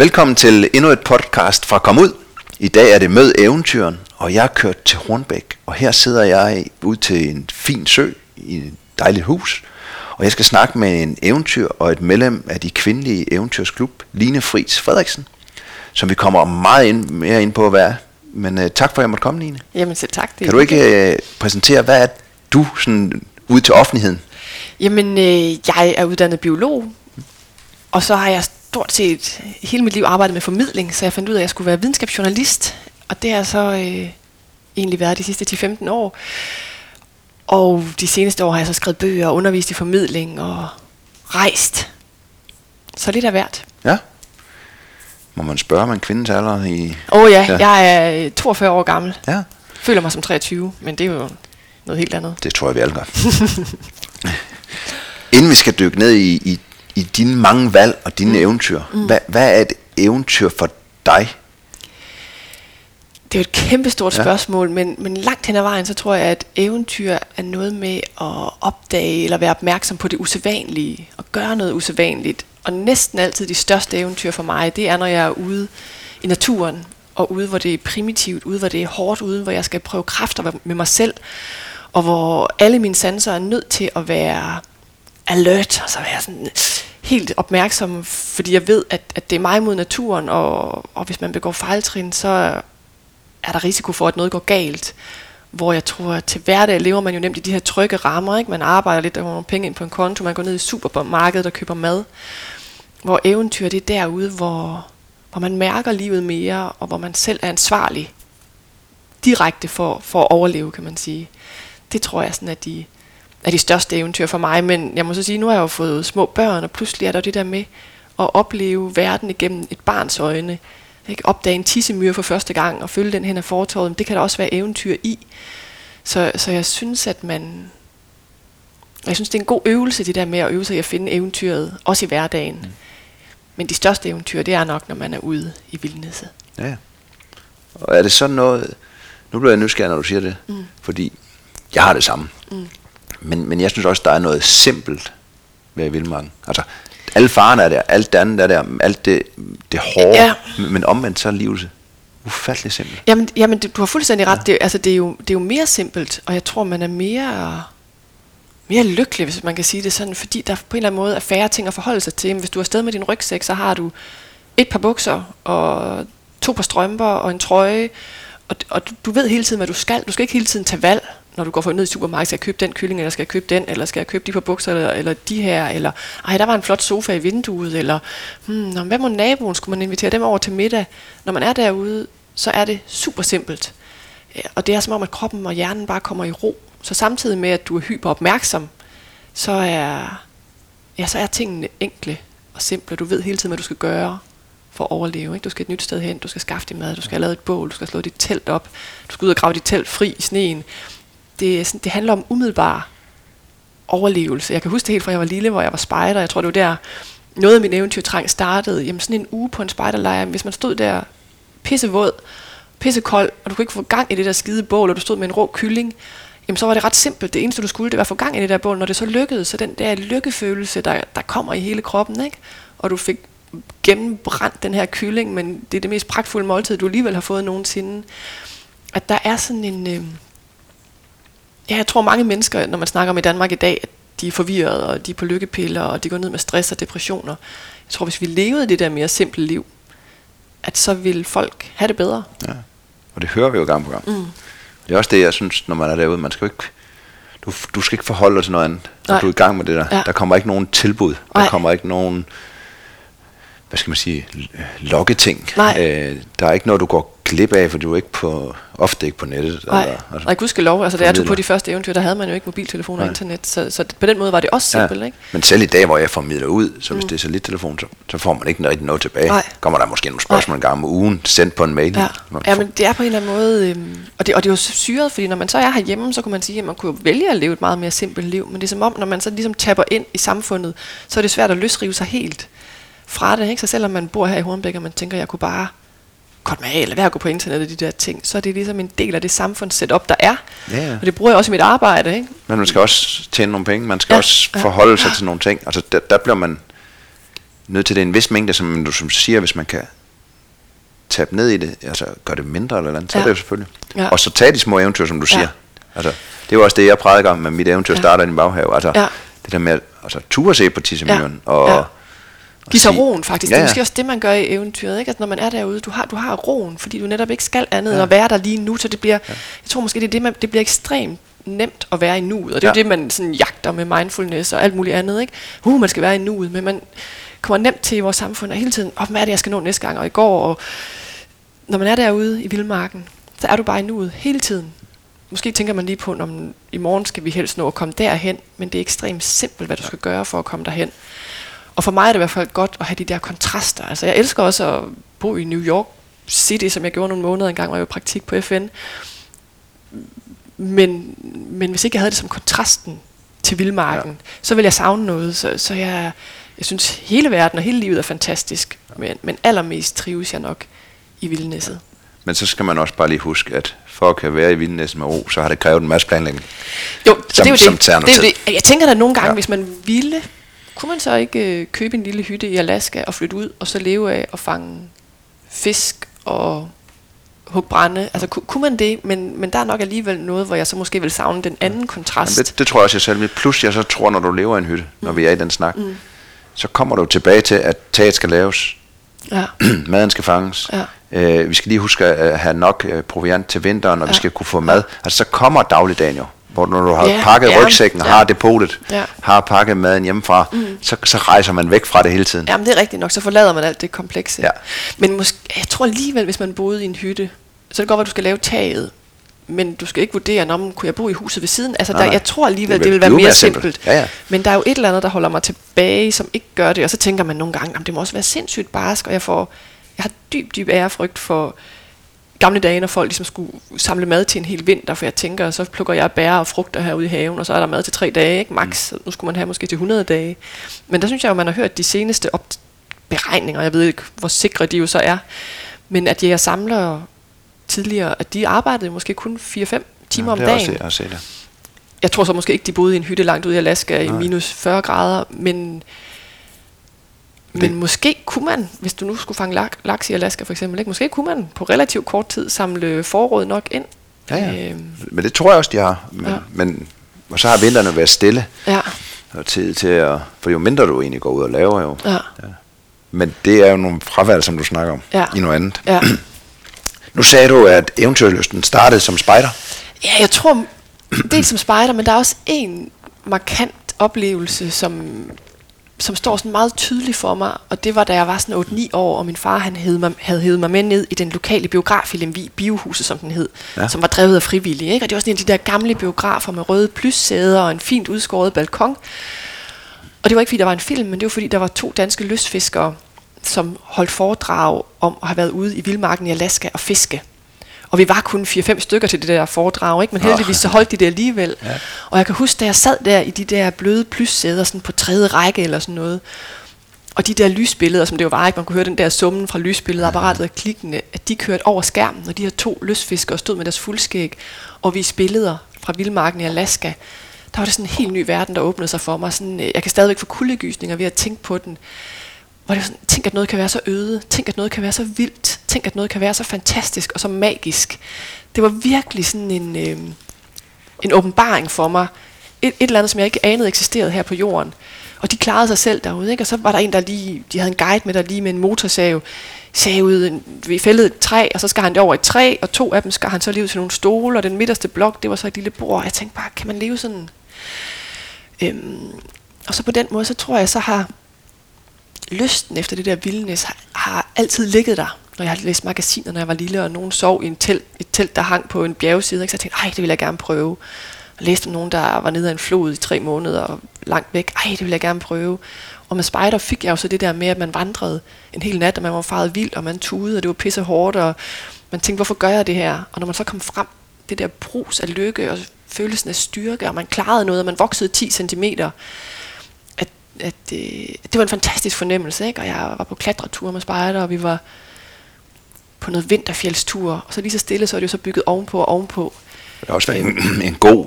Velkommen til endnu et podcast fra Kom Ud. I dag er det Mød Eventyren, og jeg er kørt til Hornbæk. Og her sidder jeg ud til en fin sø i et dejligt hus. Og jeg skal snakke med en eventyr og et medlem af de kvindelige eventyrsklub, Line Fris Frederiksen, som vi kommer meget ind, mere ind på, hvad er. Men uh, tak for, at jeg måtte komme, Line. Jamen selv tak. Det kan du ikke uh, præsentere, hvad er du sådan ud til offentligheden? Jamen, øh, jeg er uddannet biolog, og så har jeg stort set hele mit liv arbejdet med formidling, så jeg fandt ud af, at jeg skulle være videnskabsjournalist, og det har så øh, egentlig været de sidste 10-15 år. Og de seneste år har jeg så skrevet bøger og undervist i formidling og rejst. Så lidt af hvert. Ja. Må man spørge om en kvindes alder i... Åh oh ja, ja, jeg er 42 år gammel. Ja. Føler mig som 23, men det er jo noget helt andet. Det tror jeg, vi alle gør. Inden vi skal dykke ned i, i, i dine mange valg og dine mm. eventyr, mm. Hvad, hvad er et eventyr for dig? Det er jo et kæmpestort ja. spørgsmål, men, men langt hen ad vejen, så tror jeg, at eventyr er noget med at opdage eller være opmærksom på det usædvanlige, og gøre noget usædvanligt. Og næsten altid de største eventyr for mig, det er, når jeg er ude i naturen, og ude, hvor det er primitivt, ude, hvor det er hårdt, ude, hvor jeg skal prøve kræfter med mig selv, og hvor alle mine sanser er nødt til at være alert, og så være sådan helt opmærksom, fordi jeg ved, at, at det er mig mod naturen, og, og hvis man begår fejltrin, så er der risiko for, at noget går galt. Hvor jeg tror, at til hverdag lever man jo nemt i de her trygge rammer. Ikke? Man arbejder lidt, der kommer nogle penge ind på en konto, man går ned i supermarkedet og køber mad. Hvor eventyr det er derude, hvor, hvor man mærker livet mere, og hvor man selv er ansvarlig direkte for, for at overleve, kan man sige. Det tror jeg sådan, at de, er de største eventyr for mig, men jeg må så sige, nu har jeg jo fået små børn, og pludselig er der det der med at opleve verden igennem et barns øjne. Ikke? Opdage en tissemyre for første gang, og følge den hen ad fortorvet, det kan der også være eventyr i. Så, så jeg synes, at man... Jeg synes, det er en god øvelse, det der med at øve sig i at finde eventyret, også i hverdagen. Mm. Men de største eventyr, det er nok, når man er ude i vildnisse. Ja. Og er det sådan noget... Nu bliver jeg nysgerrig, når du siger det. Mm. Fordi jeg har det samme. Mm. Men, men jeg synes også, der er noget simpelt ved vildmarken. Altså, alle farerne er der, alt det andet er der, alt det, det hårde, ja. men omvendt så er livet ufattelig simpelt. Jamen, jamen du har fuldstændig ret. Ja. Det, altså, det, er jo, det er jo mere simpelt, og jeg tror, man er mere, mere lykkelig, hvis man kan sige det sådan, fordi der på en eller anden måde er færre ting at forholde sig til. Men hvis du er afsted med din rygsæk, så har du et par bukser, og to par strømper, og en trøje, og, og du, du ved hele tiden, hvad du skal. Du skal ikke hele tiden tage valg når du går for ned i supermarkedet, skal jeg købe den kylling, eller skal jeg købe den, eller skal jeg købe de på bukser, eller, eller de her, eller ej, der var en flot sofa i vinduet, eller hmm, hvad må naboen, skulle man invitere dem over til middag? Når man er derude, så er det super simpelt. Og det er som om, at kroppen og hjernen bare kommer i ro. Så samtidig med, at du er hyper opmærksom, så er, ja, så er tingene enkle og simple. Du ved hele tiden, hvad du skal gøre for at overleve. Ikke? Du skal et nyt sted hen, du skal skaffe din mad, du skal have lavet et bål, du skal slå dit telt op, du skal ud og grave dit telt fri i sneen det, sådan, det handler om umiddelbar overlevelse. Jeg kan huske det helt fra jeg var lille, hvor jeg var spejder. Jeg tror, det var der, noget af min eventyrtrang startede. Jamen sådan en uge på en spejderlejr, hvis man stod der pissevåd, pissekold, og du kunne ikke få gang i det der skide bål, og du stod med en rå kylling, jamen så var det ret simpelt. Det eneste, du skulle, det var at få gang i det der bål. Når det så lykkedes, så den der lykkefølelse, der, der kommer i hele kroppen, ikke? og du fik gennembrændt den her kylling, men det er det mest pragtfulde måltid, du alligevel har fået nogensinde. At der er sådan en... Øh, ja, jeg tror mange mennesker, når man snakker om i Danmark i dag, at de er forvirrede, og de er på lykkepiller, og de går ned med stress og depressioner. Jeg tror, hvis vi levede det der mere simple liv, at så vil folk have det bedre. Ja, og det hører vi jo gang på gang. Mm. Det er også det, jeg synes, når man er derude, man skal jo ikke, du, du skal ikke forholde dig til noget andet, når Nej. du er i gang med det der. Ja. Der kommer ikke nogen tilbud, Nej. der kommer ikke nogen, hvad skal man sige, lokketing. Øh, der er ikke noget, du går glip af, for du er ikke på, ofte ikke på nettet. Nej, eller, altså, Nej gud lov. Altså, da jeg tog på de første eventyr, der havde man jo ikke mobiltelefon og internet, så, så på den måde var det også simpelt. Ja. Ikke? Men selv i dag, hvor jeg formidler ud, så hvis mm. det er så lidt telefon, så, så får man ikke rigtig noget tilbage. Nej. Kommer der måske nogle spørgsmål en gang om ugen, sendt på en mail. Ja, ja men det er på en eller anden måde, øhm, og, det, og det er jo syret, fordi når man så er herhjemme, så kunne man sige, at man kunne vælge at leve et meget mere simpelt liv, men det er som om, når man så ligesom tapper ind i samfundet, så er det svært at løsrive sig helt fra det. Ikke? Så selvom man bor her i Hornbæk, og man tænker, at jeg kunne bare godt med af, eller være at gå på internettet og de der ting, så er det ligesom en del af det samfundssetup, der er. Ja. Og det bruger jeg også i mit arbejde. Ikke? Men man skal også tjene nogle penge, man skal ja. også forholde sig ja. til nogle ting. Altså der, der bliver man nødt til det en vis mængde, som du som siger, hvis man kan tabe ned i det, altså gøre det mindre eller andet, så Ja. er det jo selvfølgelig. Ja. Og så tage de små eventyr, som du Ja. siger. Altså, det er jo også det, jeg prædiker om med mit eventyr Ja. starter i din baghave. Altså, Ja. det der med at altså, ture se på Tissemyren. Ja. Og, Ja. Og Giv sig roen faktisk. Ja, Det er ja. måske også det, man gør i eventyret. Ikke? Altså, når man er derude, du har, du har roen, fordi du netop ikke skal andet end at være der lige nu. Så det bliver, jeg tror måske, det, er det, man, det bliver ekstremt nemt at være i nuet. Og det er jo Ja. det, man sådan jagter med mindfulness og alt muligt andet. Ikke? Uh, man skal være i nuet, men man kommer nemt til i vores samfund, og hele tiden, oh, hvad er det, jeg skal nå næste gang, og i går, og når man er derude i vildmarken, så er du bare i nuet hele tiden. Måske tænker man lige på, om i morgen skal vi helst nå at komme derhen, men det er ekstremt simpelt, hvad du skal gøre for at komme derhen. Og for mig er det i hvert fald godt at have de der kontraster. Altså jeg elsker også at bo i New York City, som jeg gjorde nogle måneder engang, hvor jeg var i praktik på FN. Men, men hvis ikke jeg havde det som kontrasten til vildmarken, ja. så ville jeg savne noget. Så, så jeg, jeg synes, hele verden og hele livet er fantastisk. Men, men allermest trives jeg nok i vildnæsset. Men så skal man også bare lige huske, at for at kan være i Vildnæs med ro, så har det krævet en masse planlægning. Jo, Som- det er jo det. det, er jo det. Jeg tænker da nogle gange, ja. hvis man ville, kunne man så ikke øh, købe en lille hytte i Alaska og flytte ud, og så leve af at fange fisk og hugge brænde? Altså, ku, kunne man det? Men, men der er nok alligevel noget, hvor jeg så måske vil savne den anden kontrast. Jamen, det, det tror jeg også, jeg selv vil. Plus jeg så tror, når du lever i en hytte, når vi er i den snak, mm. så kommer du tilbage til, at taget skal laves, Ja, maden skal fanges. Ja. Øh, vi skal lige huske at have nok øh, proviant til vinteren, og ja. vi Ja. skal kunne få mad. Altså så kommer dagligdagen jo. Hvor når du har Ja, pakket ja, rygsækken, ja. har depotet, Ja. har pakket maden hjemmefra, mm. så, så rejser man væk fra det hele tiden. Jamen, det er rigtigt nok. Så forlader man alt det komplekse. Ja. Men måske, jeg tror alligevel, hvis man boede i en hytte, så er det godt, at du skal lave taget. Men du skal ikke vurdere, om kunne jeg bo i huset ved siden. Altså, Nej, der, jeg tror alligevel, Det det, vil vil være mere mere simpelt. simpelt. Ja, ja. Men der er jo et eller andet, der holder mig tilbage, som ikke gør det. Og så tænker man nogle gange, det må også være sindssygt barsk, og jeg får, jeg har dyb, dyb ærefrygt for gamle dage, når folk ligesom skulle samle mad til en hel vinter, for jeg tænker, så plukker jeg bær og frugter herude i haven, og så er der mad til tre dage, ikke? Max. Mm. Nu skulle man have måske til 100 dage. Men der synes jeg jo, man har hørt de seneste op beregninger, jeg ved ikke, hvor sikre de jo så er, men at jeg samler tidligere, at de arbejdede måske kun 4-5 timer Ja, om også dagen. det, jeg set det. Jeg tror så måske ikke, de boede i en hytte langt ude i Alaska i Nej. minus 40 grader, men, Det- men måske kunne man, hvis du nu skulle fange lak, laks i Alaska for eksempel, ikke? måske kunne man på relativt kort tid samle forråd nok ind. Ja, ja. Øhm, Men det tror jeg også, de har. Men, ja. Ja. men og så har vinterne været stille, ja, og tid til at... For jo mindre du egentlig går ud og laver jo. ja, Men det er jo nogle fravalg, som du snakker om, Ja. i noget andet. ja. Nu sagde du, at eventyrlysten startede som spejder. Ja, jeg tror, dels som spejder, men der er også en markant oplevelse, som, som står sådan meget tydeligt for mig, og det var, da jeg var sådan 8-9 år, og min far han hed mig, havde hævet mig med ned i den lokale biograf i Lemvig, Biohuset, som den hed, Ja. som var drevet af frivillige. Ikke? Og det var sådan en af de der gamle biografer med røde plyssæder og en fint udskåret balkon. Og det var ikke, fordi der var en film, men det var, fordi der var to danske lystfiskere, som holdt foredrag om at have været ude i vildmarken i Alaska og fiske. Og vi var kun 4-5 stykker til det der foredrag, ikke? men heldigvis så holdt de det alligevel. Ja. Og jeg kan huske, da jeg sad der i de der bløde plyssæder, sådan på tredje række eller sådan noget, og de der lysbilleder, som det jo var, ikke? man kunne høre den der summen fra lysbilledapparatet og klikkende, at de kørte over skærmen, og de her to lystfiskere stod med deres fuldskæg og viste billeder fra vildmarken i Alaska. Der var det sådan en helt ny verden, der åbnede sig for mig. Sådan, øh, jeg kan stadigvæk få kuldegysninger ved at tænke på den. Hvor det var sådan, tænk, at noget kan være så øde. Tænk, at noget kan være så vildt. Tænk, at noget kan være så fantastisk og så magisk. Det var virkelig sådan en, øh, en åbenbaring for mig. Et, et eller andet, som jeg ikke anede eksisterede her på jorden. Og de klarede sig selv derude, ikke? Og så var der en, der lige, de havde en guide med, der lige med en motorsav, savede vi fældede et træ, og så skar han det over et træ, og to af dem skar han så lige ud til nogle stole, og den midterste blok, det var så et lille bord. Og jeg tænkte bare, kan man leve sådan? Øhm, og så på den måde, så tror jeg, så har lysten efter det der vildnis, har, har altid ligget der. Når jeg har læst magasiner, når jeg var lille, og nogen sov i en telt, et telt, der hang på en bjergside, ikke? så jeg tænkte, ej, det vil jeg gerne prøve. Og læste om nogen, der var nede af en flod i tre måneder og langt væk. Ej, det vil jeg gerne prøve. Og med spejder fik jeg jo så det der med, at man vandrede en hel nat, og man var faret vild, og man tudede, og det var pisse hårdt, og man tænkte, hvorfor gør jeg det her? Og når man så kom frem, det der brus af lykke og følelsen af styrke, og man klarede noget, og man voksede 10 cm, at, at øh, det var en fantastisk fornemmelse, ikke? og jeg var på klatretur med spejder, og vi var på noget vinterfjeldstur, og så lige så stille, så er det jo så bygget ovenpå og ovenpå. Det har også været en, en god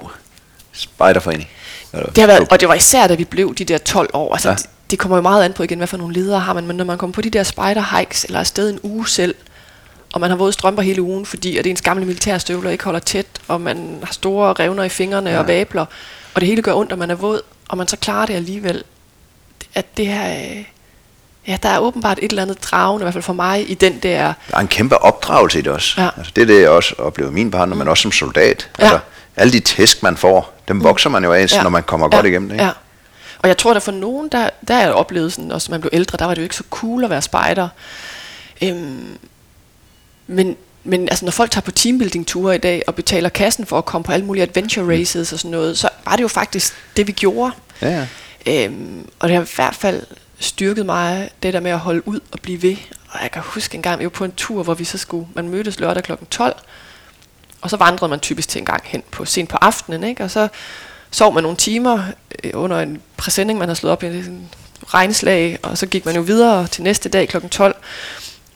spejderforening. Det har været, og det var især, da vi blev de der 12 år. Altså, Ja. det, det kommer jo meget an på igen, hvad for nogle ledere har man, men når man kommer på de der spider hikes, eller afsted en uge selv, og man har våde strømper hele ugen, fordi at ens gamle militærstøvler ikke holder tæt, og man har store revner i fingrene ja. og vabler, og det hele gør ondt, og man er våd, og man så klarer det alligevel, at det her, øh, ja, der er åbenbart et eller andet dragende, i hvert fald for mig, i den der... Der er en kæmpe opdragelse i det også. Ja. Altså, det er det, jeg også oplever min barn, når man også som soldat. Ja. Altså, alle de tæsk, man får, dem vokser man jo af, ja. når man kommer godt igennem det. Ikke? Ja. Og jeg tror, at for nogen, der, der er sådan, også man blev ældre, der var det jo ikke så cool at være spejder. Øhm, men, men altså, når folk tager på teambuilding-ture i dag og betaler kassen for at komme på alle mulige adventure races og sådan noget, så var det jo faktisk det, vi gjorde. Ja, ja. Øhm, og det har i hvert fald styrket mig, det der med at holde ud og blive ved. Og jeg kan huske en gang, vi var på en tur, hvor vi så skulle, man mødtes lørdag kl. 12, og så vandrede man typisk til en gang hen på sent på aftenen, ikke? og så sov man nogle timer øh, under en præsending, man havde slået op i en regnslag, og så gik man jo videre til næste dag kl. 12.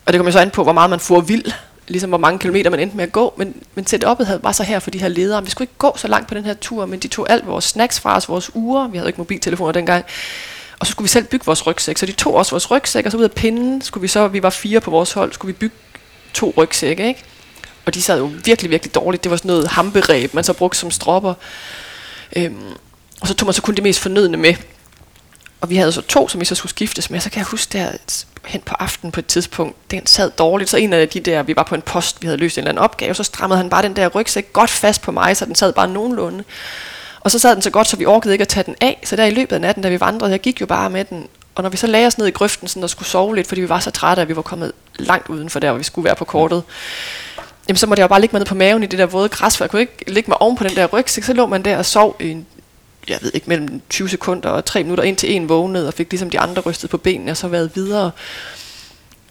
Og det kom jo så an på, hvor meget man får vild, ligesom hvor mange kilometer man endte med at gå, men, men setup'et havde, var så her for de her ledere. Vi skulle ikke gå så langt på den her tur, men de tog alt vores snacks fra os, vores uger, vi havde ikke mobiltelefoner dengang, og så skulle vi selv bygge vores rygsæk. Så de tog også vores rygsæk, og så ud af pinden skulle vi så, vi var fire på vores hold, skulle vi bygge to rygsække, ikke? Og de sad jo virkelig, virkelig dårligt. Det var sådan noget hamperæb, man så brugte som stropper. Øhm, og så tog man så kun det mest fornødende med. Og vi havde så to, som vi så skulle skiftes med. Så kan jeg huske der hen på aftenen på et tidspunkt, den sad dårligt. Så en af de der, vi var på en post, vi havde løst en eller anden opgave, så strammede han bare den der rygsæk godt fast på mig, så den sad bare nogenlunde. Og så sad den så godt, så vi orkede ikke at tage den af. Så der i løbet af natten, da vi vandrede, jeg gik jo bare med den. Og når vi så lagde os ned i grøften sådan, og skulle sove lidt, fordi vi var så trætte, at vi var kommet langt uden for der, hvor vi skulle være på kortet, jamen så måtte jeg jo bare ligge mig ned på maven i det der våde græs, for jeg kunne ikke ligge mig oven på den der rygsæk. Så lå man der og sov i en, jeg ved ikke, mellem 20 sekunder og 3 minutter, indtil en vågnede og fik ligesom de andre rystet på benene og så været videre.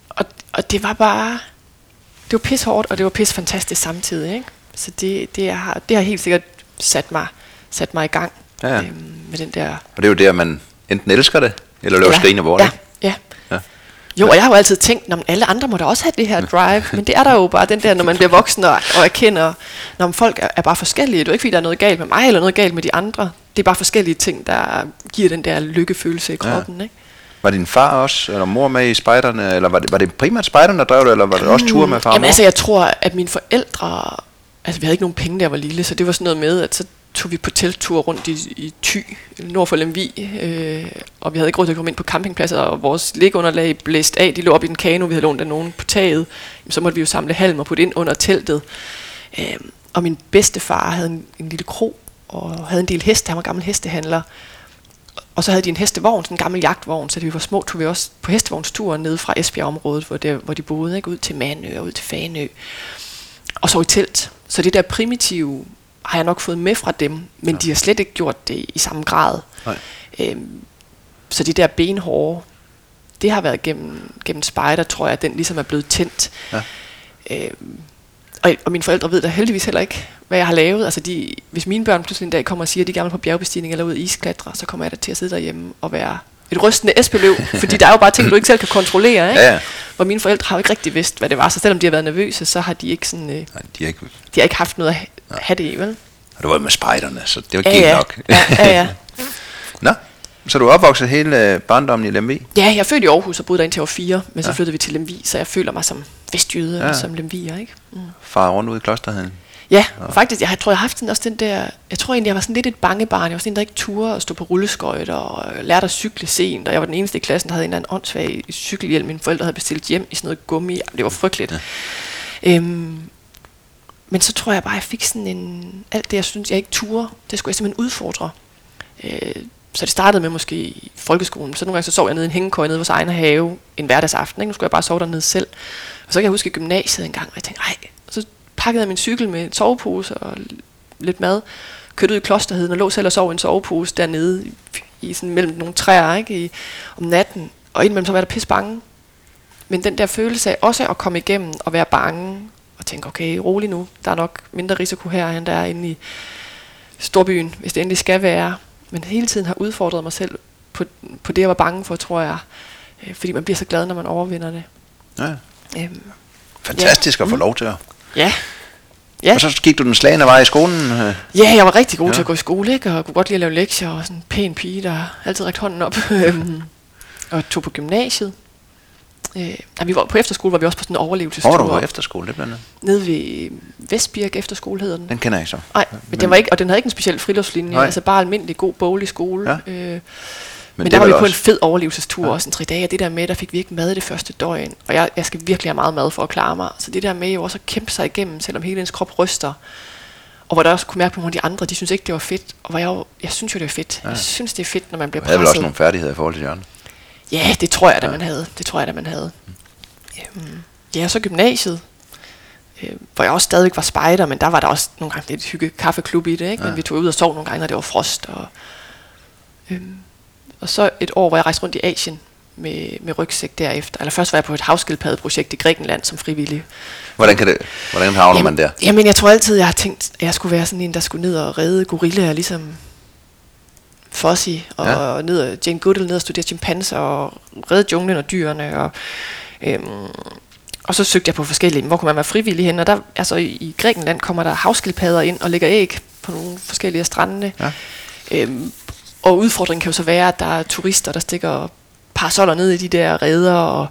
Og, og det var bare, det var pis hårdt, og det var pis fantastisk samtidig. Ikke? Så det, det, har, det har helt sikkert sat mig, sat mig i gang Ja, ja. øhm, med den der... Og det er jo der, man enten elsker det, eller løber ja. skrigende bort. ja, ja. Ja. Jo, og jeg har jo altid tænkt, at alle andre må da også have det her drive, men det er der jo bare den der, når man bliver voksen og, og erkender, når folk er, er bare forskellige. Det er jo ikke, fordi der er noget galt med mig, eller noget galt med de andre. Det er bare forskellige ting, der giver den der lykkefølelse i kroppen. Ja. Ikke? Var din far også, eller mor med i spejderne, eller var det, var det primært spejderne, der drev det, eller var det også ture med far og Jamen mor? altså, jeg tror, at mine forældre... Altså, vi havde ikke nogen penge, jeg var lille, så det var sådan noget med, at så tog vi på telttur rundt i, i Thy, nord for Lemvi, øh, og vi havde ikke råd til at komme ind på campingpladser, og vores liggeunderlag blæst af, de lå op i den kano, vi havde lånt af nogen på taget, Jamen, så måtte vi jo samle halm og putte ind under teltet. Øh, og min bedstefar havde en, en lille kro, og havde en del heste, han var gammel hestehandler, og så havde de en hestevogn, sådan en gammel jagtvogn, så da vi var små, tog vi også på hestevognsturen ned fra Esbjerg-området, hvor, der, hvor de boede, ikke? ud til Manø og ud til Fanø, og så i telt. Så det der primitive har jeg nok fået med fra dem, men ja. de har slet ikke gjort det i samme grad. Nej. Øhm, så det der benhårde, det har været gennem, gennem spejder, tror jeg, at den ligesom er blevet tændt. Ja. Øhm, og, og mine forældre ved da heldigvis heller ikke, hvad jeg har lavet. Altså de, hvis mine børn pludselig en dag kommer og siger, at de er gamle på bjergbestigning eller ud at isklatre, så kommer jeg da til at sidde derhjemme og være et rystende esbeløv, fordi der er jo bare ting, du ikke selv kan kontrollere. Ikke? Ja, ja. Hvor mine forældre har jo ikke rigtig vidst, hvad det var, så selvom de har været nervøse, så har de ikke, sådan, øh, Nej, de har ikke... de har ikke haft noget at ha- have det i, vel? Og det var med spejderne, så det var Ja, ikke ja. nok. Ja, ja, ja. Nå, så du er opvokset hele øh, barndommen i Lemvig? Ja, jeg er født i Aarhus og boede der indtil jeg var fire, men så Ja. flyttede vi til Lemvig, så jeg føler mig som vestjyde, Ja. ja. som Lemviger, ikke? Mm. Far rundt ude i klosterhallen? Ja, og faktisk, jeg tror, jeg har haft sådan, også den der, jeg tror egentlig, jeg var sådan lidt et bangebarn. Jeg var sådan en, der ikke turde at stå på rulleskøjter og øh, lærte at cykle sent, og jeg var den eneste i klassen, der havde en eller anden åndssvag cykelhjelm, mine forældre havde bestilt hjem i sådan noget gummi. Jamen, det var frygteligt. Ja. Øhm, men så tror jeg bare, jeg fik sådan en, alt det, jeg synes, jeg ikke turde, det skulle jeg simpelthen udfordre. Øh, så det startede med måske i folkeskolen. Så nogle gange så sov jeg nede i en hængekøj nede i vores egen have en hverdagsaften. Ikke? Nu skulle jeg bare sove dernede selv. Og så kan jeg huske i gymnasiet en gang, og jeg tænkte, ej, pakkede jeg min cykel med en sovepose og lidt mad, kørte ud i klosterheden og lå selv og sov i en sovepose dernede i, i sådan mellem nogle træer ikke? I, om natten. Og indimellem så var jeg da pisse bange. Men den der følelse af også at komme igennem og være bange og tænke, okay, rolig nu, der er nok mindre risiko her, end der er inde i storbyen, hvis det endelig skal være. Men hele tiden har udfordret mig selv på, på det, jeg var bange for, tror jeg. Øh, Fordi man bliver så glad, når man overvinder det. Ja. Øhm, Fantastisk Ja. at få lov til at... ja. Ja. Og så gik du den slagende vej i skolen? øh. Ja, jeg var rigtig god Ja. til at gå i skole, ikke? og kunne godt lide at lave lektier, og sådan en pæn pige, der altid rækte hånden op. Øhm, Og tog på gymnasiet. Øh, vi var på efterskole, var vi også på sådan en overlevelsestur. Hvor var du på efterskole, det blandt andet? Nede ved Vestbirk Efterskole hedder den. Den kender jeg ikke så. Nej, men den var ikke, og den havde ikke en speciel friluftslinje, Nej. altså bare almindelig god boglig skole. Ja. Øh, men, men der var vi på en også- fed overlevelsestur, Ja. ja. også en tre dage, og det der med, der fik vi ikke mad det første døgn, og jeg, jeg skal virkelig have meget mad for at klare mig, så det der med jo også at kæmpe sig igennem, selvom hele ens krop ryster, og hvor der også kunne mærke på nogle af de andre, de synes ikke, det var fedt, og hvor jeg, jo, jeg synes jo, det er fedt. Ja. Jeg synes, det er fedt, når man bliver Du havde vel presset. også nogle færdigheder i forhold til Jørgen. Ja, det tror jeg da, man havde. Det tror jeg da, man havde. Øhm, ja, så gymnasiet, øh, hvor jeg også stadigvæk var spejder, men der var der også nogle gange lidt hygge kaffeklub i det, ikke? Ja. Men vi tog ud og sov nogle gange, når det var frost. Og, øhm, og så et år, hvor jeg rejste rundt i Asien med, med rygsæk derefter. Eller først var jeg på et havskildpaddeprojekt i Grækenland som frivillig. Hvordan, kan det, hvordan havner man der? Jamen, jeg tror altid, jeg har tænkt, at jeg skulle være sådan en, der skulle ned og redde gorillaer, ligesom Fossi, og Ja. ja. ned og Jane Goodall ned og studere chimpanser, og redde junglen og dyrene, og, øhm, og så søgte jeg på forskellige, hvor kunne man være frivillig hen, og der, altså i, i Grækenland kommer der havskildpadder ind og lægger æg på nogle forskellige af strandene. Ja. Øhm, og udfordringen kan jo så være, at der er turister, der stikker parasoller ned i de der redder, og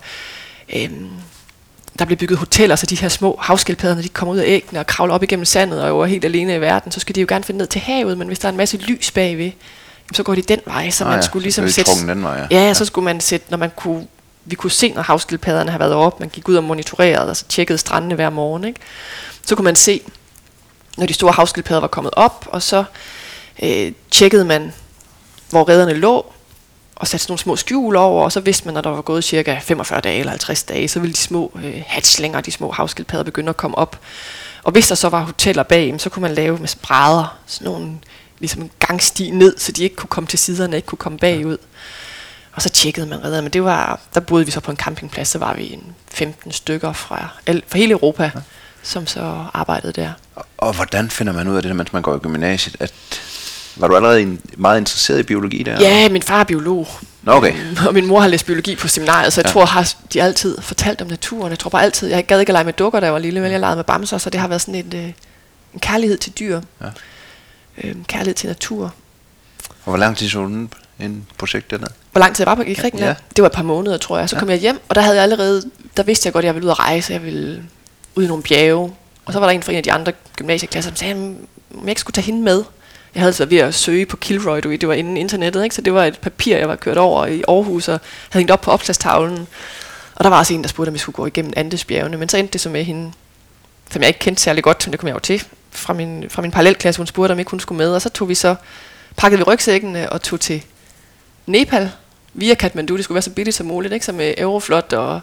øhm, der bliver bygget hoteller, så de her små havskildpadder, når de kommer ud af æggene og kravler op igennem sandet og er helt alene i verden, så skal de jo gerne finde ned til havet, men hvis der er en masse lys bagved, så går de den vej, så Ah, man ja, skulle så ligesom sætte... den vej, ja. ja. så skulle man sætte, når man kunne, vi kunne se, når havskildpadderne har været op, man gik ud og monitorerede, og så tjekkede strandene hver morgen, ikke? så kunne man se, når de store havskildpadder var kommet op, og så øh, tjekkede man, hvor redderne lå, og satte sådan nogle små skjul over, og så vidste man, når der var gået cirka 45 dage eller 50 dage, så ville de små øh, hatchlinger, de små havskildpadder, begynde at komme op. Og hvis der så var hoteller bag, så kunne man lave med brædder, sådan nogle, ligesom en gangsti ned, så de ikke kunne komme til siderne, ikke kunne komme bagud. Og så tjekkede man redderne, men det var, der boede vi så på en campingplads, så var vi en 15 stykker fra, fra hele Europa, ja. som så arbejdede der. Og, og hvordan finder man ud af det, mens man går i gymnasiet? At, var du allerede en, meget interesseret i biologi der? Ja, min far er biolog. Nå, okay. Og min mor har læst biologi på seminariet, så jeg Ja. tror, har de altid fortalt om naturen. Jeg tror bare altid, jeg gad ikke at lege med dukker, da jeg var lille, men jeg legede med bamser, så det har været sådan en, øh, en kærlighed til dyr. Ja. Øhm, kærlighed til natur. Og hvor lang tid så du en projekt dernede? Hvor lang tid jeg var på i Grækenland? Ja. Det var et par måneder, tror jeg. Så Ja. kom jeg hjem, og der havde jeg allerede, der vidste jeg godt, at jeg ville ud at rejse. Jeg ville ud i nogle bjerge. Og så var der en fra en af de andre gymnasieklasser, som sagde, "Jamen, om jeg ikke skulle tage hende med. Jeg havde så ved at søge på Kilroy, du det var inden internettet, ikke? så det var et papir, jeg var kørt over i Aarhus og havde hængt op på opslagstavlen. Og der var også en, der spurgte, om jeg skulle gå igennem Andesbjergene, men så endte det så med hende, som jeg ikke kendte særlig godt, men det kom jeg jo til, fra min, fra min parallelklasse, hun spurgte, om ikke hun skulle med, og så tog vi så, pakkede vi rygsækkene øh, og tog til Nepal via Kathmandu. Det skulle være så billigt som muligt, ikke? Så med Euroflot og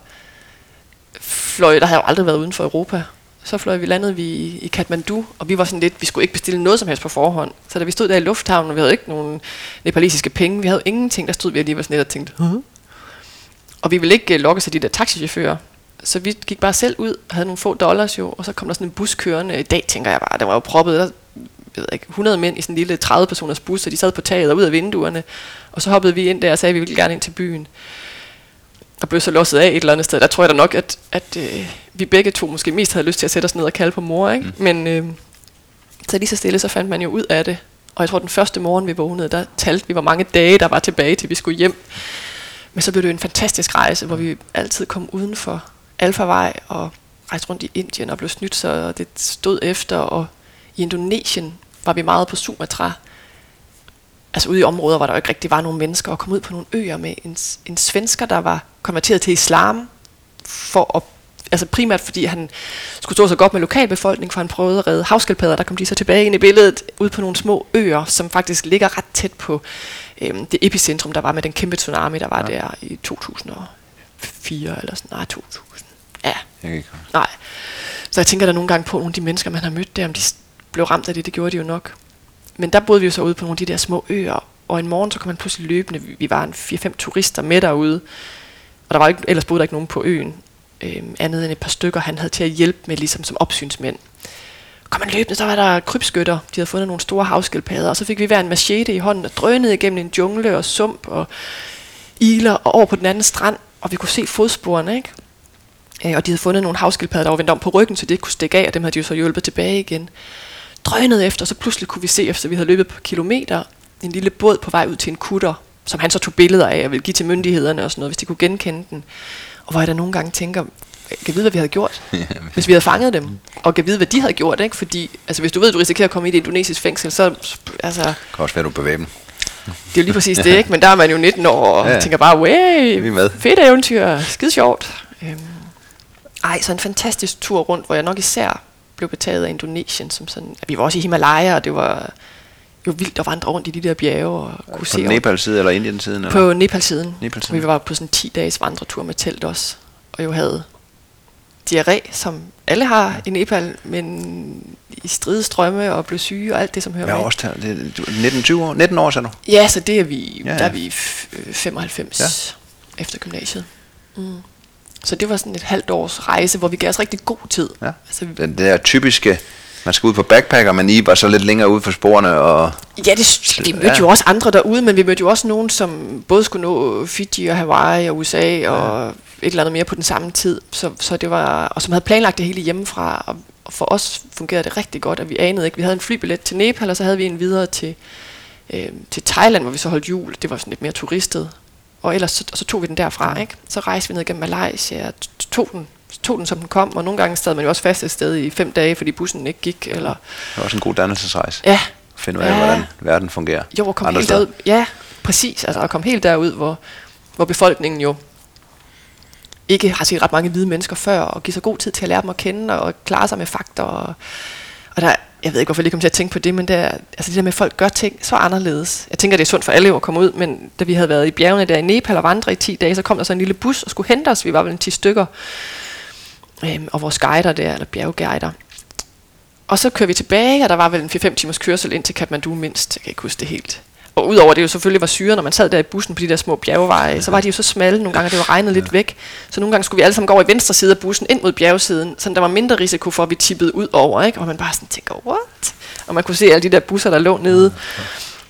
fløj, der havde jeg jo aldrig været uden for Europa. Så fløj vi landet vi i, Kathmandu, og vi var sådan lidt, vi skulle ikke bestille noget som helst på forhånd. Så da vi stod der i lufthavnen, og vi havde ikke nogen nepalesiske penge, vi havde ingenting, der stod vi alligevel sådan lidt og tænkte, huh? Og vi ville ikke øh, lokke sig de der taxichauffører. Så vi gik bare selv ud havde nogle få dollars jo, og så kom der sådan en bus kørende. I dag tænker jeg bare, der var jo proppet, der, jeg ved ikke, 100 mænd i sådan en lille 30-personers bus, og de sad på taget og ud af vinduerne. Og så hoppede vi ind der og sagde, at vi ville gerne ind til byen. Og blev så losset af et eller andet sted. Der tror jeg da nok, at, at øh, vi begge to måske mest havde lyst til at sætte os ned og kalde på mor. Ikke? Mm. Men øh, så lige så stille, så fandt man jo ud af det. Og jeg tror, den første morgen, vi vågnede, der talte vi, hvor mange dage der var tilbage, til vi skulle hjem. Men så blev det jo en fantastisk rejse, hvor vi altid kom uden for Alfavej og rejste rundt i Indien og blev snydt, så det stod efter. Og i Indonesien var vi meget på Sumatra. Altså ude i områder, hvor der ikke rigtig var nogen mennesker, og kom ud på nogle øer med en, en svensker, der var konverteret til islam, for at, altså primært fordi han skulle stå så godt med lokalbefolkningen, for han prøvede at redde havskildpadder. Der kom de så tilbage ind i billedet, ud på nogle små øer, som faktisk ligger ret tæt på øhm, det epicentrum, der var med den kæmpe tsunami, der var Ja. der i 2004 eller sådan, nej 2000. Ja, Jeg kan ikke. Nej. Så jeg tænker der nogle gange på nogle af de mennesker, man har mødt der, om de blev ramt af det, det gjorde de jo nok. Men der boede vi jo så ude på nogle af de der små øer, og en morgen så kom man pludselig løbende, vi- var en 4-5 turister med derude, og der var ikke, ellers boede der ikke nogen på øen, øh, andet end et par stykker, han havde til at hjælpe med, ligesom som opsynsmænd. Kom man løbende, så var der krybskytter, de havde fundet nogle store havskildpadder, og så fik vi hver en machete i hånden og drønede igennem en jungle og sump og iler og over på den anden strand, og vi kunne se fodsporene, ikke? Øh, og de havde fundet nogle havskildpadder, der var vendt om på ryggen, så det ikke kunne stikke af, og dem havde de jo så hjulpet tilbage igen. Drønede efter, så pludselig kunne vi se, efter vi havde løbet på kilometer, en lille båd på vej ud til en kutter, som han så tog billeder af og ville give til myndighederne og sådan noget, hvis de kunne genkende den. Og hvor jeg da nogle gange tænker, kan vide, hvad vi havde gjort, hvis vi havde fanget dem, og kan vide, hvad de havde gjort, ikke? Fordi, altså, hvis du ved, at du risikerer at komme i et indonesisk fængsel, så, altså... Det kan også være, du bevæger dem. Det er jo lige præcis det, ikke? Men der er man jo 19 år og ja. tænker bare, way, Vi med. fedt eventyr, skide sjovt. Øhm, ej, så en fantastisk tur rundt, hvor jeg nok især blev betaget af Indonesien. Som sådan, vi var også i Himalaya, og det var jo vildt at vandre rundt i de der bjerge. Og kunne På se Nepal side eller Indien siden? På Nepal-siden. Vi var på sådan en 10 dages vandretur med telt også. Og jo havde diarré, som alle har i Nepal, men i stridestrømme og blev syge og alt det, som hører Hvad med. årstal? Det er 19, 20 år? 19 år, sagde du? Ja, så det er vi, Ja, ja, ja. der er vi f- øh, 95 Ja. ja. efter gymnasiet. Mm. Så det var sådan et halvt års rejse, hvor vi gav os rigtig god tid. Ja. Altså, Den der typiske, man skal ud på backpacker, men I var så lidt længere ude for sporene, og Ja, det, vi mødte Ja. ja. jo også andre derude, men vi mødte jo også nogen, som både skulle nå Fiji og Hawaii og USA og et eller andet mere på den samme tid. Så, så det var, og som havde planlagt det hele hjemmefra. Og, og for os fungerede det rigtig godt, at vi anede ikke. Vi havde en flybillet til Nepal, og så havde vi en videre til, øh, til Thailand, hvor vi så holdt jul. Det var sådan lidt mere turistet. Og ellers så, og så tog vi den derfra, ikke? Så rejste vi ned gennem Malaysia og tog den, tog den, som den kom. Og nogle gange sad man jo også fast et sted i fem dage, fordi bussen ikke gik. Eller, det var også en god dannelsesrejse. ja, Finde ud af, Ja. hvordan verden fungerer. jo, komme andre helt steder. derud. Ja, præcis. Altså at komme helt derud, hvor, hvor befolkningen jo ikke har set ret mange hvide mennesker før, og give sig god tid til at lære dem at kende, og klare sig med fakta. Og, og der, jeg ved ikke, hvorfor jeg lige kom til at tænke på det, men der, altså det der med, at folk gør ting så anderledes. Jeg tænker, det er sundt for alle at komme ud, men da vi havde været i bjergene der i Nepal og vandre i 10 dage, så kom der så en lille bus og skulle hente os. Vi var vel en 10 stykker. Øhm, og vores guider der, eller bjergguider. Og så kører vi tilbage, og der var vel en 4-5 timers kørsel ind til Kathmandu mindst. Jeg kan ikke huske det helt. Og udover det jo selvfølgelig var syre, når man sad der i bussen på de der små bjergeveje, så var de jo så smalle nogle gange, og det var regnet lidt væk. Så nogle gange skulle vi alle sammen gå over i venstre side af bussen ind mod bjergsiden, så der var mindre risiko for, at vi tippede ud over, ikke? Og man bare sådan tænker, what? Og man kunne se alle de der busser, der lå nede.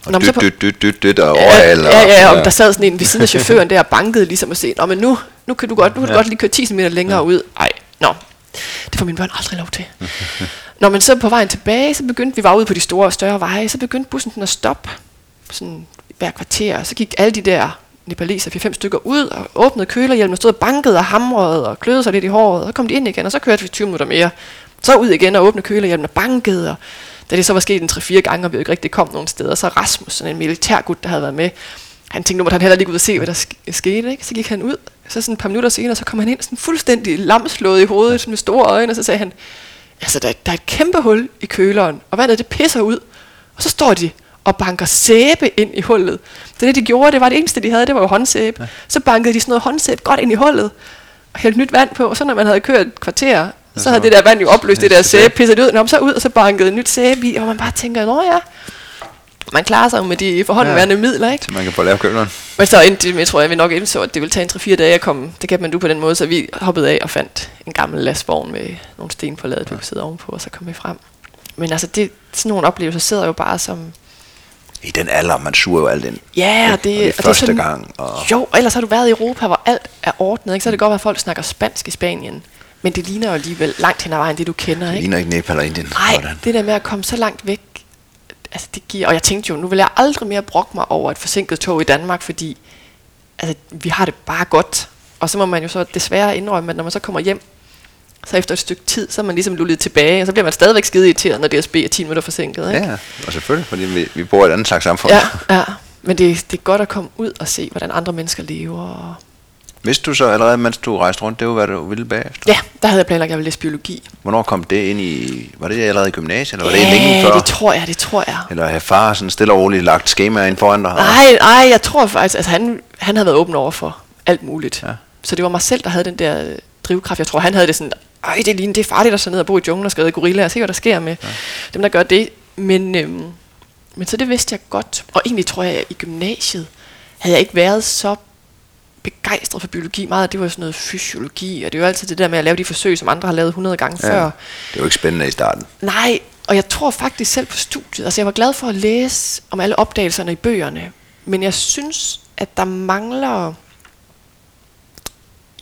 Og men så dyt, dyt, dyt, dyt, dyt, og Ja, overhal. ja, ja, og der sad sådan en ved siden af chaufføren der og bankede ligesom at se, Nå, men nu, nu kan du godt, nu kan du Ja. godt lige køre 10 cm længere ud. Ej, nå, det får mine børn aldrig lov til. Nå, men så på vejen tilbage, så begyndte vi var ude på de store og større veje, så begyndte bussen at stoppe sådan hver kvarter, og så gik alle de der nepaleser, 4-5 stykker ud og åbnede kølerhjelmen og stod og bankede og hamrede og kløede sig lidt i håret, og så kom de ind igen, og så kørte vi 20 minutter mere. Så ud igen og åbne kølerhjelmen og bankede, og da det så var sket en 3-4 gange, og vi ikke rigtig kom nogen steder, så Rasmus, sådan en militærgud, der havde været med, han tænkte, nu måtte han heller lige ud og se, hvad der sk- skete. Ikke? Så gik han ud, så sådan et par minutter senere, så kom han ind sådan fuldstændig lamslået i hovedet, sådan med store øjne, og så sagde han, altså der, der er et kæmpe hul i køleren, og vandet det pisser ud. Og så står de og banker sæbe ind i hullet. Det det, de gjorde, det var det eneste, de havde, det var jo håndsæbe. Ja. Så bankede de sådan noget håndsæbe godt ind i hullet, og hældte nyt vand på, og så når man havde kørt et kvarter, så havde det der vand jo opløst det der sæbe, pisset det ud, Nå, så ud, og så bankede nyt sæbe i, og man bare tænker, nå ja, man klarer sig med de forhåndværende ja. midler, ikke? Så man kan få lavet køleren. Men så endte med, tror jeg, vi nok indså, at det ville tage en 3-4 dage at komme. Det kan man du på den måde, så vi hoppede af og fandt en gammel lastvogn med nogle sten på ladet, vi kunne sidde ovenpå, og så kom vi frem. Men altså, det, sådan nogle oplevelser sidder jo bare som... I den alder, man suger jo alt ind. Ja, og det, og det er og første sådan, gang. Og Jo, og ellers har du været i Europa, hvor alt er ordnet. Ikke? Så er det godt, at folk snakker spansk i Spanien. Men det ligner jo alligevel langt hen ad vejen, det du kender. det Ikke? ligner ikke Nepal og Indien. Nej, det der med at komme så langt væk, altså det giver, og jeg tænkte jo, nu vil jeg aldrig mere brokke mig over et forsinket tog i Danmark, fordi altså, vi har det bare godt. Og så må man jo så desværre indrømme, at når man så kommer hjem, så efter et stykke tid, så er man ligesom lullet tilbage, og så bliver man stadigvæk skide irriteret, når DSB er 10 minutter forsinket. Ikke? Ja, og selvfølgelig, fordi vi, vi bor i et andet slags samfund. ja, ja. Men det, det er godt at komme ud og se, hvordan andre mennesker lever. Og Vidste du så allerede, mens du rejste rundt, det var, hvad du ville bagefter? ja, der havde jeg planlagt, at jeg ville læse biologi. Hvornår kom det ind i... Var det allerede i gymnasiet, eller var det ja, længe før? det tror jeg, det tror jeg. Eller havde far sådan stille og roligt lagt skemaer ind foran dig? Nej, nej, jeg tror faktisk, altså han, han havde været åben over for alt muligt. Ja. Så det var mig selv, der havde den der drivkraft. Jeg tror, han havde det sådan, ej, det er, lige, det er farligt at så ned og bo i junglen og skade gorilla og se, hvad der sker med ja. dem, der gør det. Men, øhm, men så det vidste jeg godt. Og egentlig tror jeg, at i gymnasiet havde jeg ikke været så begejstret for biologi. Meget af det var sådan noget fysiologi, og det er jo altid det der med at lave de forsøg, som andre har lavet 100 gange Ja. før. Det var jo ikke spændende i starten. Nej, og jeg tror faktisk selv på studiet, altså jeg var glad for at læse om alle opdagelserne i bøgerne, men jeg synes, at der mangler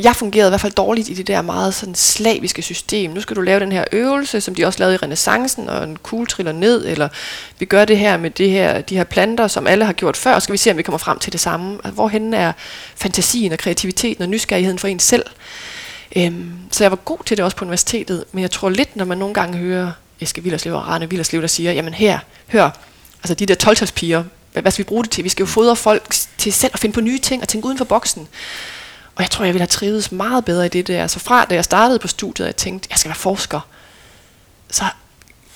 jeg fungerede i hvert fald dårligt i det der meget sådan slaviske system. Nu skal du lave den her øvelse, som de også lavede i renaissancen, og en kugle triller ned, eller vi gør det her med det her, de her planter, som alle har gjort før, og skal vi se, om vi kommer frem til det samme. Altså, hvorhen er fantasien og kreativiteten og nysgerrigheden for en selv? Øhm, så jeg var god til det også på universitetet, men jeg tror lidt, når man nogle gange hører Eske Villerslev og Rane Villerslev, der siger, jamen her, hør, altså de der 12 hvad, hvad skal vi bruge det til? Vi skal jo fodre folk til selv at finde på nye ting og tænke uden for boksen. Og jeg tror, jeg ville have trivet meget bedre i det der. Så fra da jeg startede på studiet, og jeg tænkte, jeg skal være forsker, så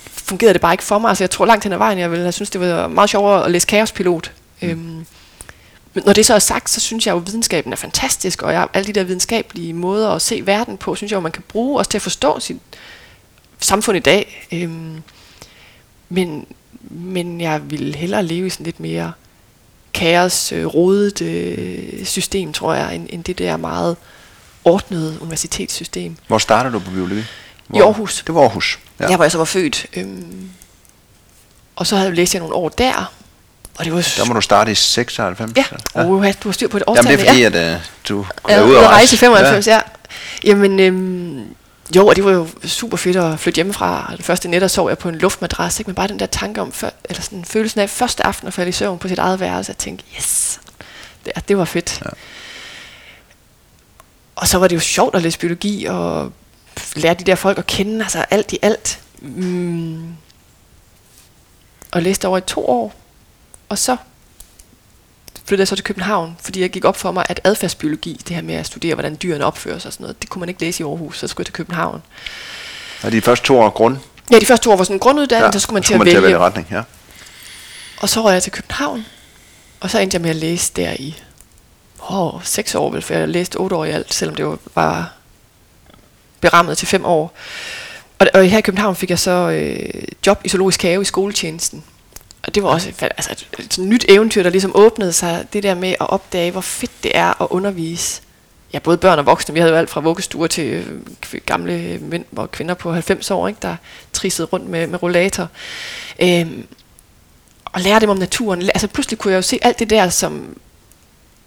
fungerede det bare ikke for mig. Altså jeg tror langt hen ad vejen, jeg ville have synes, det var meget sjovere at læse kaospilot. Mm. Øhm, men når det så er sagt, så synes jeg jo, at videnskaben er fantastisk, og jeg, alle de der videnskabelige måder at se verden på, synes jeg jo, man kan bruge også til at forstå sit samfund i dag. Øhm, men, men jeg vil hellere leve i sådan lidt mere kaos, øh, rodet øh, system, tror jeg, end, end det der meget ordnede universitetssystem. Hvor startede du på biologi? Hvor? I Aarhus. Det var Aarhus. Ja. Der hvor jeg så var født. Øhm, og så havde jeg læst jeg nogle år der. Og det var der må du starte i 96? Ja, ja. Oh, du har styr på et årstal. Jamen det er fordi, ja. at uh, du er ude at rejse i 95, ja. ja. Jamen, øhm, jo, og det var jo super fedt at flytte hjemmefra. Den første nat, sov jeg på en luftmadras, ikke? men bare den der tanke om, for, eller sådan følelsen af første aften at falde i søvn på sit eget værelse, at tænke, yes, det, det var fedt. Ja. Og så var det jo sjovt at læse biologi og lære de der folk at kende, altså alt i alt. Mm. Og læste over i to år. Og så flyttede jeg så til København, fordi jeg gik op for mig, at adfærdsbiologi, det her med at studere, hvordan dyrene opfører sig og sådan noget, det kunne man ikke læse i Aarhus, så skulle jeg til København. Og de første to år grund? Ja, de første to år var sådan en grunduddannelse, ja, så skulle man, til, at man vælge. til at vælge retning. Ja. Og så var jeg til København, og så endte jeg med at læse der i åh, seks år, vel, for jeg læste otte år i alt, selvom det var bare berammet til fem år. Og, og her i København fik jeg så øh, job i zoologisk have i skoletjenesten. Og det var også altså et, et, nyt eventyr, der ligesom åbnede sig. Det der med at opdage, hvor fedt det er at undervise. Ja, både børn og voksne. Vi havde jo alt fra vuggestuer til øh, gamle mænd og kvinder på 90 år, ikke, der trissede rundt med, med rollator. Øhm, og lære dem om naturen. Altså pludselig kunne jeg jo se alt det der, som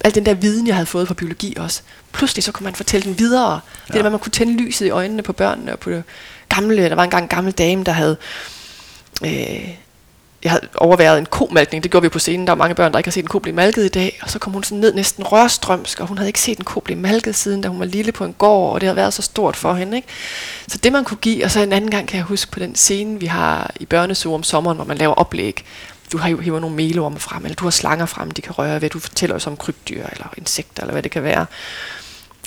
al den der viden, jeg havde fået fra biologi også. Pludselig så kunne man fortælle den videre. Ja. Det der med, at man kunne tænde lyset i øjnene på børnene og på det gamle. Der var engang en gammel dame, der havde øh, jeg havde overværet en komalkning, det gjorde vi på scenen, der er mange børn, der ikke har set en ko blive malket i dag, og så kom hun sådan ned næsten rørstrømsk, og hun havde ikke set en ko blive malket siden, da hun var lille på en gård, og det havde været så stort for hende. Ikke? Så det man kunne give, og så en anden gang kan jeg huske på den scene, vi har i børnesuge om sommeren, hvor man laver oplæg, du har jo hiver nogle melorme frem, eller du har slanger frem, de kan røre ved, du fortæller os om krybdyr, eller insekter, eller hvad det kan være.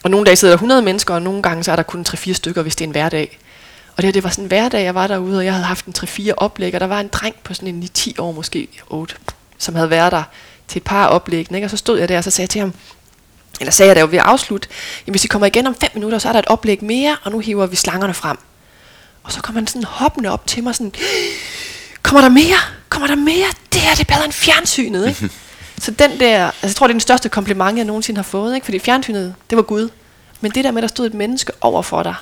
Og nogle dage sidder der 100 mennesker, og nogle gange så er der kun 3-4 stykker, hvis det er en hverdag. Og det her, det var sådan en hverdag, jeg var derude, og jeg havde haft en 3-4 oplæg, og der var en dreng på sådan en 9-10 år, måske 8, som havde været der til et par oplæg, ikke? og så stod jeg der, og så sagde jeg til ham, eller sagde jeg der jo ved at afslutte, jamen hvis I kommer igen om 5 minutter, så er der et oplæg mere, og nu hiver vi slangerne frem. Og så kom han sådan hoppende op til mig, sådan, kommer der mere? Kommer der mere? Det her, det er bedre end fjernsynet, ikke? så den der, altså jeg tror, det er den største kompliment, jeg nogensinde har fået, ikke? fordi fjernsynet, det var Gud. Men det der med, at der stod et menneske over for dig,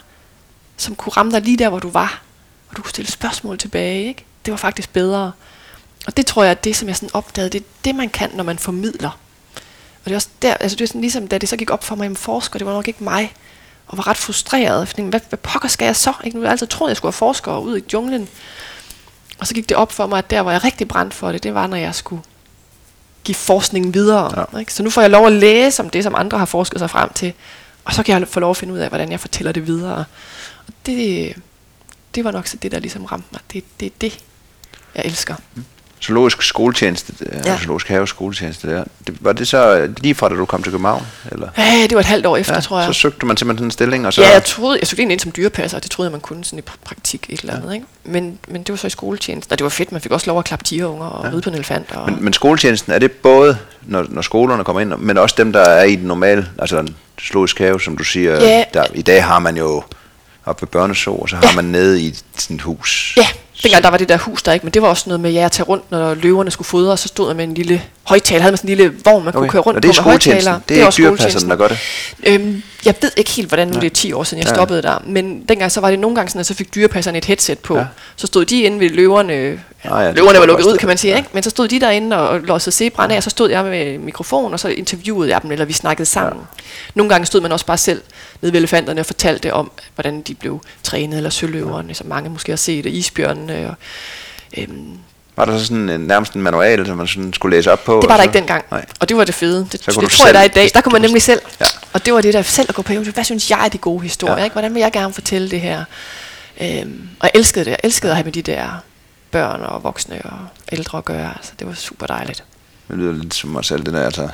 som kunne ramme dig lige der, hvor du var. Og du kunne stille spørgsmål tilbage. Ikke? Det var faktisk bedre. Og det tror jeg, at det, som jeg sådan opdagede, det er det, man kan, når man formidler. Og det er også der, altså det er sådan ligesom, da det så gik op for mig, at forsker, det var nok ikke mig. Og var ret frustreret. Fordi, hvad, hvad pokker skal jeg så? Ikke? Nu har jeg altid troet, at jeg skulle være forsker ud i junglen. Og så gik det op for mig, at der, hvor jeg rigtig brændt for det, det var, når jeg skulle give forskningen videre. Ja. Ikke? Så nu får jeg lov at læse om det, som andre har forsket sig frem til. Og så kan jeg få lov at finde ud af, hvordan jeg fortæller det videre det, det var nok så det, der ligesom ramte mig. Det er det, det, jeg elsker. Mm. Zoologisk skoletjeneste, ja. zoologisk have skoletjeneste der. Det, var det så lige fra, da du kom til København? Eller? Ja, det var et halvt år efter, ja, tror jeg. Så søgte man simpelthen en stilling? Og så... Ja, jeg, troede, jeg søgte ind som dyrepasser, og det troede jeg, man kunne sådan i praktik et eller andet. Ja. Ikke? Men, men det var så i skoletjenesten, og det var fedt. Man fik også lov at klappe tigerunger og ja. ride på en elefant. Og... Men, men skoletjenesten, er det både, når, når skolerne kommer ind, men også dem, der er i den normale, altså en zoologisk have, som du siger, ja. der, i dag har man jo op ved børneså, og så har ja. man nede i sådan et hus. Ja, dengang der var det der hus der ikke, men det var også noget med, ja, at tage rundt, når løverne skulle fodre, så stod der med en lille højtaler, havde man sådan en lille vogn, man okay. kunne køre rundt og det er på med højtaler. Det er, det er ikke dyrpasserne, der gør det? Øhm, Jeg ved ikke helt, hvordan nu det er 10 år siden, jeg Ja. stoppede der. Men dengang så var det nogle gange sådan, at så fik dyrepasserne et headset på. Ja. Ja. Så stod de inde ved løverne. Ja, Ah, ja, løverne var lukket ud, kan man sige. Ja. Ikke? Men så stod de derinde og lossede zebraen af, og så stod jeg med mikrofon, og så interviewede jeg dem, eller vi snakkede sammen. Ja. Nogle gange stod man også bare selv nede ved elefanterne og fortalte om, hvordan de blev trænet, eller søløverne, som mange måske har set, og isbjørnene. Og, øhm, Var der så sådan en, nærmest en manual, som man sådan skulle læse op på? Det var der så? ikke dengang. Nej. Og det var det fede. Det, det tror du jeg, der er i selv- dag. Der kunne man nemlig selv. Ja. Og det var det der selv at gå på. Hvad synes jeg er de gode historier? Ja. Ja. Ikke? Hvordan vil jeg gerne fortælle det her? Øhm, og jeg elskede det. Jeg elskede at have med de der børn og voksne og ældre at gøre. Altså, det var super dejligt. Det lyder lidt som mig selv, det der, altså,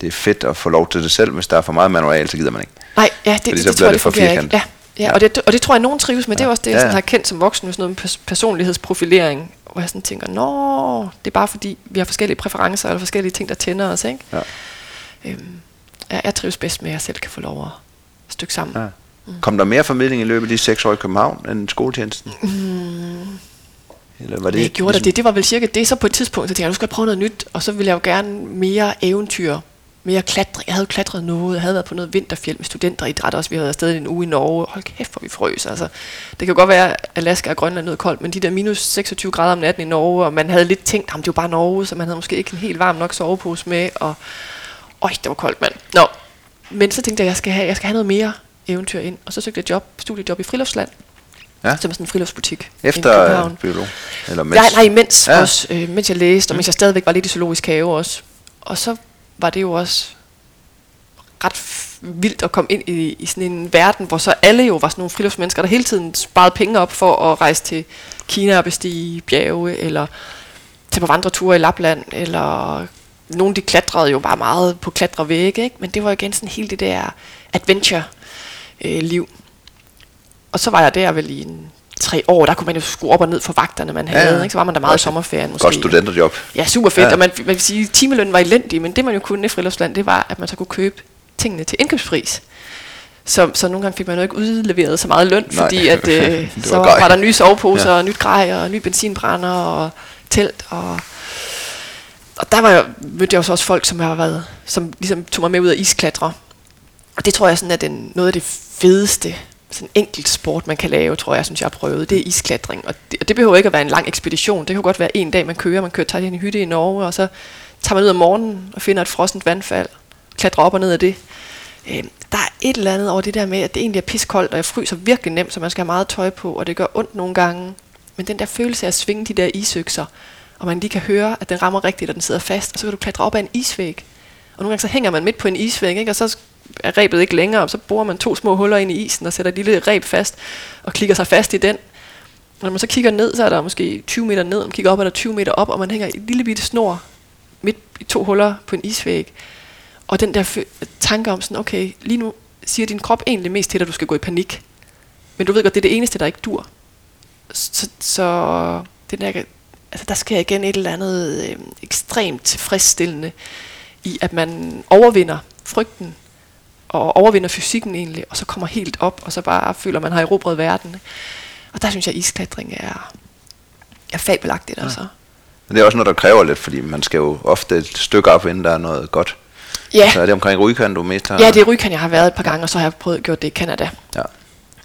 det er fedt at få lov til det selv, hvis der er for meget manual, så gider man ikke. Nej, ja, det, Fordi det, så det, bliver tror jeg, det det for firkantet. Ja, ja, og, det, og det tror jeg, nogen trives med. Det er også det, jeg Ja, ja. har kendt som voksen, med sådan noget pers- personlighedsprofilering, hvor jeg sådan tænker, nå, det er bare fordi, vi har forskellige præferencer, eller forskellige ting, der tænder os, ikke? Ja. Øhm, jeg, jeg trives bedst med, at jeg selv kan få lov at stykke sammen. Ja. Kom der mere formidling i løbet af de seks år i København end skoletjenesten? Mm. Eller var det, Det gjorde ligesom... det. Det var vel cirka det. Så på et tidspunkt, så tænkte jeg, nu skal jeg prøve noget nyt. Og så ville jeg jo gerne mere eventyr. Mere klatring. Jeg havde klatret noget. Jeg havde været på noget vinterfjeld med studenteridræt også. Vi havde afsted en uge i Norge. Hold kæft, hvor vi frøs. Altså, det kan godt være, at Alaska og Grønland noget koldt, men de der minus 26 grader om natten i Norge, og man havde lidt tænkt, at det var bare Norge, så man havde måske ikke en helt varm nok sovepose med. Og øj, det var koldt, mand. Nå, men så tænkte jeg, at jeg skal have, jeg skal have noget mere eventyr ind. Og så søgte jeg job, studiejob i Friluftsland, Ja. som er sådan en friluftsbutik Efter øh, biolog? Eller mens? Nej, nej, mens, ja. også, øh, mens jeg læste, og mens jeg stadigvæk var lidt i zoologisk have også. Og så var det jo også ret vildt at komme ind i, i sådan en verden, hvor så alle jo var sådan nogle friluftsmennesker, der hele tiden sparede penge op for at rejse til Kina og bestige bjerge, eller tage på vandreture i Lapland, eller nogle de klatrede jo bare meget på klatrevægge, ikke? men det var igen sådan helt det der adventure-liv. Øh, og så var jeg der vel i en tre år, der kunne man jo skrue op og ned for vagterne, man havde. ja. Ikke? Så var man der meget i sommerferien måske. Godt studenterjob. Ja, super fedt. Ja. Og man, man vil sige, timelønnen var elendig, men det man jo kunne i Friluftsland, det var, at man så kunne købe tingene til indkøbspris. Så, så nogle gange fik man jo ikke udleveret så meget løn, Nej. fordi at, øh, så var var, grej. var der nye soveposer, Ja. og nyt grej, og ny benzinbrænder, og telt, og, og der var jeg, mødte jeg jo så også folk, som har været, som ligesom tog mig med ud af isklatre. Og det tror jeg sådan er den, noget af det fedeste sådan enkelt sport, man kan lave, tror jeg, synes jeg har prøvet. Det er isklatring. Og det, og det behøver ikke at være en lang ekspedition. Det kan godt være en dag, man kører. Man kører tager en hytte i Norge, og så tager man ud om morgenen og finder et frossent vandfald. Klatrer op og ned af det. Øh, der er et eller andet over det der med, at det egentlig er piskoldt, og jeg fryser virkelig nemt, så man skal have meget tøj på, og det gør ondt nogle gange. Men den der følelse af at svinge de der isøkser, og man lige kan høre, at den rammer rigtigt, og den sidder fast, og så kan du klatre op ad en isvæg. Og nogle gange så hænger man midt på en isvæg, ikke? og så er rebet ikke længere, og så borer man to små huller ind i isen og sætter et lille reb fast, og klikker sig fast i den. Og når man så kigger ned, så er der måske 20 meter ned, og man kigger op, er der 20 meter op, og man hænger et en lille bitte snor midt i to huller på en isvæg. Og den der tanke om sådan, okay, lige nu siger din krop egentlig mest til dig, at du skal gå i panik. Men du ved godt, det er det eneste, der ikke dur. Så, så det der, altså der sker igen et eller andet øh, ekstremt tilfredsstillende i, at man overvinder frygten, og overvinder fysikken egentlig, og så kommer helt op, og så bare føler, at man har erobret verden. Og der synes jeg, at isklatring er, er fabelagtigt, ja. altså. Men det er også noget, der kræver lidt, fordi man skal jo ofte et stykke op, inden der er noget godt. Ja, Så er det omkring Rygkan, du mest har... ja det er Rykan, jeg har været et par gange, og så har jeg prøvet at gøre det i Canada. Ja.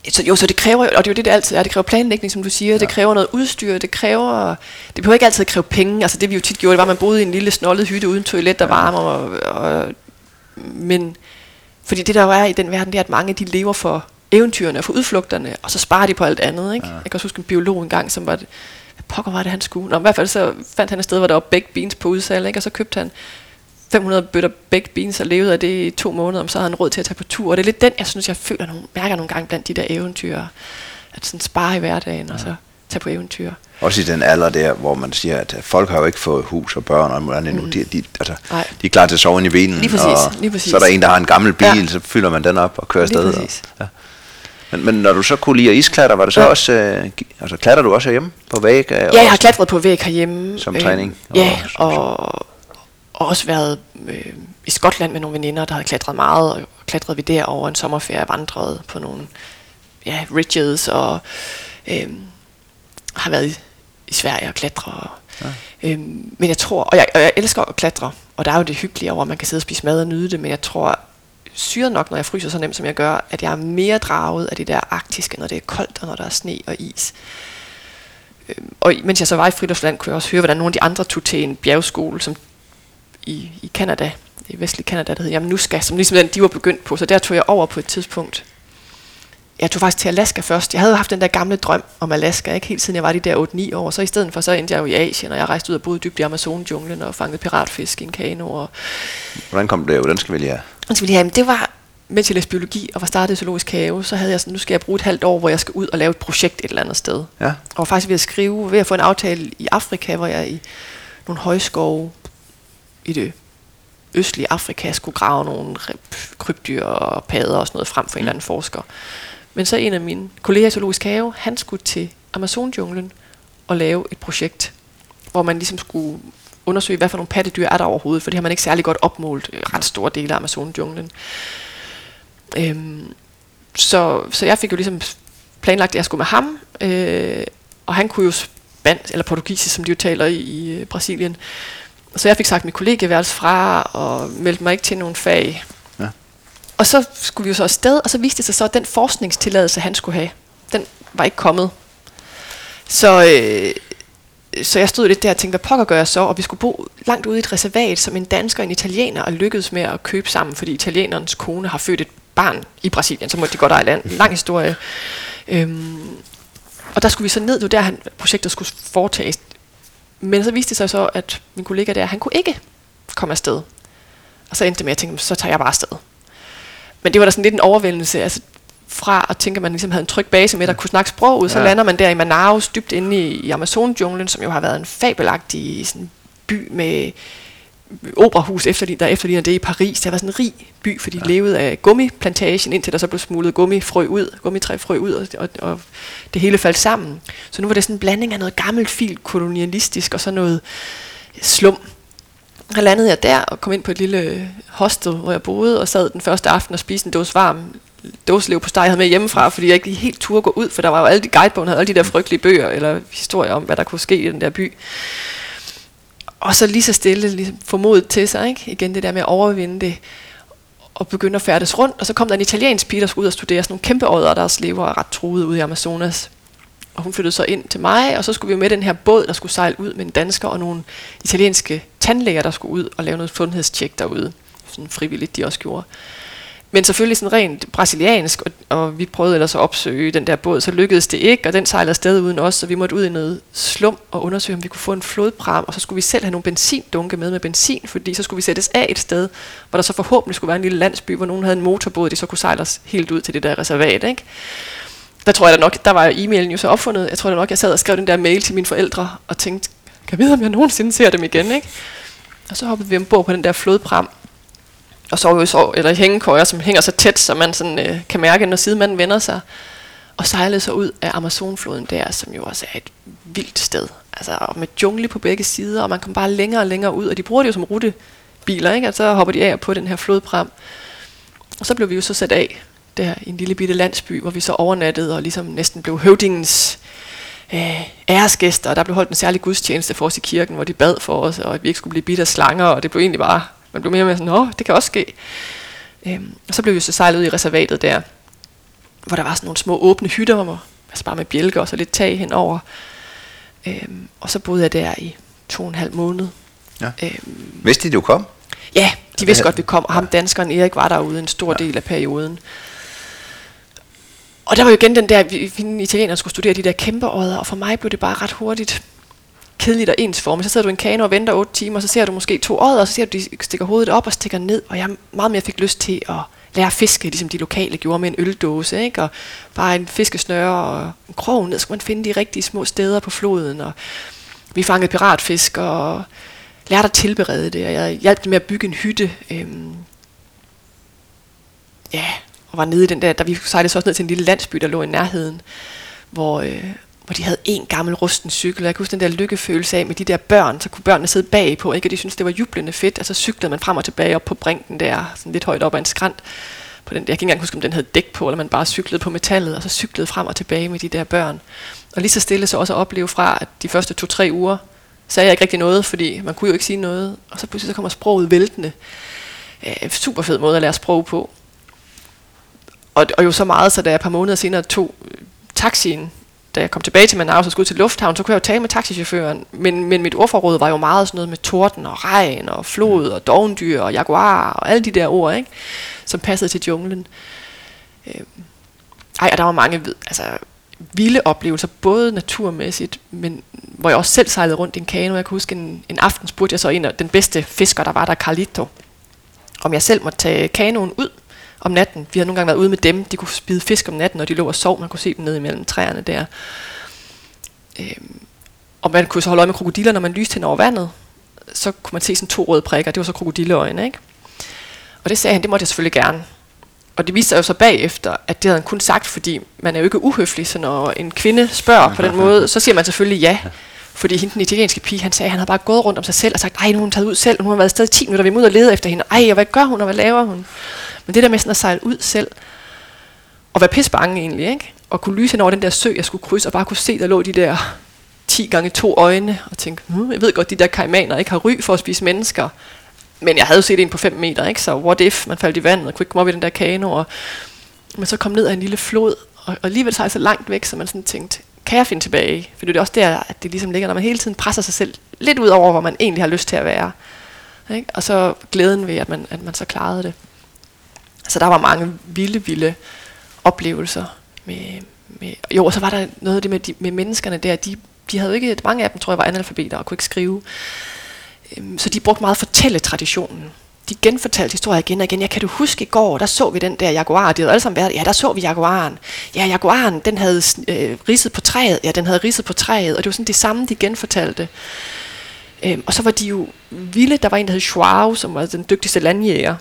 Så, jo, så det kræver, og det er jo det, det altid er, det kræver planlægning, som du siger, ja. det kræver noget udstyr, det kræver, det behøver ikke altid at kræve penge, altså det vi jo tit gjorde, det var, at man boede i en lille snollet hytte uden toilet og varme, og, og, men fordi det der jo er i den verden, det er, at mange de lever for eventyrene og for udflugterne, og så sparer de på alt andet, ikke? Ja. Jeg kan også huske en biolog engang, som var, hvad pokker var det, han skulle? Nå, i hvert fald så fandt han et sted, hvor der var baked beans på udsalg, ikke? Og så købte han 500 bøtter baked beans og levede af det i to måneder, om så havde han råd til at tage på tur. Og det er lidt den, jeg synes, jeg føler nogle, mærker nogle gange blandt de der eventyr, at sådan spare i hverdagen, ja. og så tage på eventyr. Også i den alder der, hvor man siger, at folk har jo ikke fået hus og børn og hvordan endnu. Mm. De, de, altså, Nej. de er klar til at sove i bilen. Lige præcis, og lige præcis. Så er der en, der har en gammel bil, Ja. så fylder man den op og kører afsted. Og, ja. men, men når du så kunne lide at isklatre, var det så Ja. også... Øh, altså klatrer du også hjemme på væg? øh, Ja, og jeg har klatret på væg herhjemme. Som træning? Ja, Og- og, og også været øh, i Skotland med nogle veninder, der havde klatret meget, og klatrede vi der over en sommerferie, vandrede på nogle ja, ridges, og øh, har været i, i Sverige og klatre. Og, ja. øh, men jeg tror, og jeg, og jeg elsker at klatre, og der er jo det hyggelige over, at man kan sidde og spise mad og nyde det, men jeg tror, syret nok, når jeg fryser så nemt, som jeg gør, at jeg er mere draget af det der arktiske, når det er koldt, og når der er sne og is. Øhm, og mens jeg så var i Friluftsland, kunne jeg også høre, hvordan nogle af de andre tog til en bjergskole, som i, i Canada, i vestlig Canada, der hed Jamnuska, som ligesom den, de var begyndt på. Så der tog jeg over på et tidspunkt. Jeg tog faktisk til Alaska først. Jeg havde haft den der gamle drøm om Alaska, ikke helt siden jeg var de der 8-9 år. Så i stedet for, så endte jeg jo i Asien, og jeg rejste ud og boede dybt i Amazon-junglen og fangede piratfisk i en kano. Og Hvordan kom det ud? Hvordan skal vi lige have? og så ville jeg, jamen, det var, mens jeg læste biologi og var startet i Zoologisk Have, så havde jeg sådan, nu skal jeg bruge et halvt år, hvor jeg skal ud og lave et projekt et eller andet sted. Ja. Og var faktisk ved at skrive, ved at få en aftale i Afrika, hvor jeg i nogle højskove i det østlige Afrika skulle grave nogle krybdyr og padder og sådan noget frem for en eller anden forsker. Men så en af mine kolleger i Zoologisk Have, han skulle til Amazonjunglen og lave et projekt, hvor man ligesom skulle undersøge, hvad for nogle pattedyr er der overhovedet, for det har man ikke særlig godt opmålt øh, ret store dele af Amazonjunglen. Øhm, så, så jeg fik jo ligesom planlagt, at jeg skulle med ham, øh, og han kunne jo spansk, eller portugisisk, som de jo taler i, i øh, Brasilien. Så jeg fik sagt mit kollegeværelse fra, og meldte mig ikke til nogen fag. Og så skulle vi jo så afsted, og så viste det sig så, at den forskningstilladelse, han skulle have, den var ikke kommet. Så, øh, så jeg stod lidt der og tænkte, hvad pokker gør jeg så? Og vi skulle bo langt ude i et reservat, som en dansker og en italiener og lykkedes med at købe sammen, fordi italienerens kone har født et barn i Brasilien, så måtte de godt eje land. Lang historie. Øhm, og der skulle vi så ned, det var der han, projektet skulle foretages. Men så viste det sig så, at min kollega der, han kunne ikke komme afsted. Og så endte det med, at jeg tænkte, så tager jeg bare afsted. Men det var da sådan lidt en overvældelse, altså fra at tænke, at man ligesom havde en tryg base med, der kunne snakke sproget, så Ja. lander man der i Manaus, dybt inde i, i Amazon-junglen, som jo har været en fabelagtig sådan, by med operahus, efter, der efterligner det i Paris. Det været sådan en rig by, for de ja. levede af gummiplantagen, indtil der så blev smuglet gummifrø ud, gummitræfrø ud, og, og, og det hele faldt sammen. Så nu var det sådan en blanding af noget gammelt fil kolonialistisk, og så noget slum der landede jeg der og kom ind på et lille øh, hostel, hvor jeg boede, og sad den første aften og spiste en dåse varm dåselev på steg, jeg havde med hjemmefra, fordi jeg ikke helt turde gå ud, for der var jo alle de guidebogen, havde alle de der frygtelige bøger, eller historier om, hvad der kunne ske i den der by. Og så lige så stille, ligesom formodet til sig, ikke? igen det der med at overvinde det, og begynde at færdes rundt. Og så kom der en italiensk pige, der skulle ud og studere sådan nogle kæmpe ådder, deres lever er ret truet ude i Amazonas. Og hun flyttede så ind til mig, og så skulle vi med den her båd, der skulle sejle ud med en dansker og nogle italienske tandlæger, der skulle ud og lave noget sundhedstjek derude. Sådan frivilligt, de også gjorde. Men selvfølgelig sådan rent brasiliansk, og, og vi prøvede ellers at opsøge den der båd, så lykkedes det ikke, og den sejlede afsted uden os, så vi måtte ud i noget slum og undersøge, om vi kunne få en flodpram, og så skulle vi selv have nogle benzindunke med med benzin, fordi så skulle vi sættes af et sted, hvor der så forhåbentlig skulle være en lille landsby, hvor nogen havde en motorbåd, de så kunne sejle os helt ud til det der reservat, ikke? Der tror jeg da nok, der var e-mailen jo så opfundet, jeg tror da nok, jeg sad og skrev den der mail til mine forældre, og tænkte, kan jeg vide, om jeg nogensinde ser dem igen, ikke? Og så hoppede vi ombord på den der flodpram, og så var vi så, eller i hængekøjer, som hænger så tæt, så man sådan, øh, kan mærke, når sidemanden vender sig. Og sejlede så ud af Amazonfloden der, som jo også er et vildt sted. Altså og med jungle på begge sider, og man kom bare længere og længere ud, og de bruger det jo som rutebiler, ikke? Og så hopper de af på den her flodpram. Og så blev vi jo så sat af der i en lille bitte landsby, hvor vi så overnattede og ligesom næsten blev høvdingens øh, æresgæster, og der blev holdt en særlig gudstjeneste for os i kirken, hvor de bad for os, og at vi ikke skulle blive bidt af slanger, og det blev egentlig bare, man blev mere og mere sådan, åh, det kan også ske. Øhm, og så blev vi så sejlet ud i reservatet der, hvor der var sådan nogle små åbne hytter, hvor, altså bare med bjælker og så lidt tag henover. Øhm, og så boede jeg der i to og en halv måned. Ja. Øhm, Vidste de, du kom? Ja, de vidste det- godt, vi kom, og ham danskeren Erik var derude en stor del af perioden. Og der var jo igen den der, vi, vi italienere skulle studere de der kæmpe ådder, og for mig blev det bare ret hurtigt kedeligt og ensformigt. Så sidder du i en kano og venter 8 timer, og så ser du måske to ådder, og så ser du, de stikker hovedet op og stikker ned, og jeg meget mere fik lyst til at lære at fiske, ligesom de lokale gjorde med en øldåse, ikke? og bare en fiskesnøre og en krog ned, så skulle man finde de rigtige små steder på floden, og vi fangede piratfisk, og lærte at tilberede det, og jeg hjalp dem med at bygge en hytte. Øhm, ja, og var nede i den der, da vi sejlede så også ned til en lille landsby, der lå i nærheden, hvor, øh, hvor de havde en gammel rusten cykel, og jeg kan huske den der lykkefølelse af med de der børn, så kunne børnene sidde bagpå, ikke? og de syntes, det var jublende fedt, og så cyklede man frem og tilbage op på brinken der, sådan lidt højt op ad en skrant, på den der, jeg kan ikke engang huske, om den havde dæk på, eller man bare cyklede på metallet, og så cyklede frem og tilbage med de der børn. Og lige så stille så også at opleve fra, at de første to-tre uger, sagde jeg ikke rigtig noget, fordi man kunne jo ikke sige noget, og så pludselig så kommer sproget væltende. Øh, super fed måde at lære sprog på og, og jo så meget, så da jeg et par måneder senere tog øh, taxien, da jeg kom tilbage til Manaus og skulle til lufthavn, så kunne jeg jo tale med taxichaufføren. Men, men mit ordforråd var jo meget sådan noget med torden og regn og flod og dovendyr og jaguar og alle de der ord, ikke? som passede til junglen. Øh, ej, og der var mange altså, vilde oplevelser, både naturmæssigt, men hvor jeg også selv sejlede rundt i en kano. Jeg kan huske, en, en aften spurgte jeg så en af den bedste fisker, der var der, Carlito, om jeg selv måtte tage kanoen ud om natten. Vi har nogle gange været ude med dem. De kunne spide fisk om natten, og de lå og sov. Man kunne se dem nede imellem træerne der. Øhm, og man kunne så holde øje med krokodiller, når man lyste hen over vandet. Så kunne man se sådan to røde prikker. Det var så krokodilleøjne, ikke? Og det sagde han, det måtte jeg selvfølgelig gerne. Og det viste sig jo så bagefter, at det havde han kun sagt, fordi man er jo ikke uhøflig, så når en kvinde spørger på den måde, så siger man selvfølgelig ja. Fordi hende, den italienske pige, han sagde, at han havde bare gået rundt om sig selv og sagt, ej, nu har hun taget ud selv, og nu har været afsted 10 minutter, vi er ude og lede efter hende. Ej, og hvad gør hun, og hvad laver hun? Men det der med sådan at sejle ud selv, og være pisse bange egentlig, ikke? Og kunne lyse hen over den der sø, jeg skulle krydse, og bare kunne se, der lå de der 10 gange to øjne, og tænke, hm, jeg ved godt, de der kaimaner ikke har ry for at spise mennesker. Men jeg havde jo set en på 5 meter, ikke? så what if man faldt i vandet og kunne ikke komme op i den der kano, og man så kom ned af en lille flod, og, og alligevel så, så langt væk, så man sådan tænkte, kan jeg finde tilbage? For det er også der, at det ligesom ligger, når man hele tiden presser sig selv lidt ud over, hvor man egentlig har lyst til at være. Ikke? Og så glæden ved, at man, at man så klarede det. Så der var mange vilde, vilde oplevelser. Med, med, jo, og så var der noget af det med, de, med menneskerne der. De, de havde ikke, mange af dem tror jeg var analfabeter og kunne ikke skrive. Øhm, så de brugte meget fortælletraditionen. De genfortalte historier igen og igen. Jeg kan du huske i går, der så vi den der jaguar. De havde alle sammen været, ja, der så vi jaguaren. Ja, jaguaren, den havde øh, ridset på træet. Ja, den havde ridset på træet. Og det var sådan det samme, de genfortalte. Øhm, og så var de jo vilde. Der var en, der hed Schwau, som var den dygtigste landjæger.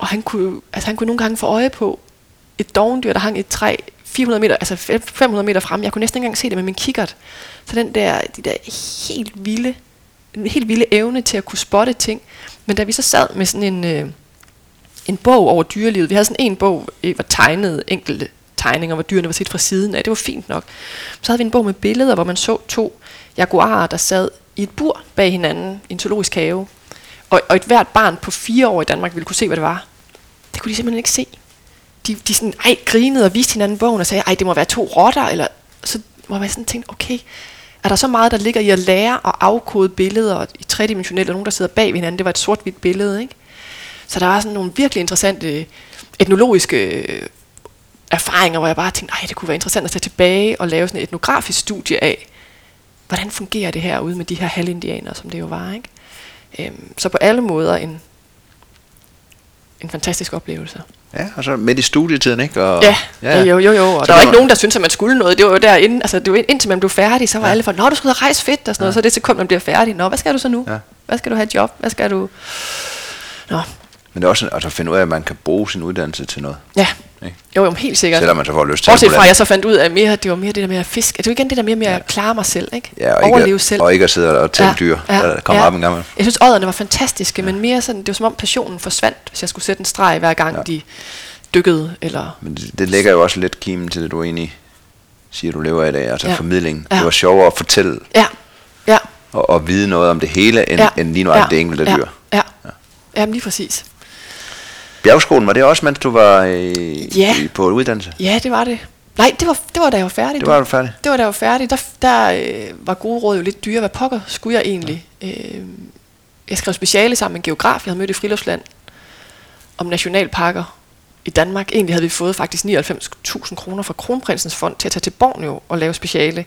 Og han kunne, altså han kunne nogle gange få øje på et dovendyr, der hang i et træ 400 meter, altså 500 meter frem. Jeg kunne næsten ikke engang se det med min kikkert. Så den der, de der helt vilde, en helt vilde evne til at kunne spotte ting. Men da vi så sad med sådan en, øh, en bog over dyrelivet, vi havde sådan en bog, øh, var tegnet enkelte tegninger, hvor dyrene var set fra siden af, det var fint nok. Så havde vi en bog med billeder, hvor man så to jaguarer, der sad i et bur bag hinanden i en zoologisk have. Og, og et hvert barn på fire år i Danmark ville kunne se, hvad det var. Det kunne de simpelthen ikke se. De, de sådan, ej, grinede og viste hinanden bogen og sagde, ej, det må være to rotter, eller så var man sådan tænkt, okay, er der så meget, der ligger i at lære at afkode billeder i tredimensionelt, og nogen, der sidder bag hinanden, det var et sort-hvidt billede, ikke? Så der var sådan nogle virkelig interessante øh, etnologiske øh, erfaringer, hvor jeg bare tænkte, nej, det kunne være interessant at tage tilbage og lave sådan et etnografisk studie af, hvordan fungerer det her ude med de her halvindianere, som det jo var, ikke? Øhm, så på alle måder en, en fantastisk oplevelse. Ja, og så midt i studietiden, ikke? Og, ja, ja, jo, jo, jo. Og så der var ikke nogen, der syntes, at man skulle noget. Det var jo derinde, altså det var indtil man blev færdig, så var ja. alle for, nå, du skulle rejse fedt og sådan ja. noget. Så det sekund, man bliver færdig. Nå, hvad skal du så nu? Ja. Hvad skal du have et job? Hvad skal du... Nå. Men det er også altså, at finde ud af, at man kan bruge sin uddannelse til noget. Ja, ikke? jo, jo, helt sikkert. Selvom man så får lyst til Bortset fra, at jeg så fandt ud af, mere, det var mere det der med at fiske. Det var igen det der mere med at klare mig selv, ikke? Ja, og Overleve ikke, selv. Og ikke at sidde og tælle ja, dyr, ja, der kommer ja. op en gang. Jeg synes, ådderne var fantastiske, ja. men mere sådan, det var som om passionen forsvandt, hvis jeg skulle sætte en streg hver gang, ja. de dykkede. Eller men det, det lægger jo også lidt kimen til det, du egentlig siger, du lever i dag, altså ja. formidling. Ja. Det var sjovere at fortælle. Ja, ja. Og, og vide noget om det hele, end, ja. end lige nu ja. det enkelte ja. dyr. Ja, ja. ja lige præcis. Bjergskolen, var det også, mens du var øh, ja. i, på uddannelse? Ja, det var det. Nej, det var, det var da jeg var færdig. Det var du færdig? Det var da jeg var færdig. Der, der øh, var gode råd jo lidt dyre. Hvad pokker skulle jeg egentlig? Ja. Øh, jeg skrev speciale sammen med en geograf, jeg havde mødt i Friluftsland, om nationalparker i Danmark. Egentlig havde vi fået faktisk 99.000 kroner fra Kronprinsens Fond til at tage til Borneo og lave speciale.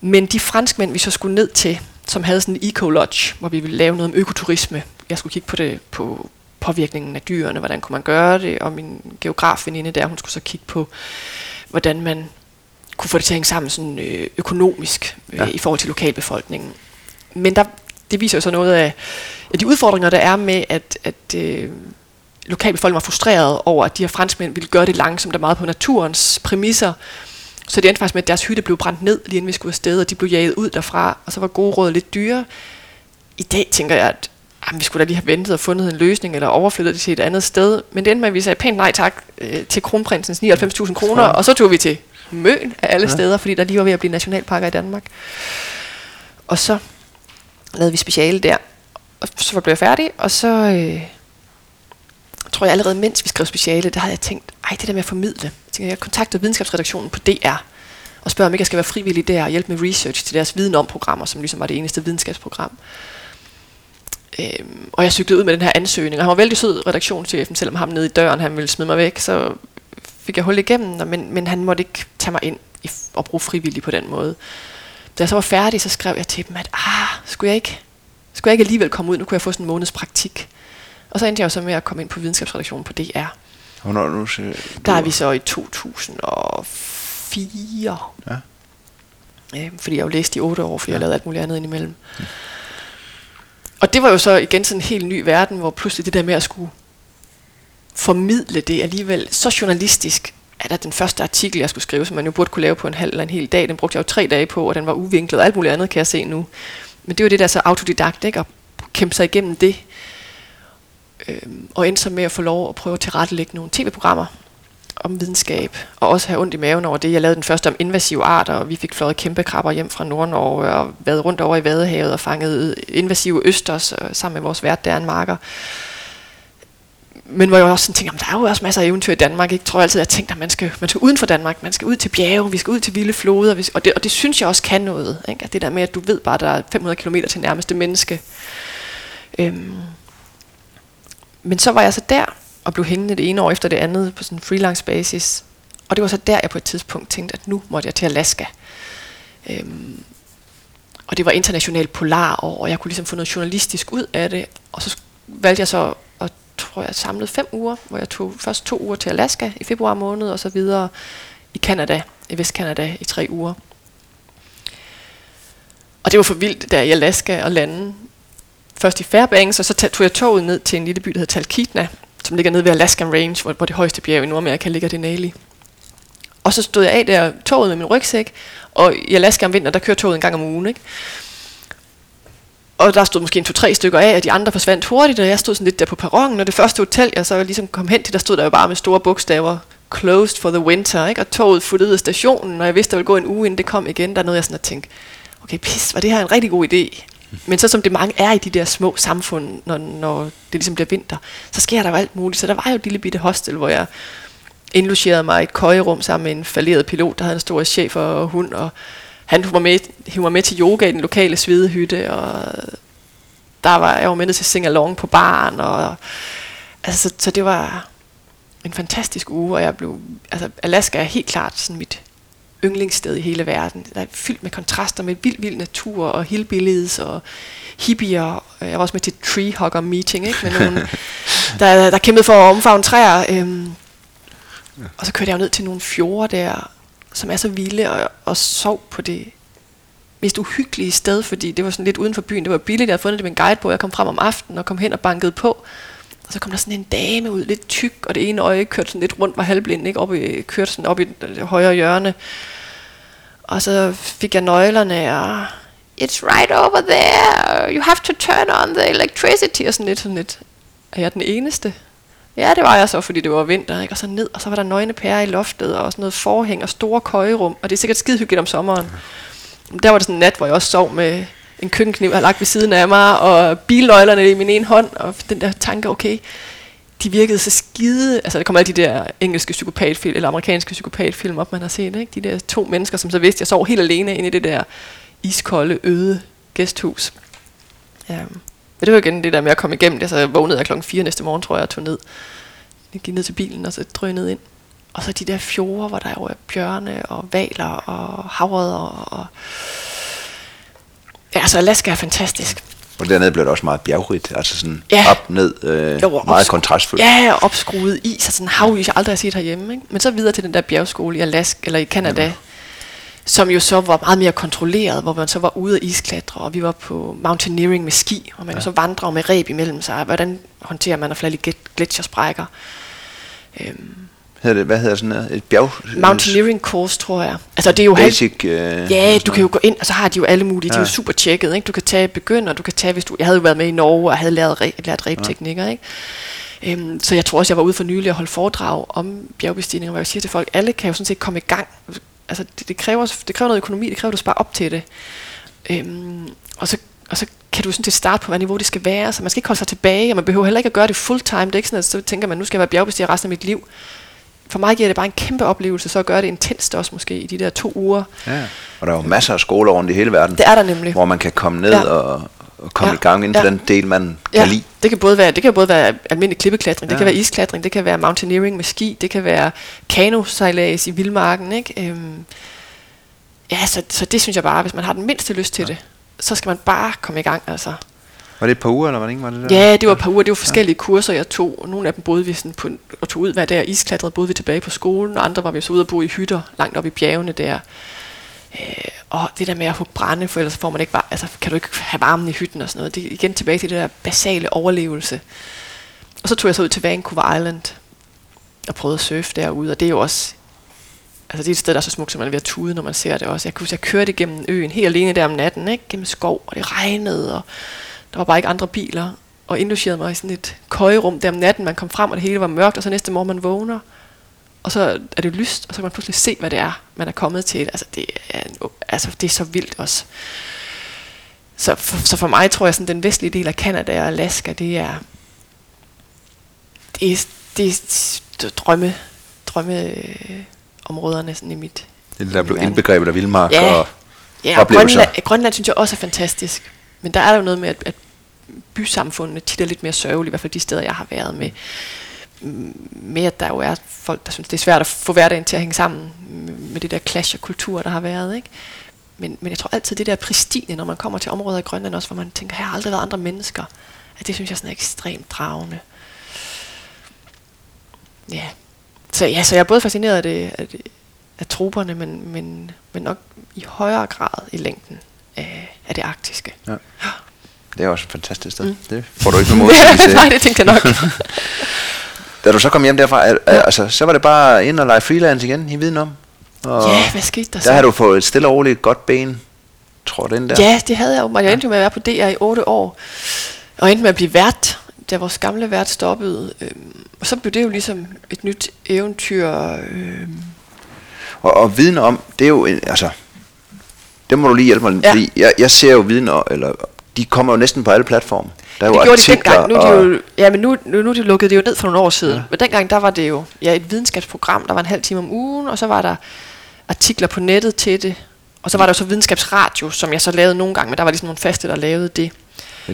Men de franskmænd, vi så skulle ned til, som havde sådan en eco-lodge, hvor vi ville lave noget om økoturisme. Jeg skulle kigge på det på påvirkningen af dyrene, hvordan kunne man gøre det, og min geografveninde der, hun skulle så kigge på, hvordan man kunne få det til at hænge sammen sådan, øh, økonomisk øh, ja. i forhold til lokalbefolkningen. Men der, det viser jo så noget af, af de udfordringer, der er med, at, at øh, lokalbefolkningen var frustreret over, at de her franskmænd ville gøre det langsomt og meget på naturens præmisser. Så det endte faktisk med, at deres hytte blev brændt ned, lige inden vi skulle afsted, og de blev jaget ud derfra, og så var gode råd lidt dyre. I dag tænker jeg, at vi skulle da lige have ventet og fundet en løsning, eller overflyttet det til et andet sted. Men det endte med, at vi sagde pænt nej tak øh, til kronprinsens 99.000 kroner, og så tog vi til Møn af alle ja. steder, fordi der lige var ved at blive nationalparker i Danmark. Og så lavede vi speciale der, og så blev jeg færdig, og så... Øh, tror jeg allerede, mens vi skrev speciale, der havde jeg tænkt, ej, det der med at formidle. Jeg tænkte, jeg kontaktede videnskabsredaktionen på DR, og spørger, om ikke jeg skal være frivillig der og hjælpe med research til deres viden om programmer, som ligesom var det eneste videnskabsprogram. Øhm, og jeg cyklede ud med den her ansøgning, og han var vældig sød redaktionschefen, selvom ham nede i døren, han ville smide mig væk, så fik jeg hul igennem, men, men han måtte ikke tage mig ind i, og bruge frivillig på den måde. Da jeg så var færdig, så skrev jeg til dem, at ah, skulle jeg ikke, skulle jeg ikke alligevel komme ud, nu kunne jeg få sådan en måneds praktik. Og så endte jeg jo så med at komme ind på videnskabsredaktionen på DR. Hvornår nu ser Der er vi så i 2004. Ja. Øhm, fordi jeg jo læste i otte år, fordi ja. jeg lavede alt muligt andet indimellem. Ja. Og det var jo så igen sådan en helt ny verden, hvor pludselig det der med at skulle formidle det alligevel så journalistisk, at der den første artikel, jeg skulle skrive, som man jo burde kunne lave på en halv eller en hel dag, den brugte jeg jo tre dage på, og den var uvinklet og alt muligt andet, kan jeg se nu. Men det var det der så autodidakt, ikke? At kæmpe sig igennem det. Øhm, og endte så med at få lov at prøve at tilrettelægge nogle tv-programmer om videnskab, og også have ondt i maven over det. Jeg lavede den første om invasive arter, og vi fik fløjet kæmpe krabber hjem fra Nordnorge, og været rundt over i Vadehavet og fanget invasive østers øh, sammen med vores vært, der marker men hvor jeg også sådan tænker, der er jo også masser af eventyr i Danmark. Jeg tror altid, at jeg tænkte, at man skal, man skal uden for Danmark, man skal ud til bjerge, vi skal ud til vilde floder, og det, og det synes jeg også kan noget. Ikke? At det der med, at du ved bare, at der er 500 km til nærmeste menneske. Øhm. Men så var jeg så der, og blev hængende det ene år efter det andet på sådan en freelance basis. Og det var så der, jeg på et tidspunkt tænkte, at nu måtte jeg til Alaska. Øhm. Og det var internationalt polarår, og jeg kunne ligesom få noget journalistisk ud af det. Og så valgte jeg så og tror jeg, samlede fem uger, hvor jeg tog først to uger til Alaska i februar måned, og så videre i Kanada, i Vestkanada i tre uger. Og det var for vildt, der i Alaska og lande. Først i Fairbanks, og så tog jeg toget ned til en lille by, der hedder Talkeetna, som ligger nede ved Alaskan Range, hvor, hvor det højeste bjerg i Nordamerika ligger Denali. Og så stod jeg af der toget med min rygsæk, og i Alaska om vinteren, der kører toget en gang om ugen, ikke? Og der stod måske en to-tre stykker af, og de andre forsvandt hurtigt, og jeg stod sådan lidt der på perronen, og det første hotel, jeg så ligesom kom hen til, der stod der jo bare med store bogstaver, closed for the winter, ikke? og toget fulgte ud af stationen, og jeg vidste, der ville gå en uge, inden det kom igen. Der nåede jeg sådan at tænke, okay, pis, var det her en rigtig god idé? Men så som det mange er i de der små samfund, når, når det ligesom bliver vinter, så sker der jo alt muligt. Så der var jo et lille bitte hostel, hvor jeg indlogerede mig i et køjerum sammen med en falderet pilot, der havde en stor chef og hund, og han var med, han var med til yoga i den lokale svedehytte, og der var, jeg var med til sing along på baren, og altså, så, så det var en fantastisk uge, og jeg blev, altså Alaska er helt klart sådan mit yndlingssted i hele verden. Der er fyldt med kontraster med vild, vild natur og hillbillies og hippier. Jeg var også med til et treehugger meeting, ikke? Med nogen, der, der kæmpede for at omfavne træer. Øhm, og så kørte jeg jo ned til nogle fjorde der, som er så vilde, og, og sov på det mest uhyggelige sted, fordi det var sådan lidt uden for byen. Det var billigt, jeg havde fundet det med en guide på. Jeg kom frem om aftenen og kom hen og bankede på. Og så kom der sådan en dame ud, lidt tyk, og det ene øje kørte sådan lidt rundt, var halvblind, ikke? Op i, kørte sådan op i det højre hjørne. Og så fik jeg nøglerne, og it's right over there, you have to turn on the electricity, og sådan lidt, sådan lidt, er jeg den eneste? Ja, det var jeg så, fordi det var vinter, ikke? og så ned, og så var der nøgne pærer i loftet, og sådan noget forhæng og store køjerum, og det er sikkert skide hyggeligt om sommeren. Der var det sådan en nat, hvor jeg også sov med en køkkenkniv, jeg havde lagt ved siden af mig, og bilnøglerne i min ene hånd, og den der tanke, okay, de virkede så skide, altså der kommer alle de der engelske psykopatfilm, eller amerikanske psykopatfilm op, man har set, ikke? de der to mennesker, som så vidste, jeg sov helt alene inde i det der iskolde, øde gæsthus. Ja. Men det var igen det der med at komme igennem det, så jeg vågnede jeg klokken 4 næste morgen, tror jeg, og tog ned. Jeg gik ned til bilen, og så drøg ned ind. Og så de der fjorde, hvor der jo er bjørne og valer og havredder og... Ja, altså Alaska er fantastisk. Og dernede blev det også meget bjergrigt, altså sådan ja. op, ned, øh, jo, meget opskru- kontrastfuldt. Ja, opskruet is, altså sådan havis, jeg aldrig har set herhjemme. Ikke? Men så videre til den der bjergskole i Alaska, eller i Canada, ja som jo så var meget mere kontrolleret, hvor man så var ude at isklatre, og vi var på mountaineering med ski, og man ja. så vandre med reb imellem sig. Hvordan håndterer man at falde i gletsjersprækker? Øhm. Hedder det, hvad hedder sådan noget? Et bjerg? Mountaineering course, tror jeg. Altså det er jo Basic, uh, Ja, du kan jo gå ind, og så har de jo alle mulige, ja. de er jo super tjekket, ikke? Du kan tage begynder, du kan tage, hvis du, jeg havde jo været med i Norge, og havde lært, lært rebteknikker, ja. ikke? Øhm, så jeg tror også, jeg var ude for nylig og holde foredrag om bjergbestigninger, hvor jeg siger til folk, alle kan jo sådan set komme i gang altså det, det, kræver, det kræver noget økonomi, det kræver, at du sparer op til det. Øhm, og, så, og så kan du sådan set starte på, hvad niveau det skal være, så man skal ikke holde sig tilbage, og man behøver heller ikke at gøre det full time. Det er ikke sådan, at så tænker man, nu skal jeg være bjergbestiger resten af mit liv. For mig giver det bare en kæmpe oplevelse, så at gøre det intenst også måske i de der to uger. Ja. Og der er jo masser af skoler rundt i hele verden, Det er der nemlig. hvor man kan komme ned Ja. og, og komme Ja. i gang inden for Ja. den del, man kan lide. det kan både være, det kan både være almindelig klippeklatring, det Ja. kan være isklatring, det kan være mountaineering med ski, det kan være kanosejlads i vildmarken, ikke? Øhm, ja, så, så det synes jeg bare, hvis man har den mindste lyst til ja. det, så skal man bare komme i gang, altså. Var det et par uger, eller hvordan var det der? Ja, det var et par uger, det var forskellige ja. kurser, jeg tog, og nogle af dem boede vi sådan på, og tog ud hver dag, og isklatrede boede vi tilbage på skolen, og andre var vi så ude og bo i hytter, langt op i bjergene der. Øh, og det der med at få brænde, for ellers får man ikke var, altså, kan du ikke have varmen i hytten og sådan noget. Det er igen tilbage til det der basale overlevelse. Og så tog jeg så ud til Vancouver Island og prøvede at surfe derude, og det er jo også Altså det er et sted, der er så smukt, som man er ved at tude, når man ser det også. Jeg kunne huske, jeg kørte igennem øen helt alene der om natten, ikke? gennem skov, og det regnede, og der var bare ikke andre biler. Og indlogerede mig i sådan et køjerum der om natten. Man kom frem, og det hele var mørkt, og så næste morgen man vågner. Og så er det lyst, og så kan man pludselig se, hvad det er, man er kommet til. Altså det er, altså, det er så vildt også. Så for, så for mig tror jeg, sådan den vestlige del af Kanada og Alaska, det er, det er, det er drømme, drømme øh, områderne sådan i mit Det der blev indbegrebet af vildmark Ja. og Ja, og. Grønland, Grønland synes jeg også er fantastisk. Men der er jo noget med, at, at bysamfundene tit er lidt mere sørgelige, i hvert fald de steder, jeg har været med. Mm, med at der jo er folk, der synes, det er svært at få hverdagen til at hænge sammen med det der clash af kultur, der har været. Ikke? Men, men jeg tror altid, det der pristine, når man kommer til områder i Grønland også, hvor man tænker, her har aldrig været andre mennesker, at det synes jeg sådan er ekstremt dragende. Ja. Så, ja, så jeg er både fascineret af, det, af, det, af troberne, men, men, men nok i højere grad i længden af, af det arktiske. Ja. Det er også et fantastisk sted. Mm. Det får du ikke noget modsigelse. Nej, det tænkte jeg nok. Da du så kom hjem derfra, al- al- altså, så var det bare ind og lege freelance igen i viden om. Og ja, hvad skete der så? der har du fået et stille og roligt godt ben, tror du, ind der? Ja, det havde jeg jo. Jeg endte jo med at være på DR i otte år. Og endte med at blive vært, da vores gamle vært stoppede. Øhm, og så blev det jo ligesom et nyt eventyr. Øhm, Og, og viden om, det er jo, en, altså, det må du lige hjælpe mig, Ja. fordi jeg, jeg ser jo viden, og, eller de kommer jo næsten på alle platforme. Der er det jo gjorde de dengang. Nu er de jo, ja, men nu, nu, nu de lukket det jo ned for nogle år siden. Ja. Ja. Men dengang, der var det jo ja, et videnskabsprogram, der var en halv time om ugen, og så var der artikler på nettet til det. Og så var der jo så videnskabsradio, som jeg så lavede nogle gange, men der var ligesom nogle faste, der lavede det.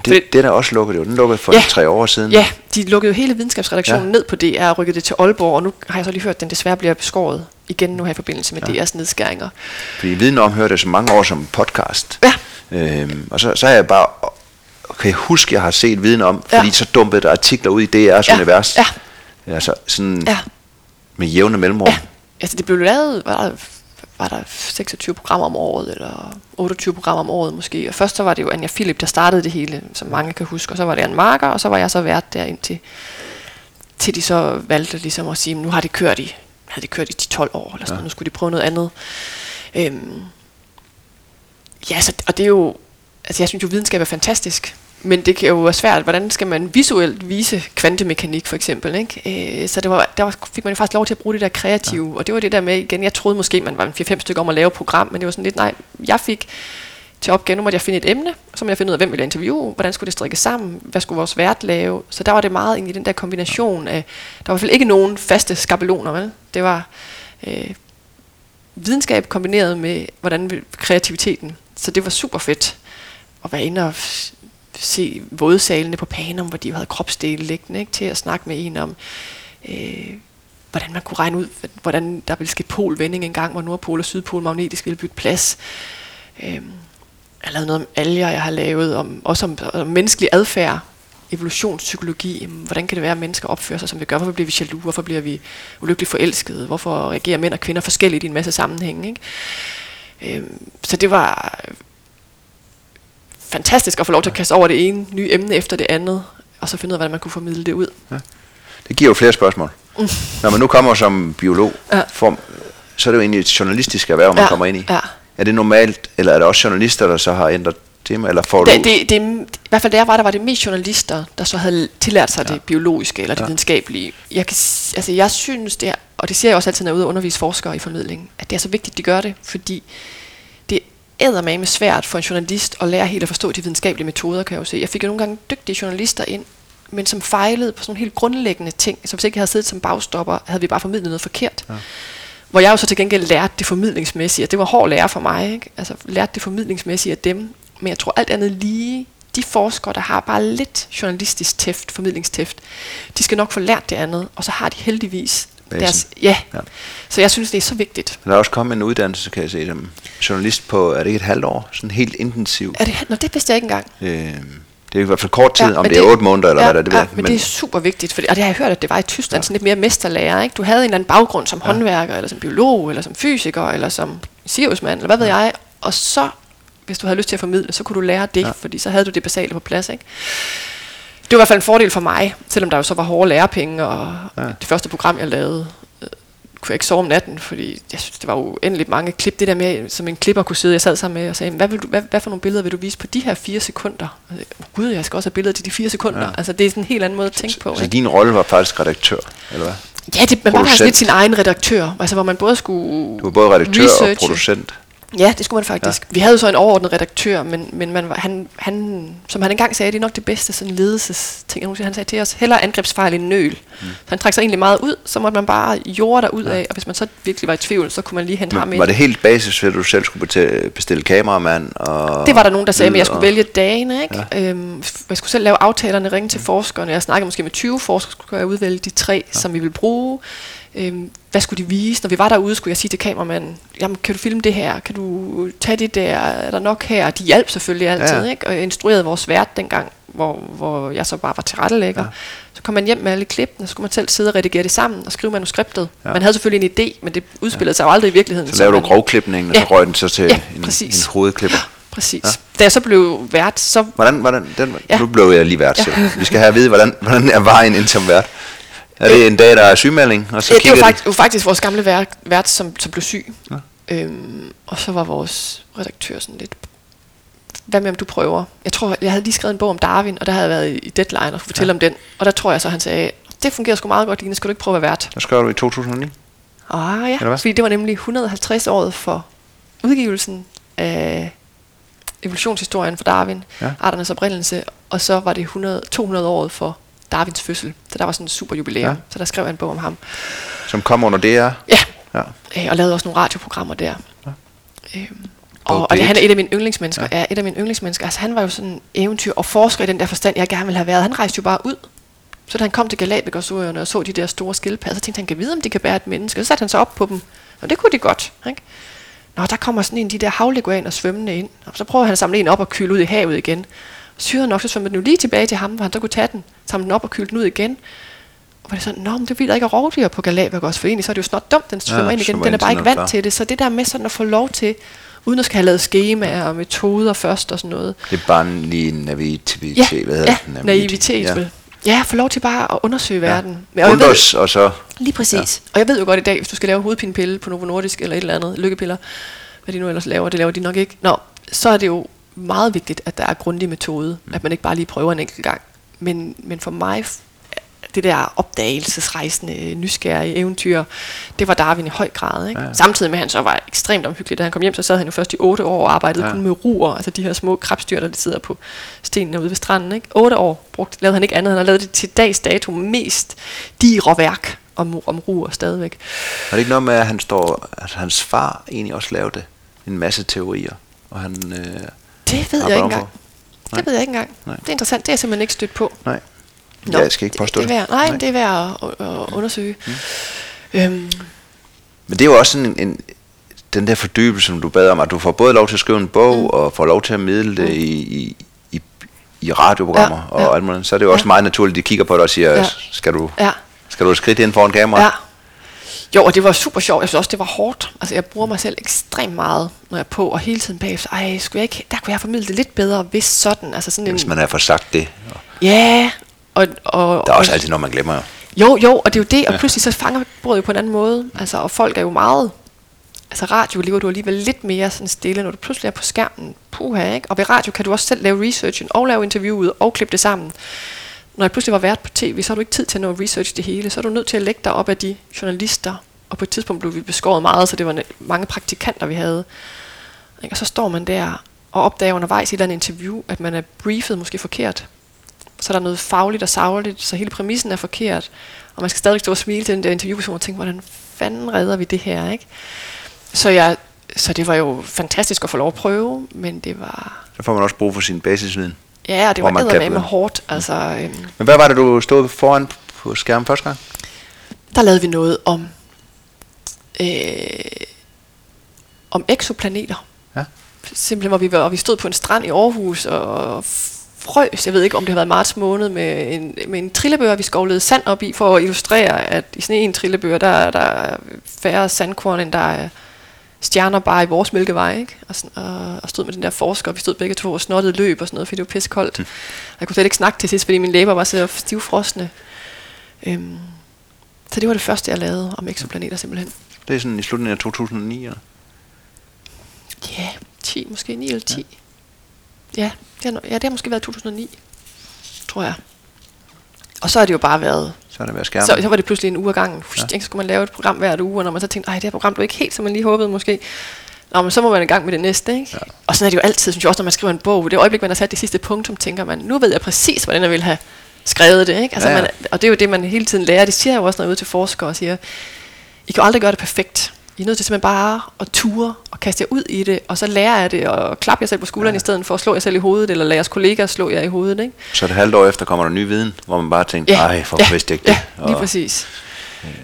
Fordi- det, det er der også lukket, jo. den lukkede for Ja. tre år siden. Ja, de lukkede jo hele videnskabsredaktionen ja. Ned på DR og rykkede det til Aalborg, og nu har jeg så lige hørt, at den desværre bliver beskåret igen nu her i forbindelse med ja. DR's nedskæringer. Fordi viden om hørte jeg så mange år som podcast. Ja. Øhm, og så, så har jeg bare, kan jeg huske, jeg har set viden om, fordi Ja. så dumpede der artikler ud i DR's Ja, univers. ja. Altså sådan Ja. med jævne mellemrum. Ja, altså det blev lavet, var var der 26 programmer om året, eller 28 programmer om året måske. Og først så var det jo Anja Philip, der startede det hele, som mange kan huske. Og så var det Anne Marker, og så var jeg så vært der indtil til de så valgte ligesom at sige, nu har det kørt i, havde det kørt i 10-12 år, eller sådan. Ja. nu skulle de prøve noget andet. Øhm, ja, så, og det er jo, altså jeg synes jo, videnskab er fantastisk, men det kan jo være svært, hvordan skal man visuelt vise kvantemekanik for eksempel, ikke? Øh, så det var, der fik man jo faktisk lov til at bruge det der kreative, ja. og det var det der med, igen, jeg troede måske, man var en 4-5 stykker om at lave et program, men det var sådan lidt, nej, jeg fik til opgave, nu måtte jeg finde et emne, så må jeg finde ud af, hvem vil jeg interviewe, hvordan skulle det strikkes sammen, hvad skulle vores vært lave, så der var det meget egentlig den der kombination af, der var i hvert fald ikke nogen faste skabeloner, vel? Det var øh, videnskab kombineret med, hvordan kreativiteten, så det var super fedt at være inde og se vådsalene på Panum, hvor de jo havde kropsdele liggende, ikke? til at snakke med en om, øh, hvordan man kunne regne ud, hvordan der ville ske polvending engang, hvor Nordpol og Sydpol magnetisk ville bytte plads. Øh, jeg har lavet noget om alger, jeg har lavet om, også om, om menneskelig adfærd, evolutionspsykologi, hvordan kan det være, at mennesker opfører sig, som vi gør? Hvorfor bliver vi jaloux? Hvorfor bliver vi ulykkeligt forelskede? Hvorfor reagerer mænd og kvinder forskelligt i en masse sammenhænge? Ikke? Øh, så det var fantastisk at få lov til at kaste over det ene nye emne efter det andet, og så finde ud af, hvordan man kunne formidle det ud. Det giver jo flere spørgsmål. Mm. Når man nu kommer som biolog, Ja. form, så er det jo egentlig et journalistisk erhverv, man Ja, kommer ind i. ja. Er det normalt, eller er det også journalister, der så har ændret tema, eller får du... Det, det, det, I hvert fald da jeg var der, var det mest journalister, der så havde tillært sig ja. det biologiske eller det ja. Ja. videnskabelige. Jeg, kan, altså jeg synes det er, og det ser jeg også altid, når jeg er ude og undervise forskere i formidling, at det er så vigtigt, de gør det, fordi eddermame svært for en journalist at lære helt at forstå de videnskabelige metoder, kan jeg jo se. Jeg fik jo nogle gange dygtige journalister ind, men som fejlede på sådan nogle helt grundlæggende ting. Så hvis ikke jeg havde siddet som bagstopper, havde vi bare formidlet noget forkert. Ja. Hvor jeg jo så til gengæld lærte det formidlingsmæssige, og det var hård lære for mig. Ikke? Altså lærte det formidlingsmæssige af dem. Men jeg tror alt andet lige, de forskere, der har bare lidt journalistisk tæft, formidlingstæft, de skal nok få lært det andet, og så har de heldigvis deres, ja. ja. Så jeg synes, det er så vigtigt. Der er også kommet en uddannelse, kan jeg se dem. Journalist på, er det ikke et halvt år? Sådan helt intensiv. Er det, nå, det vidste jeg ikke engang. Øh, det er i hvert fald kort tid, ja, om det, det er otte måneder eller ja, hvad der det ja, men, men det er super vigtigt, for, og det har jeg hørt, at det var i Tyskland, ja. sådan lidt mere mesterlærer. Ikke? Du havde en eller anden baggrund som ja. håndværker, eller som biolog, eller som fysiker, eller som sirusmand, eller hvad ved jeg, og så, hvis du havde lyst til at formidle, så kunne du lære det, ja. fordi så havde du det basale på plads. Ikke? Det var i hvert fald en fordel for mig, selvom der jo så var hårde lærepenge, og ja. det første program, jeg lavede, kunne jeg ikke sove om natten, fordi jeg synes, det var uendeligt mange klip. Det der med, som en klipper kunne sidde, jeg sad sammen med og sagde, hvad, vil du, hvad, hvad for nogle billeder vil du vise på de her fire sekunder? Og, Gud, jeg skal også have billeder til de fire sekunder. Ja. Altså, det er sådan en helt anden måde at tænke så, på. Så ikke? din rolle var faktisk redaktør, eller hvad? Ja, det, man var faktisk lidt sin egen redaktør, altså hvor man både skulle Du var både redaktør researche. og producent. Ja, det skulle man faktisk. Ja. Vi havde jo så en overordnet redaktør, men, men man var, han, han, som han engang sagde, det er nok det bedste sådan ledelsesting. Han sagde til os, hellere angrebsfejl end nøl. Mm. Så han trak sig egentlig meget ud, så måtte man bare jorde der ud ja. af, og hvis man så virkelig var i tvivl, så kunne man lige hente men, ham ind. Var det helt basis, at du selv skulle bestille kameramand? Og det var der nogen, der sagde, men jeg skulle vælge dagene. Ikke? Ja. Øhm, jeg skulle selv lave aftalerne, ringe til mm. forskerne. Jeg snakkede måske med 20 forskere, skulle jeg udvælge de tre, ja. som vi ville bruge. Øhm, hvad skulle de vise? Når vi var derude, skulle jeg sige til kameramanden, jamen kan du filme det her? Kan du tage det der? Er der nok her? De hjalp selvfølgelig altid, ja. ikke? og instruerede vores vært dengang, hvor, hvor jeg så bare var tilrettelægger. Ja. Så kom man hjem med alle klippene, så skulle man selv sidde og redigere det sammen og skrive manuskriptet. Ja. Man havde selvfølgelig en idé, men det udspillede ja. sig jo aldrig i virkeligheden. Så lavede du grovklipningen, og ja. så røg den så til ja, en, en hovedklipper. Præcis. Ja. Da jeg så blev vært, så... Hvordan, hvordan den, ja. nu blev jeg lige vært ja. Vi skal have at vide, hvordan, hvordan er vejen ind som vært? Er det en dag, der er sygemelding? Og så ja, det var, faktisk, var faktisk vores gamle vært, vært som, som blev syg. Ja. Øhm, og så var vores redaktør sådan lidt, hvad med om du prøver? Jeg tror, jeg havde lige skrevet en bog om Darwin, og der havde jeg været i deadline og skulle fortælle ja. om den. Og der tror jeg så, han sagde, det fungerer sgu meget godt, Line, skal du ikke prøve at være vært? Der skrev du i 2009? Ah ja, fordi det var nemlig 150 år for udgivelsen af evolutionshistorien for Darwin, ja. arternes oprindelse, og så var det 100, 200 år for Darwins fødsel. Så der var sådan en super jubilæum. Ja. Så der skrev jeg en bog om ham. Som kom under DR? Ja. ja. Øh, og lavede også nogle radioprogrammer der. Ja. Øhm, og, og han er et af mine yndlingsmennesker. Ja. Er et af mine yndlingsmennesker. Altså, han var jo sådan en eventyr og forsker i den der forstand, jeg gerne ville have været. Han rejste jo bare ud. Så da han kom til Galapagosøerne og så de der store skildpadder, så tænkte han, kan vide, om de kan bære et menneske. Så satte han sig op på dem. Og det kunne de godt. Ikke? Nå, der kommer sådan en af de der havleguaner svømmende ind. Og så prøver han at samle en op og kyle ud i havet igen. Syret nok, så svømmer den jo lige tilbage til ham, hvor han så kunne tage den, samle den op og kyle den ud igen. Og var det sådan, nå, men det vil ikke rovdyr på Galapagos, for egentlig så er det jo snart dumt, den svømmer ja, ind igen, den er bare ikke vant til det. Så det der med sådan at få lov til, uden at skal have lavet skemaer og metoder først og sådan noget. Det er bare lige naivitet, ja, hvad hedder ja, den? naivitet, ja. Ja, få lov til bare at undersøge ja. verden. Og jeg ved, og så... Lige præcis. Ja. Og jeg ved jo godt i dag, hvis du skal lave hovedpinepille på Novo Nordisk eller et eller andet, lykkepiller, hvad de nu ellers laver, det laver de nok ikke. Nå, så er det jo meget vigtigt, at der er grundig metode, mm. at man ikke bare lige prøver en enkelt gang. Men, men for mig, det der opdagelsesrejsende, nysgerrige eventyr, det var Darwin i høj grad. Ikke? Ja. Samtidig med, at han så var ekstremt omhyggelig. Da han kom hjem, så sad han jo først i otte år og arbejdede ja. kun med ruer, altså de her små krabstyr, der sidder på stenene ude ved stranden. Ikke? Otte år brugt, lavede han ikke andet. Han har lavet det til dags dato mest digre værk om, om ruer stadigvæk. Er det ikke noget med, at, han står, at hans far egentlig også lavede en masse teorier? Og han, øh det ved jeg ikke engang. Nej. Det ved jeg ikke engang. Nej. Det er interessant. Det er jeg simpelthen ikke stødt på. Nej. Nå, jeg skal ikke påstå det. det. Værd, nej, nej, det er værd at, at undersøge. Mm. Øhm. Men det er jo også sådan en, en, den der fordybelse, som du bad om, at du får både lov til at skrive en bog, mm. og får lov til at midle det mm. i, i, i, i radioprogrammer ja, og ja. alt muligt. Så er det jo også ja. meget naturligt, at de kigger på dig og siger, ja. skal du, ja. skal du skridt ind foran kamera? Ja. Jo, og det var super sjovt. Jeg synes også, det var hårdt. Altså, jeg bruger mig selv ekstremt meget, når jeg er på, og hele tiden bagefter, ej, skulle jeg ikke, der kunne jeg formidle det lidt bedre, hvis sådan. Altså sådan en, hvis man har fået sagt det. Ja, og, og, der er også altid noget, man glemmer jo. Jo, jo, og det er jo det, og pludselig så fanger bordet jo på en anden måde. Altså, og folk er jo meget... Altså radio lever du alligevel lidt mere sådan stille, når du pludselig er på skærmen. Puha, ikke? Og ved radio kan du også selv lave researchen, og lave interviewet, og klippe det sammen. Når jeg pludselig var vært på tv, så har du ikke tid til at nå research det hele. Så er du nødt til at lægge dig op af de journalister, og på et tidspunkt blev vi beskåret meget, så det var mange praktikanter, vi havde. Ikke? Og så står man der og opdager undervejs i et eller andet interview, at man er briefet måske forkert. Så er der noget fagligt og savligt, så hele præmissen er forkert. Og man skal stadig stå og smile til den der interviewperson og tænke, hvordan fanden redder vi det her, ikke? Så, jeg, så det var jo fantastisk at få lov at prøve, men det var... Så får man også brug for sin basisviden. Ja, det var kan med hårdt. Altså, øhm, Men hvad var det, du stod foran på skærmen første gang? der lavede vi noget om, øh, om eksoplaneter. Ja. Simpelthen, hvor vi, var, og vi stod på en strand i Aarhus og frøs. Jeg ved ikke, om det har været marts måned med en, med en trillebør, vi skovlede sand op i, for at illustrere, at i sådan en trillebør, der, er- der er færre sandkorn, end der er stjerner bare i vores mælkevej, ikke? Og, sådan, og, og stod med den der forsker, og vi stod begge to og snottede løb og sådan noget, fordi det var pisse koldt. Mm. Jeg kunne slet ikke snakke til sidst, fordi mine læber var så stivfrosne. Øhm, så det var det første, jeg lavede om eksoplaneter simpelthen. Det er sådan i slutningen af 2009, eller? Ja, 10, måske 9 eller 10. Ja, ja, det, har, ja det har måske været 2009, tror jeg. Og så har det jo bare været Så er det været skærmen. Så, så var det pludselig en uge ad gangen. Ja. Så skulle man lave et program hver uge, og når man så tænkte, ej, det her program blev ikke helt, som man lige håbede måske. Nå, men så må man i gang med det næste, ikke? Ja. Og sådan er det jo altid, synes jeg også, når man skriver en bog. Det øjeblik, man har sat det sidste punktum, tænker man, nu ved jeg præcis, hvordan jeg vil have skrevet det, ikke? Altså, Ja, ja. Man, og det er jo det, man hele tiden lærer. Det siger jeg jo også, når jeg er ude til forskere og siger, I kan aldrig gøre det perfekt. I er nødt til simpelthen bare at ture og kaste jer ud i det, og så lære af det, og klappe jer selv på skulderen, Ja. ja. i stedet for at slå jer selv i hovedet, eller lade jeres kollegaer slå jer i hovedet, ikke? Så et halvt år efter kommer der ny viden, hvor man bare tænker, ej, for ja, vidste ikke ja, det. lige Og- præcis.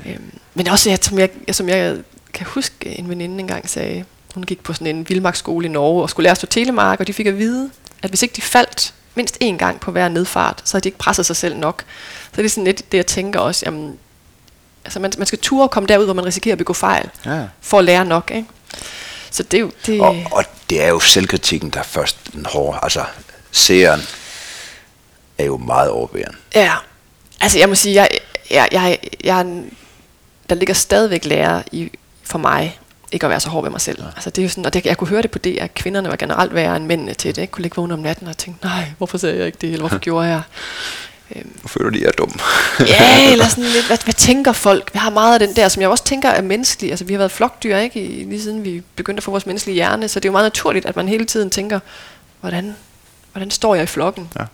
Øhm, men også, jeg, som, jeg, som jeg kan huske, en veninde engang sagde, hun gik på sådan en vildmarksskole i Norge og skulle lære at stå telemark, og de fik at vide, at hvis ikke de faldt mindst én gang på hver nedfart, så havde de ikke presset sig selv nok. Så det er sådan lidt det, jeg tænker også, jamen, altså man, man skal ture og komme derud, hvor man risikerer at begå fejl, Ja. for at lære nok, ikke? Så det er jo... Det, Og, og det er jo selvkritikken, der er først den hårde. Altså, seeren er jo meget overbærende. Ja, altså jeg må sige, jeg, jeg, jeg, jeg, er der ligger stadigvæk lære i, for mig, ikke at være så hård ved mig selv. Ja. Altså det er jo sådan, og det, jeg kunne høre det på det, at kvinderne var generelt værre end mændene til det. Jeg kunne ligge vågne om natten og tænke, nej, hvorfor sagde jeg ikke det, eller hvorfor gjorde jeg? Øhm, Nu føler de, jeg er dum. ja, eller sådan lidt, hvad, hvad tænker folk? Vi har meget af den der, som jeg også tænker er menneskelig. Altså vi har været flokdyr, ikke? I, lige siden vi begyndte at få vores menneskelige hjerne, så det er jo meget naturligt, at man hele tiden tænker, hvordan, hvordan står jeg i flokken? Ja.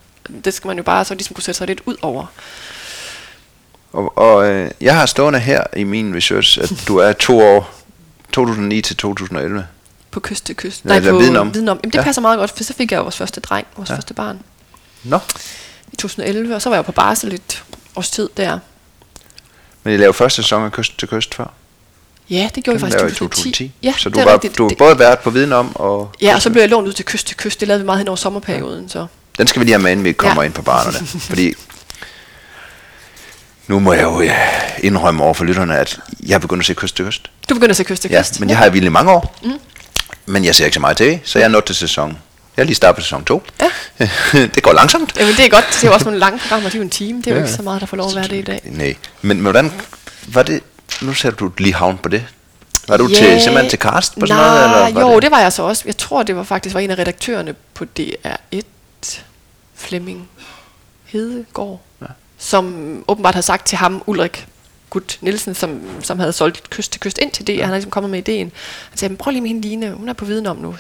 Det skal man jo bare så ligesom kunne sætte sig lidt ud over. Og, og øh, jeg har stående her i min research, at du er to år, 2009 til 2011. På kyst til kyst. Ja, eller på viden om. Viden om. Jamen, det Ja. passer meget godt, for så fik jeg vores første dreng, vores Ja. første barn, Nå, i 2011, og så var jeg på barsel et års tid der. men I lavede første sæson af Kyst til Kyst før. Ja, det gjorde Den vi faktisk i lavede I 2010. 2010. Ja, så du det var, rigtigt. du har både været på viden om og... Ja, og så blev jeg lånt ud til kyst til kyst. Det lavede vi meget hen over sommerperioden. Så. Den skal vi lige have med, inden vi kommer Ja. ind på barnerne. Fordi nu må jeg jo ja, indrømme over for lytterne, at jeg begynder at se Kyst til Kyst. Du begynder at se kyst til Ja, kyst. men jeg har vildt i mange år. Mm. Men jeg ser ikke så meget tv, så jeg er nået til sæson. Jeg har lige startet på sæson 2. Ja. det går langsomt. Jamen, det er godt. Det er jo også nogle lange programmer. Det er jo en time. Det er jo Ja. ikke så meget, der får lov at være det i dag. Nej. Men, men hvordan var det... Nu sætter du lige havn på det. Var du Ja, til, simpelthen til cast på sådan noget? Eller var jo, det? det? var jeg så også. Jeg tror, det var faktisk var en af redaktørerne på DR1, Flemming Hedegaard, Ja. som åbenbart havde sagt til ham, Ulrik Gut Nielsen, som, som havde solgt kyst til kyst ind til det, ja. han havde ligesom kommet med ideen. Han sagde, "Men prøv lige med hende Line, hun er på viden om nu.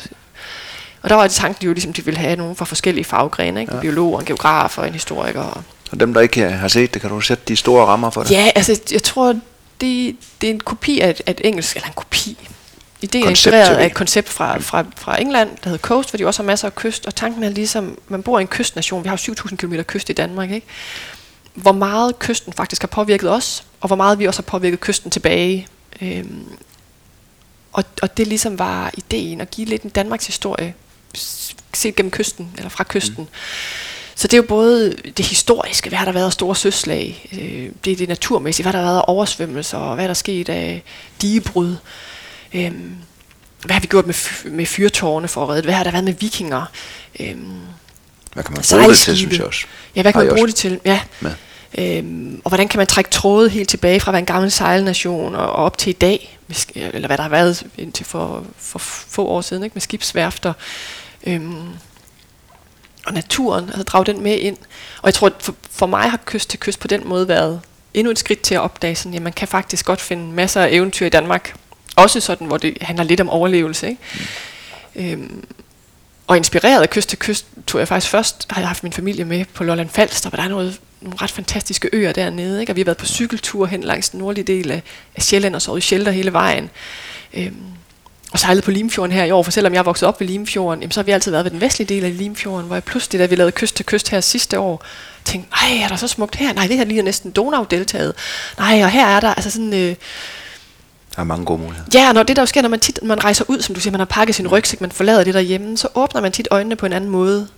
Og der var det tanken jo ligesom, de ville have nogen fra forskellige faggrene, ikke? Ja. En biolog, en geograf og en historiker. Og Og dem, der ikke har set det, kan du sætte de store rammer for det? Ja, altså jeg tror, det, det er en kopi af et, af et engelsk, eller en kopi. Ideen er inspireret af et koncept fra, fra, fra England, der hedder Coast, hvor de også har masser af kyst, og tanken er ligesom, man bor i en kystnation, vi har jo 7.000 km kyst i Danmark, ikke? hvor meget kysten faktisk har påvirket os, og hvor meget vi også har påvirket kysten tilbage. Øhm, og, og det ligesom var ideen at give lidt en Danmarks historie, set gennem kysten, eller fra kysten. Mm. Så det er jo både det historiske, hvad har der været af store søslag, øh, det er det naturmæssige, hvad har der været af oversvømmelser, og hvad er der sket af digebrud, øhm, hvad har vi gjort med, med fyrtårne for at redde, hvad har der været med vikinger, øhm, Hvad kan man bruge det til, synes jeg også? Ja, hvad kan man bruge også det til? Ja. med. Øhm, og hvordan kan man trække tråde helt tilbage fra at være en gammel sejlnation og, og op til i dag, eller hvad der har været indtil for, for få år siden, ikke? med skibsværfter. Øhm, og naturen, altså drage den med ind. Og jeg tror, at for, for mig har kyst til kyst på den måde været endnu et skridt til at opdage, sådan, at man kan faktisk godt finde masser af eventyr i Danmark. Også sådan, hvor det handler lidt om overlevelse. Ikke? Øhm, og inspireret af kyst til kyst, tog jeg faktisk først, har jeg haft min familie med på Lolland Falster, hvor der er noget, nogle ret fantastiske øer dernede, ikke? og vi har været på cykeltur hen langs den nordlige del af, af Sjælland, og så i shelter hele vejen. Øhm, og sejlet på Limfjorden her i år, for selvom jeg er vokset op ved Limfjorden, jamen, så har vi altid været ved den vestlige del af Limfjorden, hvor jeg pludselig, da vi lavede kyst til kyst her sidste år, tænkte, nej, er der så smukt her? Nej, det her ligner næsten Donau-deltaget. Nej, og her er der altså sådan... Øh, der er mange gode muligheder. Ja, og når det der jo sker, når man tit man rejser ud, som du siger, man har pakket sin rygsæk, man forlader det derhjemme, så åbner man tit øjnene på en anden måde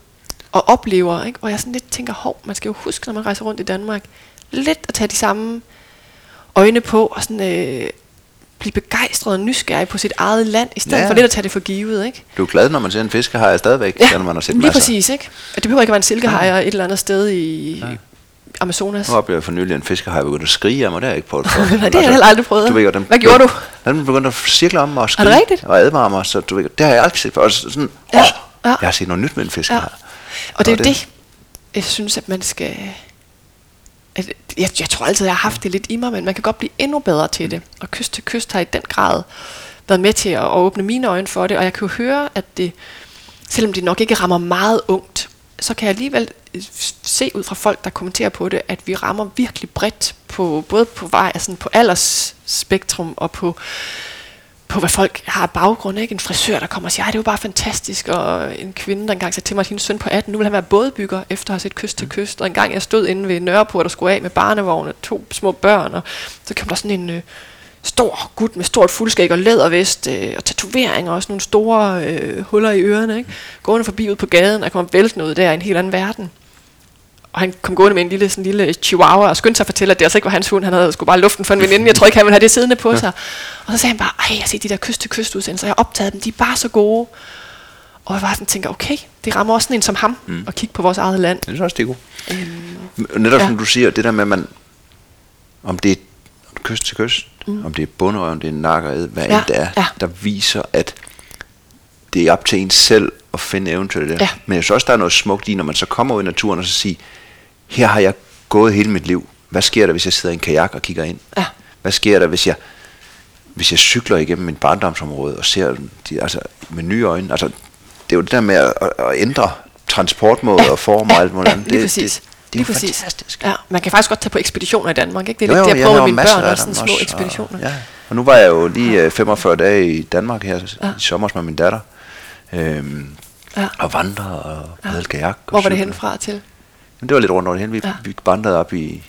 og oplever, ikke? hvor jeg sådan lidt tænker, hov, man skal jo huske, når man rejser rundt i Danmark, lidt at tage de samme øjne på, og sådan, øh, blive begejstret og nysgerrig på sit eget land, i stedet ja. for lidt at tage det for givet. Ikke? Du er glad, når man ser en fiskehaj stadigvæk, ja, når man har set lige masser. præcis. Ikke? Det behøver ikke at være en silkehaj ja. et eller andet sted i, ja. Amazonas. Nu oplevede jeg for nylig en fiskehaj begyndte at skrige af mig, det har jeg ikke prøvet før. Nej, det har jeg altså, heller aldrig prøvet. Du ved, den, Hvad gjorde du? Den begyndte at cirkle om mig og skrige. Er det rigtigt? Og advare mig, så du ved, det har jeg aldrig set før. Og sådan, ja. åh, ja. jeg har set noget nyt med en fiskehaj. Ja. Og det er jo det, det, jeg synes, at man skal... Jeg, jeg tror altid, jeg har haft det lidt i mig, men man kan godt blive endnu bedre til det. Og kyst til kyst har i den grad været med til at åbne mine øjne for det, og jeg kan jo høre, at det, selvom det nok ikke rammer meget ungt, så kan jeg alligevel øh, se ud fra folk, der kommenterer på det, at vi rammer virkelig bredt på både på vej, altså på aldersspektrum og på på hvad folk har af baggrund, ikke? En frisør, der kommer og siger, det er jo bare fantastisk, og en kvinde, der engang sagde til mig, at hendes søn på 18, nu vil han være bådbygger, efter at have set kyst til mm. kyst, og en gang jeg stod inde ved Nørreport og skulle af med barnevogne, to små børn, og så kom der sådan en øh, stor gut med stort fuldskæg og lædervest, øh, og tatoveringer, og også nogle store øh, huller i ørerne, ikke? Gående forbi ud på gaden, og kom væltende ud der i en helt anden verden og han kom gående med en lille, sådan lille chihuahua og skyndte sig at fortælle, at det altså ikke var hans hund. Han havde sgu bare luften for en veninde. Jeg tror ikke, han ville have det siddende på sig. Og så sagde han bare, ej, jeg set de der kyst til kyst udsendelser. Jeg har optaget dem. De er bare så gode. Og jeg var sådan tænker, okay, det rammer også sådan en som ham mm. at kigge på vores eget land. Det er også, det er godt. Øhm, Netop ja. som du siger, det der med, at man, om det er kyst til kyst, mm. om det er bunderøv, om det er nakker, hvad ja. end det er, ja. der viser, at det er op til en selv at finde eventyr der. Ja. Men jeg synes også, der er noget smukt i, når man så kommer ud i naturen og så siger, her har jeg gået hele mit liv. Hvad sker der, hvis jeg sidder i en kajak og kigger ind? Ja. Hvad sker der, hvis jeg, hvis jeg cykler igennem min barndomsområde og ser de, altså, med nye øjne? Altså, det er jo det der med at, at ændre transportmåde ja. og form og ja. alt muligt ja, lige præcis. Det, det er lige præcis. fantastisk. Ja, man kan faktisk godt tage på ekspeditioner i Danmark, ikke? Det er jo, jo, det, jeg prøver med mine børn, også sådan små også, ekspeditioner. Og, ja. og nu var jeg jo lige 45 øh, dage i Danmark her ja. i sommer med min datter. Øhm, ja. og vandre og ja. havde kajak. Hvor var det henfra til? Men det var lidt rundt over det hele. Vi, ja. vi vandrede op i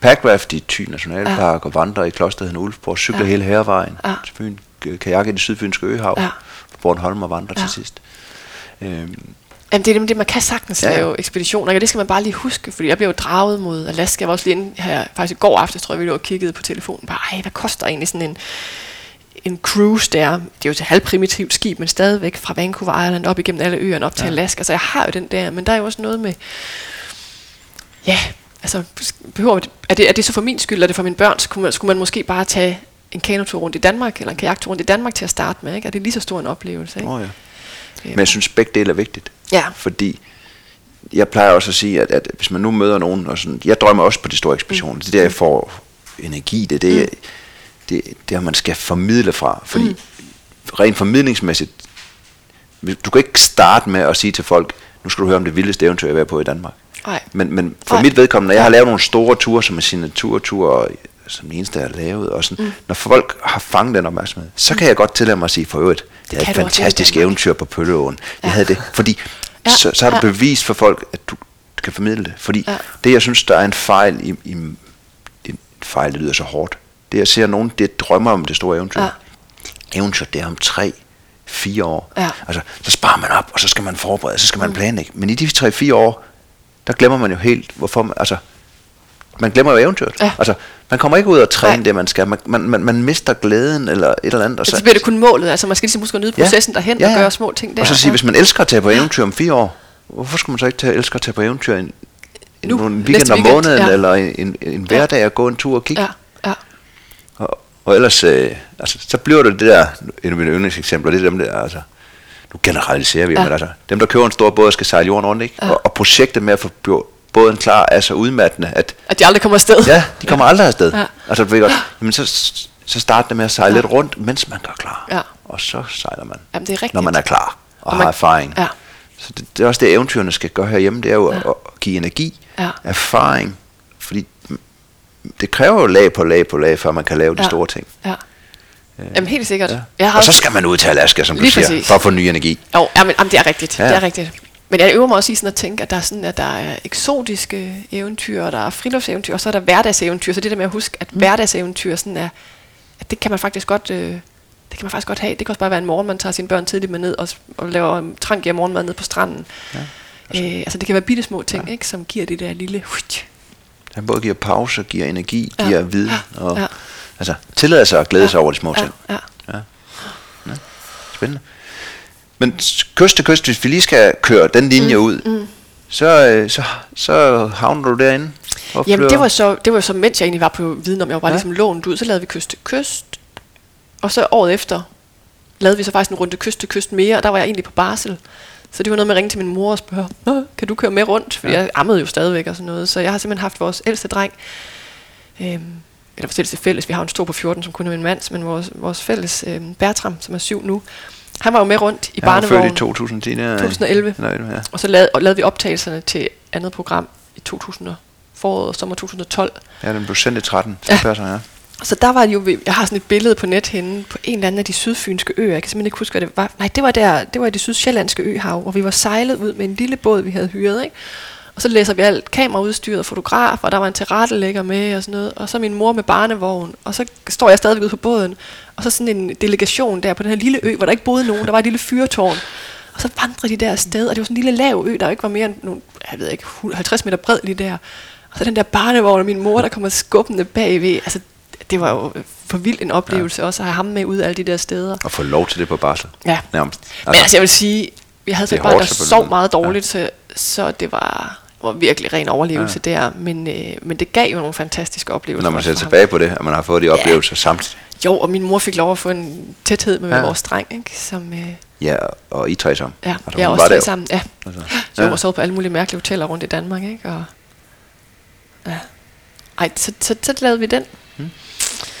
Packraft i Thy Nationalpark ja. og vandrede i klosteret Ulfborg, cykler ja. hele hervejen ja. til Fyn, kajak i det sydfynske øhav, ja. på Bornholm og vandre ja. til sidst. Øhm, Jamen det er det, man kan sagtens ja. lave ekspeditioner, og det skal man bare lige huske, fordi jeg blev jo draget mod Alaska. Jeg var også lige inde her, faktisk i går aftes, tror jeg, vi lå og kiggede på telefonen, bare, ej, hvad koster egentlig sådan en, en cruise der, det er jo et halvprimitivt skib, men stadigvæk fra Vancouver Island op igennem alle øerne op ja. til Alaska, så jeg har jo den der, men der er jo også noget med, ja, altså, behøver, er, det, er det så for min skyld, eller er det for mine børn, skulle man, skulle man måske bare tage en kanotur rundt i Danmark, eller en kajaktur rundt i Danmark til at starte med, ikke? Er det lige så stor en oplevelse, ikke? Oh, ja. Men jeg synes, begge dele er vigtigt. Ja. Fordi jeg plejer også at sige, at, at hvis man nu møder nogen, og sådan, jeg drømmer også på de store ekspeditioner, mm. det er der, jeg får energi, det er det, mm det, det er, man skal formidle fra. Fordi mm. rent formidlingsmæssigt, du kan ikke starte med at sige til folk, nu skal du høre om det vildeste eventyr, jeg er på i Danmark. Ej. Men, men for Ej. mit vedkommende, jeg har lavet nogle store ture, som er signaturture, som den eneste, jeg har lavet, og sådan, mm. når folk har fanget den opmærksomhed, så kan jeg godt tillade mig at sige, for øvrigt, det er et fantastisk eventyr på Pølleåen. Ja. Jeg havde det, fordi ja. så, så har du ja. bevist for folk, at du kan formidle det. Fordi ja. det, jeg synes, der er en fejl i, i en fejl, det lyder så hårdt, det jeg ser nogen, det drømmer om det store eventyr. Ja. Eventyr, det er om tre, fire år. Ja. Altså, så sparer man op, og så skal man forberede, så skal man mm. planlægge. Men i de tre, fire år, der glemmer man jo helt, hvorfor man, altså, man glemmer jo eventyret. Ja. Altså, man kommer ikke ud og træne Nej. det, man skal. Man, man, man, man mister glæden eller et eller andet. Og så, så bliver det kun målet. Altså, man skal ligesom huske at nyde processen ja. derhen ja, ja. og gøre små ting der. Og så sige, ja. hvis man elsker at tage på eventyr om fire år, hvorfor skulle man så ikke tage, elske at tage på eventyr en, en, nu, en weekend om måneden, ja. eller en, en, en hverdag at gå en tur og kigge? Ja. Og, ellers, øh, altså, så bliver det det der, en af mine yndlingseksempler, det er dem der, altså, nu generaliserer vi, ja. men altså, dem der køber en stor båd og skal sejle jorden rundt, ikke? Ja. Og, og projektet med at få båden klar er så udmattende, at... At de aldrig kommer afsted. Ja, de kommer aldrig afsted. Ja. Altså, ved godt, jamen så, så start det med at sejle Ja. lidt rundt, mens man gør klar. Ja. Og så sejler man, Jamen, det er rigtigt. når man er klar og, Og har man- erfaring. Ja. Så det, det er også det, eventyrene skal gøre herhjemme, det er jo Ja. at, at give energi, Ja. erfaring, det kræver jo lag på lag på lag, før man kan lave de Ja. store ting. Ja. Jamen helt sikkert. Ja. Jeg har Og så skal man ud til Alaska, som du Lige siger, præcis. for at få ny energi. Jo, jamen, jamen, det er rigtigt. Ja. Det er rigtigt. Men jeg øver mig også i sådan at tænke, at der er, sådan, at der er eksotiske eventyr, og der er friluftseventyr, og så er der hverdagseventyr. Så det der med at huske, at mm. hverdagseventyr sådan er, at det kan man faktisk godt, øh, det kan man faktisk godt have. Det kan også bare være en morgen, man tager sine børn tidligt med ned og, og laver trank af morgenmad ned på stranden. Ja. Altså, øh, altså det kan være bitte små ting, ja. ikke, som giver det der lille... Den både giver pause, giver energi, Ja. giver viden, Ja. og Ja. altså, tillader sig at glæde Ja. sig over de små ting. Ja, ja. Ja. Spændende. Men kyst til kyst, hvis vi lige skal køre den linje mm, ud, mm. Så, øh, så, så havner du derinde. og Jamen det var, så, det var så, mens jeg egentlig var på viden om, jeg var bare ja. ligesom lånt ud, så lavede vi kyst til kyst. Og så året efter lavede vi så faktisk en runde kyst til kyst mere, og der var jeg egentlig på barsel. Så det var noget med at ringe til min mor og spørge, "Nå, kan du køre med rundt? Fordi Ja. ja. jeg ammede jo stadigvæk og sådan noget. Så jeg har simpelthen haft vores ældste dreng, øhm, eller vores ældste fælles, vi har en stor på 14, som kun er min mands, men vores, vores fælles øhm, Bertram, som er syv nu, han var jo med rundt i Jeg var født barnevognen. i 2010. Der, 2011. Nej, ja. Og så lavede, og lavede vi optagelserne til andet program i 2000 og- foråret, sommer 2012. ja, den blev sendt i 13. Ja. Ja. Passer, ja. Så der var jo, jeg har sådan et billede på net henne på en eller anden af de sydfynske øer. Jeg kan simpelthen ikke huske, hvad det var. Nej, det var der, det var i det sydsjællandske øhav, hvor vi var sejlet ud med en lille båd, vi havde hyret, ikke? Og så læser vi alt kameraudstyret og fotograf, og der var en tilrettelægger med og sådan noget. Og så min mor med barnevogn, og så står jeg stadigvæk ude på båden. Og så sådan en delegation der på den her lille ø, hvor der ikke boede nogen. Der var et lille fyrtårn. Og så vandrede de der afsted, og det var sådan en lille lav ø, der ikke var mere end nogle, jeg ved ikke, 50 meter bred lige der. Og så den der barnevogn og min mor, der kommer skubbende bagved. Altså, det var jo for vild en oplevelse ja. også at have ham med ud af alle de der steder. Og få lov til det på barsel. Ja. Nærmest. Men altså, jeg vil sige, vi havde så et barn, der sov meget dårligt, så, så det var, var virkelig ren overlevelse ja. der. Men, øh, men det gav jo nogle fantastiske oplevelser. når man ser ham. tilbage på det, at man har fået de oplevelser samtidig. Jo, og min mor fik lov at få en tæthed med Ja. ja. vores dreng, ikke? Som, øh, Ja, og I tre sammen. ja, altså, hun også tre jo. sammen. Ja. Altså, Så ja. ja. sovet på alle mulige mærkelige hoteller rundt i Danmark, ikke? Og, ja. Ej, så, så, så lavede vi den.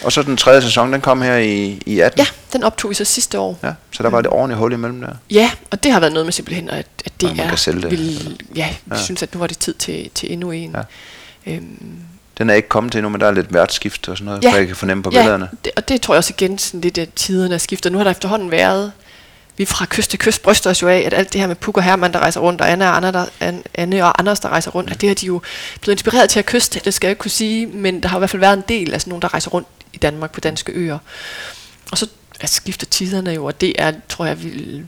Og så den tredje sæson, den kom her i, i 18. Ja, den optog vi så sidste år. ja. Så der var det ordentligt hul imellem der. Ja, og det har været noget med simpelthen, at, at det Og man er... kan sælge det. Vil, ja, vi Ja. synes, at nu var det tid til, til endnu en. Ja. Ja. Øhm, Den er ikke kommet til endnu, men der er lidt værtsskift og sådan noget, Ja. for jeg kan fornemme på ja, billederne. det, og det tror jeg også igen, sådan lidt at tiderne er skiftet. Nu har der efterhånden været... Vi fra kyst til kyst bryster os jo af, at alt det her med Puk og Hermann, der rejser rundt, og Anne og, Anna, der, An- Anne og Anders, der rejser rundt, at det har de jo blevet inspireret til at kyste, det skal jeg ikke kunne sige, men der har i hvert fald været en del af sådan nogen, der rejser rundt i Danmark på danske øer. Og så altså, skifter tiderne jo, og det er, tror jeg, vil,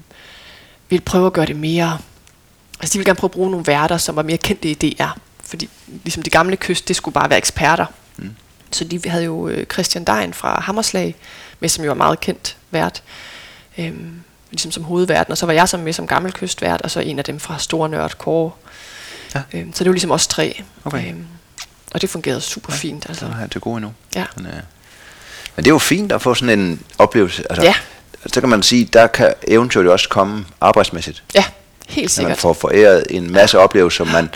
vil prøve at gøre det mere... Altså, de vil gerne prøve at bruge nogle værter, som var mere kendte i DR. Fordi ligesom de gamle kyst, det skulle bare være eksperter. Mm. Så de havde jo øh, Christian Dein fra Hammerslag med, som jo er meget kendt vært. Øhm, ligesom som hovedverden, og så var jeg som med som gammel kystvært, og så en af dem fra Store Nørd Kåre. Ja. Øhm, så det var ligesom os tre. Okay. Øhm, og det fungerede super fint. Så Altså. er jeg til gode endnu. Ja. Men, øh, men det er jo fint at få sådan en oplevelse. Altså, Ja. Så kan man sige, der kan eventuelt jo også komme arbejdsmæssigt. Ja, helt Når man sikkert. får foræret en masse oplevelser, man,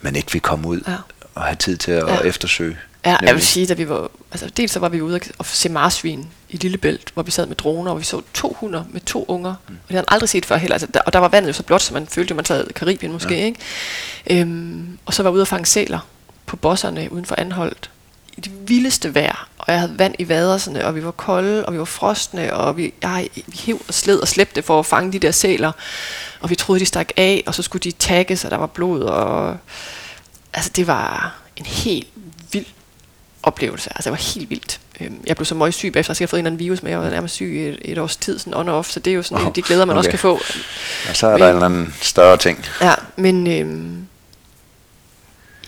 man ikke vil komme ud Ja. og have tid til at Ja. eftersøge. Ja, jeg vil sige, at vi var, altså dels så var vi ude og se marsvin i Lillebælt, hvor vi sad med droner, og vi så to hunder med to unger. Mm. Og det havde jeg aldrig set før heller. Altså, der, og der var vandet jo så blot, så man følte, at man sad i Karibien måske. Ja. Ikke? Øhm, og så var jeg ude og fange sæler på bosserne uden for Anholdt i det vildeste vejr. Og jeg havde vand i vaderserne, og vi var kolde, og vi var frostne, og vi, jeg, vi hæv og sled og slæbte for at fange de der sæler. Og vi troede, de stak af, og så skulle de tagges, og der var blod. Og, altså, det var en helt vild oplevelse. Altså, det var helt vildt. Øhm, Jeg blev så meget syg bagefter, så jeg har fået en eller anden virus med, jeg var nærmest syg et, et års tid, sådan on og off, så det er jo sådan oh, de glæder, man okay. også kan få. Og så er der Men- en eller anden større ting. Ja, men øhm,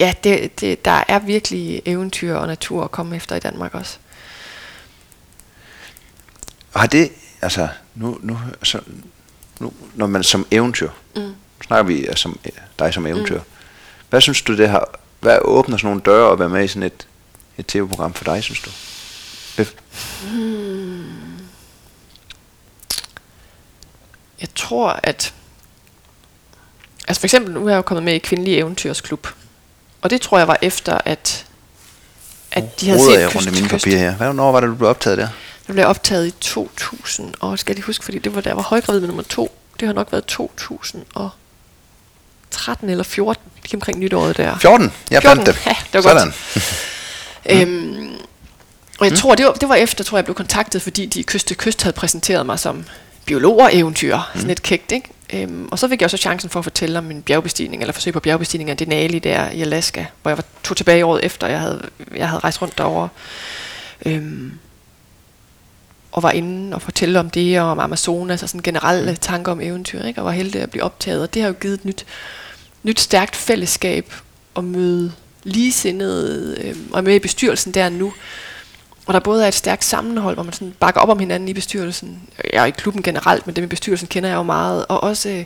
ja, det, det, der er virkelig eventyr og natur at komme efter i Danmark også. Og har det, altså, nu, nu, altså, nu når man som eventyr, Mm. snakker vi som, dig som eventyr, mm. hvad synes du det har, hvad åbner sådan nogle døre at være med i sådan et, et tv-program for dig, synes du? Bef? Jeg tror, at... Altså for eksempel, nu er jeg jo kommet med i Kvindelig Eventyrsklub. Og det tror jeg var efter, at, at de havde set jeg rundt i mine papirer her. Hvad var det, du blev optaget der? Det blev optaget i 2000, og skal jeg lige huske, fordi det var der, jeg var højgravid med nummer to. Det har nok været 2013 eller 14, lige omkring nytåret der. 14. Jeg 14. fandt det. Ja, det var Sådan. godt. Øhm, og jeg tror, det var, det var efter, tror jeg, jeg blev kontaktet, fordi de kyst til kyst havde præsenteret mig som biolog og eventyr. Mm. Sådan lidt kægt, ikke? Øhm, og så fik jeg også chancen for at fortælle om min bjergbestigning, eller forsøg på bjergbestigning af Denali der i Alaska, hvor jeg var, tog tilbage året efter, jeg havde, jeg havde rejst rundt derovre. Øhm, og var inde og fortælle om det, og om Amazonas, og sådan generelle tanker om eventyr, ikke? og var heldig at blive optaget. Og det har jo givet et nyt, nyt stærkt fællesskab at møde ligesindede, øh, og er med i bestyrelsen der nu. Og der både er et stærkt sammenhold, hvor man sådan bakker op om hinanden i bestyrelsen. Er i klubben generelt, men det med bestyrelsen kender jeg jo meget. Og også øh,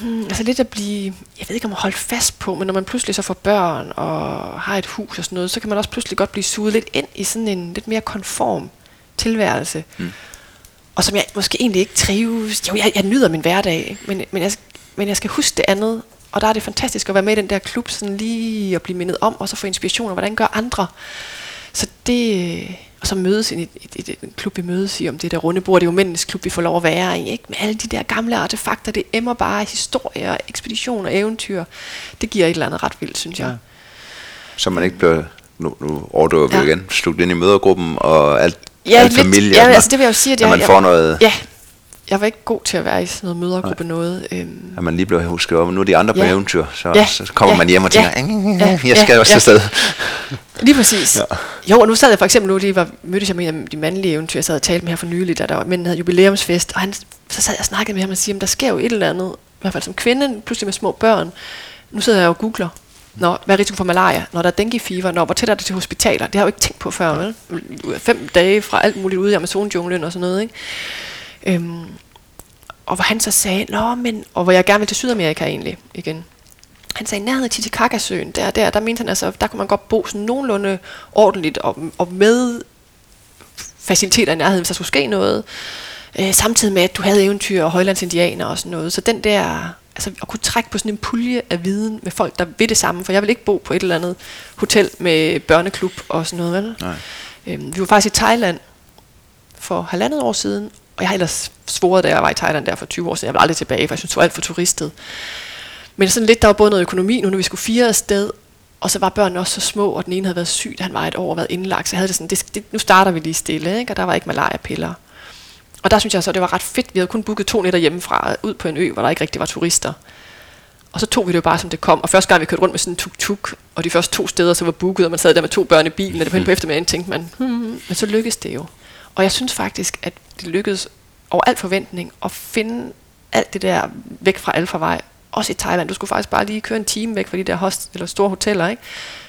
hmm, altså lidt at blive, jeg ved ikke om at holde fast på, men når man pludselig så får børn og har et hus og sådan noget, så kan man også pludselig godt blive suget lidt ind i sådan en lidt mere konform tilværelse. Mm. Og som jeg måske egentlig ikke trives. Jo, jeg, jeg nyder min hverdag, men, men, jeg, men jeg skal huske det andet. Og der er det fantastisk at være med i den der klub, sådan lige at blive mindet om, og så få inspiration, og hvordan gør andre. Så det, og så mødes i en klub, vi mødes i, om det der runde bord, det er jo mændenes klub, vi får lov at være i, ikke? med alle de der gamle artefakter, det emmer bare historier, ekspeditioner, eventyr. Det giver et eller andet ret vildt, synes jeg. Ja. Så man ikke bliver, nu, nu overdriver vi Ja. igen, slugt ind i mødergruppen og alt, Ja, alt lidt, familie. og ja, altså det vil jeg jo sige, at jeg, man får noget, Ja, jeg var ikke god til at være i sådan noget mødergruppe noget. Øhm, at man lige bliver husket op, nu er de andre på Ja. eventyr, så, Ja. så kommer Ja. man hjem og Ja. tænker, Ja. jeg skal Ja. også Ja. afsted. Lige præcis. Ja. Ja. Jo, og nu sad jeg for eksempel, nu lige var, mødtes jeg med en af de mandlige eventyr, jeg sad og talte med her for nylig, da der var, mænden havde jubilæumsfest, og han, så sad jeg og snakkede med ham og siger, at der sker jo et eller andet, i hvert fald som kvinde, pludselig med små børn. Nu sidder jeg og googler, Nå, hvad er risiko for malaria? Når der er dengue fever? Når, hvor tæt er det til hospitaler? Det har jeg jo ikke tænkt på før, vel? Fem dage fra alt muligt ude i Amazon-junglen og sådan noget, ikke? Øhm, og hvor han så sagde, Nå, men, og hvor jeg gerne vil til Sydamerika egentlig igen. Han sagde, nærheden af Titicacasøen, der, der, der mente han altså, der kunne man godt bo sådan nogenlunde ordentligt og, og med faciliteter i nærheden, hvis der skulle ske noget. Øh, samtidig med, at du havde eventyr og højlandsindianer og sådan noget. Så den der, altså at kunne trække på sådan en pulje af viden med folk, der ved det samme, for jeg vil ikke bo på et eller andet hotel med børneklub og sådan noget, vel? Nej. Øhm, vi var faktisk i Thailand for halvandet år siden, og jeg har ellers svoret, da jeg var i Thailand der for 20 år siden, jeg var aldrig tilbage, for jeg synes, det var alt for turistet. Men sådan lidt, der var både noget økonomi nu, når vi skulle fire afsted, og så var børnene også så små, og den ene havde været syg, da han var et år og været indlagt, så jeg havde det sådan, det, det, nu starter vi lige stille, ikke? og der var ikke malariapiller. Og der synes jeg så, det var ret fedt. Vi havde kun booket to nætter hjemmefra, ud på en ø, hvor der ikke rigtig var turister. Og så tog vi det jo bare, som det kom. Og første gang, vi kørte rundt med sådan en tuk-tuk, og de første to steder, så var booket, og man sad der med to børn i bilen, og det var på eftermiddagen, tænkte man, hmm, hmm, hmm, men så lykkedes det jo. Og jeg synes faktisk, at det lykkedes over al forventning at finde alt det der væk fra Alfarvej. Også i Thailand. Du skulle faktisk bare lige køre en time væk fra de der host, eller store hoteller, ikke?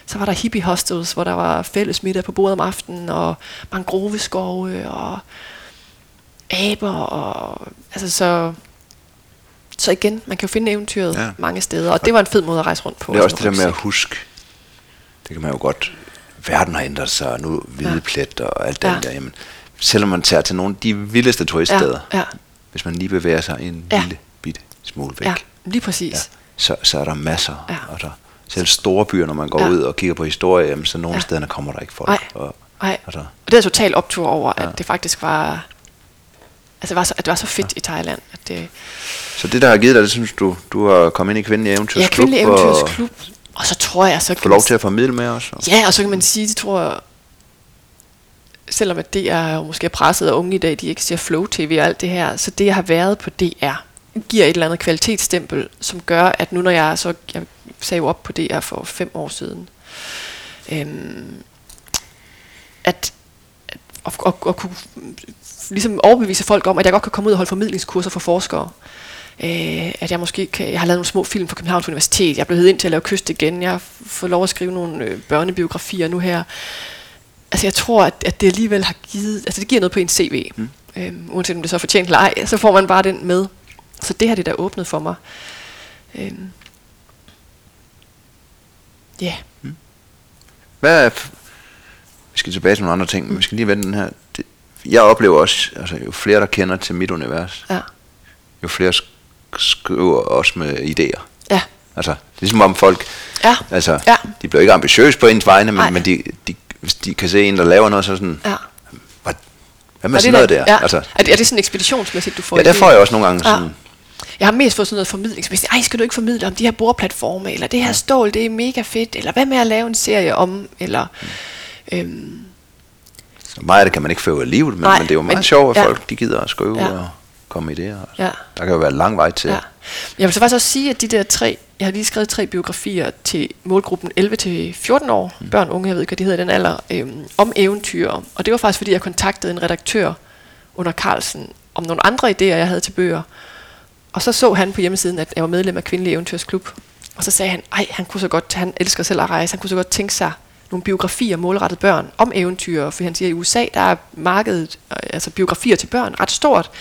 Så var der hippie hostels, hvor der var fælles middag på bordet om aftenen, og mangroveskove, og aber, og altså så... Så igen, man kan jo finde eventyret Ja. ja. mange steder, og det var en fed måde at rejse rundt på. Det er også det der med at huske. Det kan man jo godt. Verden har ændret sig, og nu hvide Ja. plet og alt Ja. det der. Jamen, selvom man tager til nogle af de vildeste turiststeder, Ja, ja. hvis man lige bevæger sig en Ja. lille bitte smule væk, Ja, lige præcis. ja, så, så er der masser. Ja. Og der, selv store byer, når man går Ja. ud og kigger på historie, jamen, så nogle Ja. af stederne kommer der ikke folk. Nej. Og, Nej. og der, Og det er total optur over, at Ja. det faktisk var... Altså, det var så, at det var så fedt ja. i Thailand. At det, så det, der har givet dig, det synes du, du har kommet ind i Kvindelig Eventyrs ja, kvindelig og eventyrsklub. Og så tror jeg, så få kan lov til at formidle med os. Og, Ja, og så kan man sige, det tror jeg, selvom at det er måske er presset af unge i dag, de ikke ser Flow TV og alt det her, så det jeg har været på DR, giver et eller andet kvalitetsstempel, som gør, at nu når jeg så, jeg sagde jo op på DR for fem år siden, øhm, at, at, at, at, at kunne ligesom overbevise folk om, at jeg godt kan komme ud og holde formidlingskurser for forskere. Øh, at jeg måske kan, jeg har lavet nogle små film for Københavns Universitet, jeg er blevet ind til at lave kyst igen, jeg har fået lov at skrive nogle øh, børnebiografier nu her. Altså jeg tror, at, at det alligevel har givet, altså det giver noget på en CV. Mm. Øhm, uanset om det så er fortjent eller ej, så får man bare den med. Så det har det der åbnet for mig. Øhm. Ja. Yeah. Hvad er, vi skal tilbage til nogle andre ting, men vi skal lige vende den her. Det, jeg oplever også, altså jo flere der kender til mit univers, Ja. jo flere sk- skriver også med idéer. Ja. Altså, det er ligesom om folk, Ja. altså, Ja. de bliver ikke ambitiøse på ens vegne, men, Nej. men de, de, hvis de kan se en, der laver noget, så sådan, Ja. hvad, hvad med sådan noget der? Ja. Altså, er, det, er det sådan ekspeditionsmæssigt, du får ja, der får jeg også nogle gange Ja. sådan, Jeg har mest fået sådan noget formidlingsmæssigt. Ej, skal du ikke formidle om de her boreplatforme, eller det her stål, det er mega fedt, eller hvad med at lave en serie om, eller... Øhm, så meget af det kan man ikke ud af livet, men, Nej, men det er jo meget men- sjovt, at ja. folk de gider at skrive Ja. og komme i det. Og, Ja. Der kan jo være lang vej til. ja. Jeg vil så faktisk også sige, at de der tre... Jeg har lige skrevet tre biografier til målgruppen 11-14 år, Mm. børn unge, jeg ved ikke, hvad de hedder den alder, øhm, om eventyr. Og det var faktisk, fordi jeg kontaktede en redaktør under Carlsen om nogle andre idéer, jeg havde til bøger. Og så så han på hjemmesiden, at jeg var medlem af Kvindelig Eventyrsklub. Og så sagde han, ej, han kunne så godt, han elsker selv at rejse, han kunne så godt tænke sig nogle biografier målrettet børn om eventyr. For han siger, at i USA, der er markedet, altså biografier til børn, ret stort.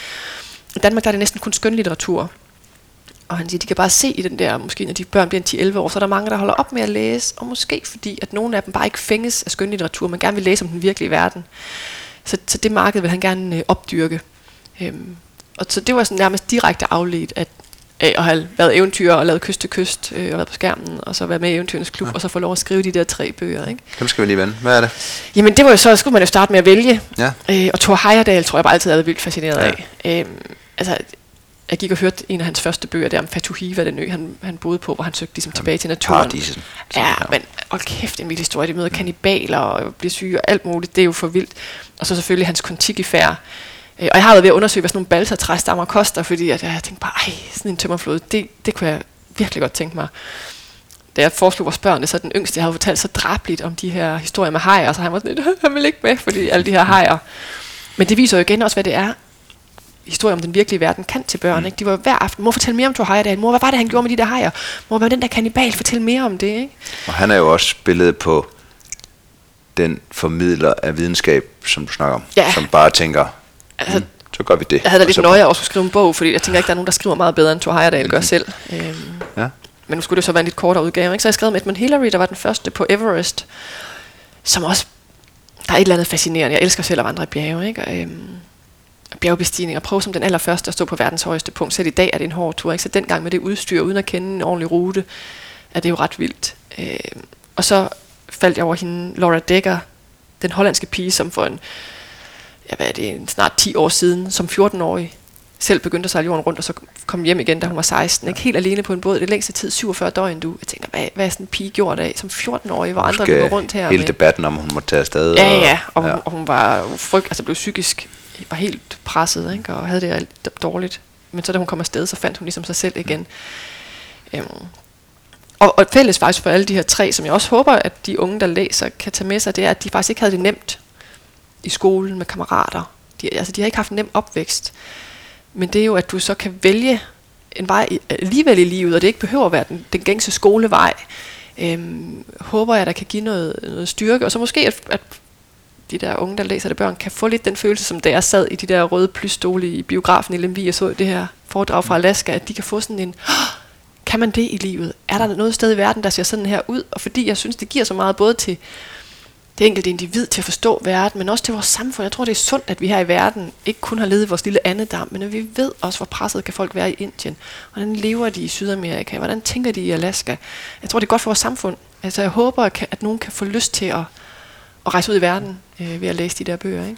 I Danmark, der er det næsten kun skønlitteratur. Og han siger, de kan bare se i den der, måske når de børn bliver 10-11 år, så er der mange, der holder op med at læse, og måske fordi, at nogle af dem bare ikke fænges af skønlitteratur, men gerne vil læse om den virkelige verden. Så, så det marked vil han gerne øh, opdyrke. Øhm, og så det var sådan nærmest direkte afledt at, af at have været eventyr og lavet kyst til kyst, øh, og været på skærmen, og så være med i Eventyrens Klub, ja. og så få lov at skrive de der tre bøger. Ikke? Dem skal vi lige vende. Hvad er det? Jamen det var jo så, skulle man jo starte med at vælge. Ja. Øh, og Thor Heyerdahl tror jeg bare altid har været vildt fascineret Ja. af. Øhm, altså, jeg gik og hørte en af hans første bøger der om Fatuhiva, den ø, han, han boede på, hvor han søgte ligesom tilbage til naturen. Paradiset. Ja, men hold kæft, en vild historie. De møder kannibaler og bliver syge og alt muligt. Det er jo for vildt. Og så selvfølgelig hans kontikifær. Øh, Og jeg har været ved at undersøge, hvad sådan nogle balsatræstammer koster, fordi at jeg tænkte bare, ej, sådan en tømmerflod, det, det kunne jeg virkelig godt tænke mig. Da jeg foreslog vores børn det, så den yngste, jeg havde fortalt så drabligt om de her historier med hajer, så han var sådan lidt, han vil ikke med, fordi alle de her hajer. Men det viser jo igen også, hvad det er, historier om den virkelige verden kan til børn. Ikke? De var hver aften, mor fortæl mere om Thor Heyerdahl, mor hvad var det, han gjorde med de der hajer? Mor, hvad den der kannibal, fortæl mere om det. Ikke? Og han er jo også billedet på den formidler af videnskab, som du snakker om. Ja. Som bare tænker, Altså, mm, så gør vi det. Jeg havde da lidt nøje at også skrive en bog, fordi jeg tænker ikke, der er nogen, der skriver meget bedre, end Thor Heyerdahl gør selv. Øhm, Ja. men nu skulle det så være en lidt kortere udgave. Ikke? Så jeg skrevet med Edmund Hillary, der var den første på Everest, som også, der er et eller andet fascinerende. Jeg elsker selv at vandre i bjerge. Ikke? Og, øhm, bjergbestigning og prøve som den allerførste at stå på verdens højeste punkt. Selv i dag er det en hård tur. Ikke? Så dengang med det udstyr, uden at kende en ordentlig rute, er det jo ret vildt. Øhm, og så faldt jeg over hende, Laura Dekker, den hollandske pige, som for en, ja, hvad er det, en snart 10 år siden, som 14-årig, selv begyndte at sejle jorden rundt, og så kom hjem igen, da hun var 16. Ikke? Helt alene på en båd. Det længste tid, 47 døgn, du. Jeg tænker, hvad, hvad er sådan en pige gjort af som 14-årig, hvor andre løber rundt her hele med... debatten om, hun må tage afsted. Ja, ja, og ja. hun, og hun var frygt, altså blev psykisk, var helt presset, ikke? og havde det alt dårligt. Men så da hun kom afsted, så fandt hun ligesom sig selv igen. Øhm, og, og fælles faktisk for alle de her tre, som jeg også håber, at de unge, der læser, kan tage med sig, det er, at de faktisk ikke havde det nemt i skolen med kammerater. De, altså, de har ikke haft en nem opvækst. Men det er jo, at du så kan vælge en vej alligevel i livet, og det ikke behøver at være den, den gængse skolevej. Øhm, håber jeg, der kan give noget, noget styrke, og så måske, at, at de der unge, der læser det børn, kan få lidt den følelse, som da jeg sad i de der røde plystole i biografen i Lemvig og så det her foredrag fra Alaska, at de kan få sådan en, kan man det i livet? Er der noget sted i verden, der ser sådan her ud? Og fordi jeg synes, det giver så meget både til det enkelte individ til at forstå verden, men også til vores samfund. Jeg tror, det er sundt, at vi her i verden ikke kun har levet i vores lille andedam, men at vi ved også, hvor presset kan folk være i Indien. Hvordan lever de i Sydamerika? Hvordan tænker de i Alaska? Jeg tror, det er godt for vores samfund. Altså, jeg håber, at, at nogen kan få lyst til at, at rejse ud i verden øh, ved at læse de der bøger. Ikke?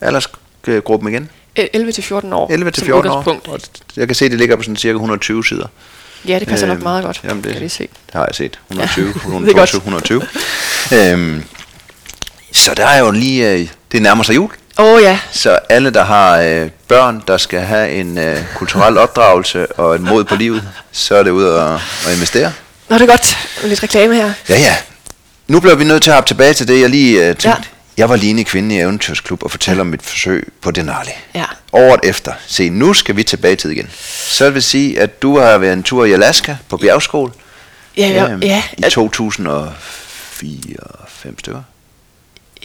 Aldersgruppen igen? Øh, 11-14 år 11 til som 14 år. Og jeg kan se, det ligger på sådan cirka 120 sider. Ja, det passer nok Øhm, meget godt. Jamen det, kan vi se. det har jeg set. 120, Ja, det er 120, godt. 120. Øhm, så der er jo lige, øh, det nærmer sig jul. Åh oh, ja, Så alle, der har øh, børn, der skal have en øh, kulturel opdragelse og et mod på livet, så er det ud at, at investere. Nå, det er godt. Lidt reklame her. Ja, ja. Nu bliver vi nødt til at hoppe tilbage til det, jeg lige øh, tænkte. Ja. Jeg var lige inde i Eventyrsklub og fortæller om mit forsøg på Denali. Ja. Året efter. Se, nu skal vi tilbage i tid igen. Så vil sige, at du har været en tur i Alaska på bjergskole. Ja, ja, øhm, ja. I 2004 5 stykker.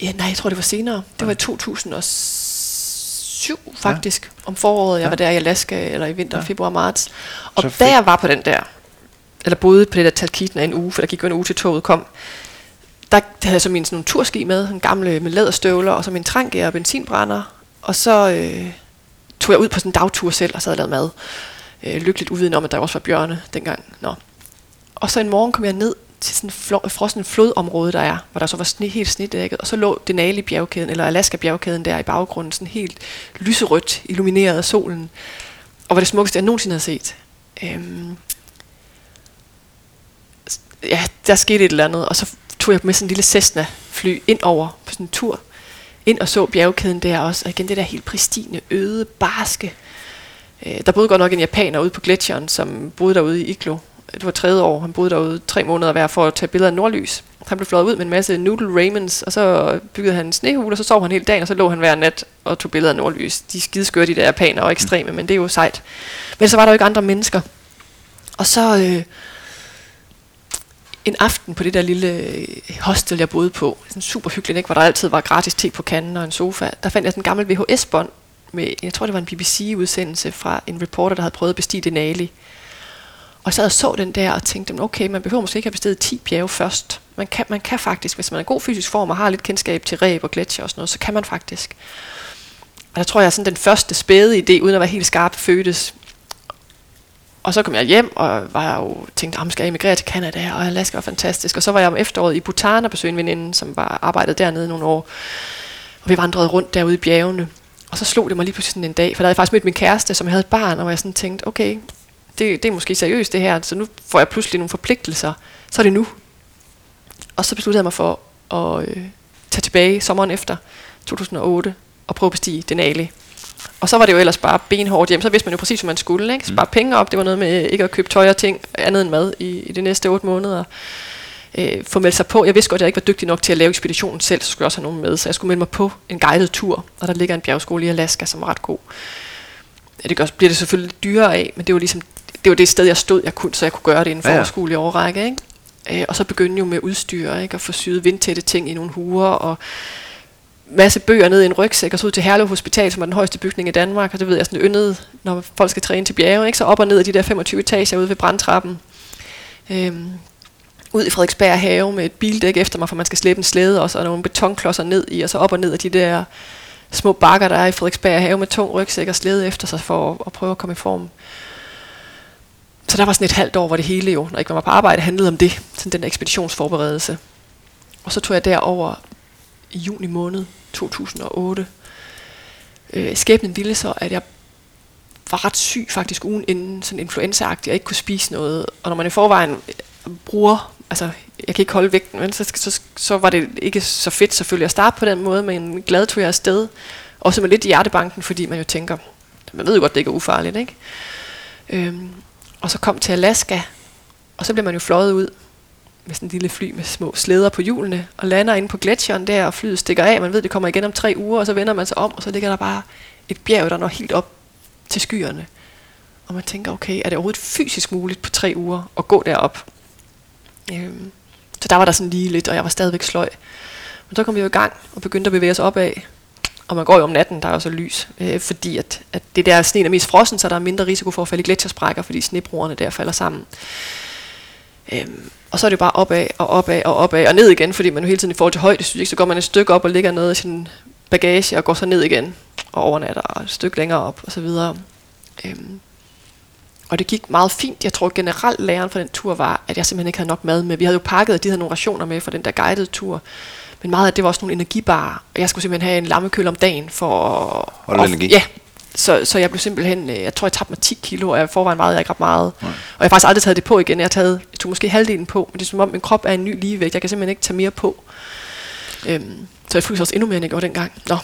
Ja, nej, jeg tror, det var senere. Det var i 2007 faktisk, om foråret. Jeg Ja. var der i Alaska, eller i vinter, Ja. februar, marts. Og Så da jeg var på den der, eller boede på det der Talkeetna en uge, for der gik jo en uge til toget kom, der havde jeg så min sådan nogle turski med, en gamle med læderstøvler, og så min tranke og benzinbrænder. Og så øh, tog jeg ud på sådan en dagtur selv, og så havde lavet mad. Øh, lykkeligt uvidende om, at der også var bjørne dengang. Nå. Og så en morgen kom jeg ned til sådan et frossen flodområde, der er, hvor der så var sne, helt snedækket, og så lå Denali bjergkæden, eller Alaska bjergkæden der i baggrunden, sådan helt lyserødt, illumineret af solen, og var det smukkeste, jeg nogensinde havde set. Øhm, ja, der skete et eller andet, og så tog jeg med sådan en lille Cessna-fly ind over på sådan en tur, ind og så bjergkæden der også, og igen det der helt pristine, øde, barske. Øh, der boede godt nok en japaner ude på gletsjeren, som boede derude i Iglo, det var tredje år, han boede derude tre måneder hver for at tage billeder af nordlys. Han blev flået ud med en masse noodle Raymonds, og så byggede han en snehule, og så sov han hele dagen, og så lå han hver nat og tog billeder af nordlys. De skide skøre, de der japaner og ekstreme, men det er jo sejt. Men så var der jo ikke andre mennesker. Og så øh, en aften på det der lille øh, hostel, jeg boede på, sådan super hyggeligt, ikke? hvor der altid var gratis te på kanden og en sofa, der fandt jeg sådan en gammel VHS-bånd med, jeg tror det var en BBC-udsendelse fra en reporter, der havde prøvet at bestige Denali. Og så og så den der og tænkte, okay, man behøver måske ikke have bestedet 10 bjerge først. Man kan, man kan faktisk, hvis man er god fysisk form og har lidt kendskab til ræb og gletsjer og sådan noget, så kan man faktisk. Og der tror jeg, sådan den første spæde idé, uden at være helt skarp, fødtes. Og så kom jeg hjem, og var jo tænkt, at skal jeg emigrere til Canada, og Alaska var fantastisk. Og så var jeg om efteråret i Bhutan og besøgte en veninde, som var arbejdet dernede nogle år. Og vi vandrede rundt derude i bjergene. Og så slog det mig lige pludselig sådan en dag, for der havde jeg faktisk mødt min kæreste, som jeg havde et barn, og jeg sådan tænkte, okay, det, det er måske seriøst det her, så nu får jeg pludselig nogle forpligtelser, så er det nu. Og så besluttede jeg mig for at øh, tage tilbage sommeren efter 2008 og prøve at bestige Denali. Og så var det jo ellers bare benhårdt hjem, så vidste man jo præcis, hvad man skulle. Ikke? Spare mm. penge op, det var noget med ikke at købe tøj og ting, andet end mad i, i de næste otte måneder. Øh, få meldt sig på. Jeg vidste godt, at jeg ikke var dygtig nok til at lave ekspeditionen selv, så skulle jeg også have nogen med. Så jeg skulle melde mig på en guided tur, og der ligger en bjergskole i Alaska, som er ret god. Ja, det gør, bliver det selvfølgelig dyrere af, men det var ligesom det var det sted, jeg stod, jeg kunne, så jeg kunne gøre det inden for ja, ja. overskuelig overrække. Ikke? Øh, og så begyndte jo med udstyr, ikke? at få syet vindtætte ting i nogle huer, og masse bøger ned i en rygsæk, og så ud til Herlev Hospital, som er den højeste bygning i Danmark, og det ved jeg sådan yndede, når folk skal træne til bjerge, ikke? så op og ned af de der 25 etager ude ved brandtrappen. Øhm, ud i Frederiksberg have med et bildæk efter mig, for man skal slæbe en slæde også, og nogle betonklodser ned i, og så op og ned af de der små bakker, der er i Frederiksberg have med tung rygsæk og slæde efter sig for at, at prøve at komme i form. Så der var sådan et halvt år, hvor det hele jo, når ikke var på arbejde, handlede om det, sådan den ekspeditionsforberedelse. Og så tog jeg derover i juni måned 2008. Øh, skæbnen ville så, at jeg var ret syg faktisk ugen inden, sådan influenzaagtig, jeg ikke kunne spise noget. Og når man i forvejen bruger, altså jeg kan ikke holde vægten, men så, så, så var det ikke så fedt selvfølgelig at starte på den måde, men glad tog jeg afsted. Også med lidt i hjertebanken, fordi man jo tænker, man ved jo godt, det ikke er ufarligt, ikke? Øhm, og så kom til Alaska, og så blev man jo fløjet ud med sådan en lille fly med små slæder på hjulene, og lander inde på gletsjeren der, og flyet stikker af. Man ved, det kommer igen om tre uger, og så vender man sig om, og så ligger der bare et bjerg, der når helt op til skyerne. Og man tænker, okay, er det overhovedet fysisk muligt på tre uger at gå derop? Øhm, så der var der sådan lige lidt, og jeg var stadigvæk sløj. Men så kom vi jo i gang og begyndte at bevæge os opad og man går jo om natten, der er jo så lys, øh, fordi at, at det der sne er mest frossen, så der er mindre risiko for at falde i gletsjersprækker, fordi snebroerne der falder sammen. Øhm, og så er det bare opad og opad og opad og ned igen, fordi man jo hele tiden i forhold til højde, så går man et stykke op og ligger ned i sin bagage og går så ned igen og overnatter og et stykke længere op og så videre. Øhm, og det gik meget fint. Jeg tror generelt læren for den tur var, at jeg simpelthen ikke havde nok mad med. Vi havde jo pakket, at de havde nogle rationer med for den der guidede tur. Men meget af det var også nogle energibarer, og jeg skulle simpelthen have en lammekøl om dagen for at... Holde energi? Ja, så, så jeg blev simpelthen, øh, jeg tror jeg tabte mig 10 kilo, og jeg forvejen vejede jeg ikke ret meget. Nej. Og jeg har faktisk aldrig taget det på igen. Jeg, har taget, jeg tog måske halvdelen på, men det er som om min krop er en ny ligevægt. Jeg kan simpelthen ikke tage mere på. Øhm, så jeg fryser også endnu mere, end jeg gjorde dengang. Nå.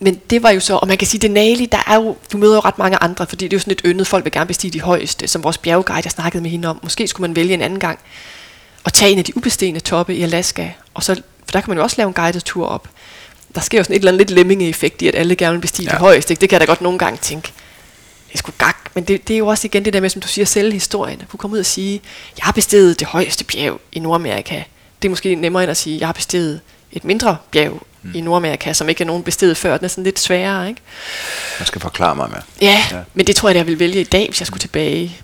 Men det var jo så, og man kan sige, det Denali, der er jo, du møder jo ret mange andre, fordi det er jo sådan et yndet, folk vil gerne bestige de højeste, som vores bjergguide, jeg snakkede med hende om. Måske skulle man vælge en anden gang, og tage en af de ubestigende toppe i Alaska, og så for der kan man jo også lave en guided tur op. Der sker jo sådan et eller andet lidt lemminge-effekt i, at alle gerne vil bestige ja. det højeste. Ikke? Det kan jeg da godt nogle gange tænke. Det er sgu gak. Men det, det er jo også igen det der med, som du siger, selv historien. At kunne komme ud og sige, jeg har besteget det højeste bjerg i Nordamerika. Det er måske nemmere end at sige, jeg har besteget et mindre bjerg mm. i Nordamerika, som ikke er nogen bestedet før. Den er sådan lidt sværere, ikke? Man skal forklare mig med. Ja, ja, men det tror jeg, jeg vil vælge i dag, hvis jeg skulle tilbage.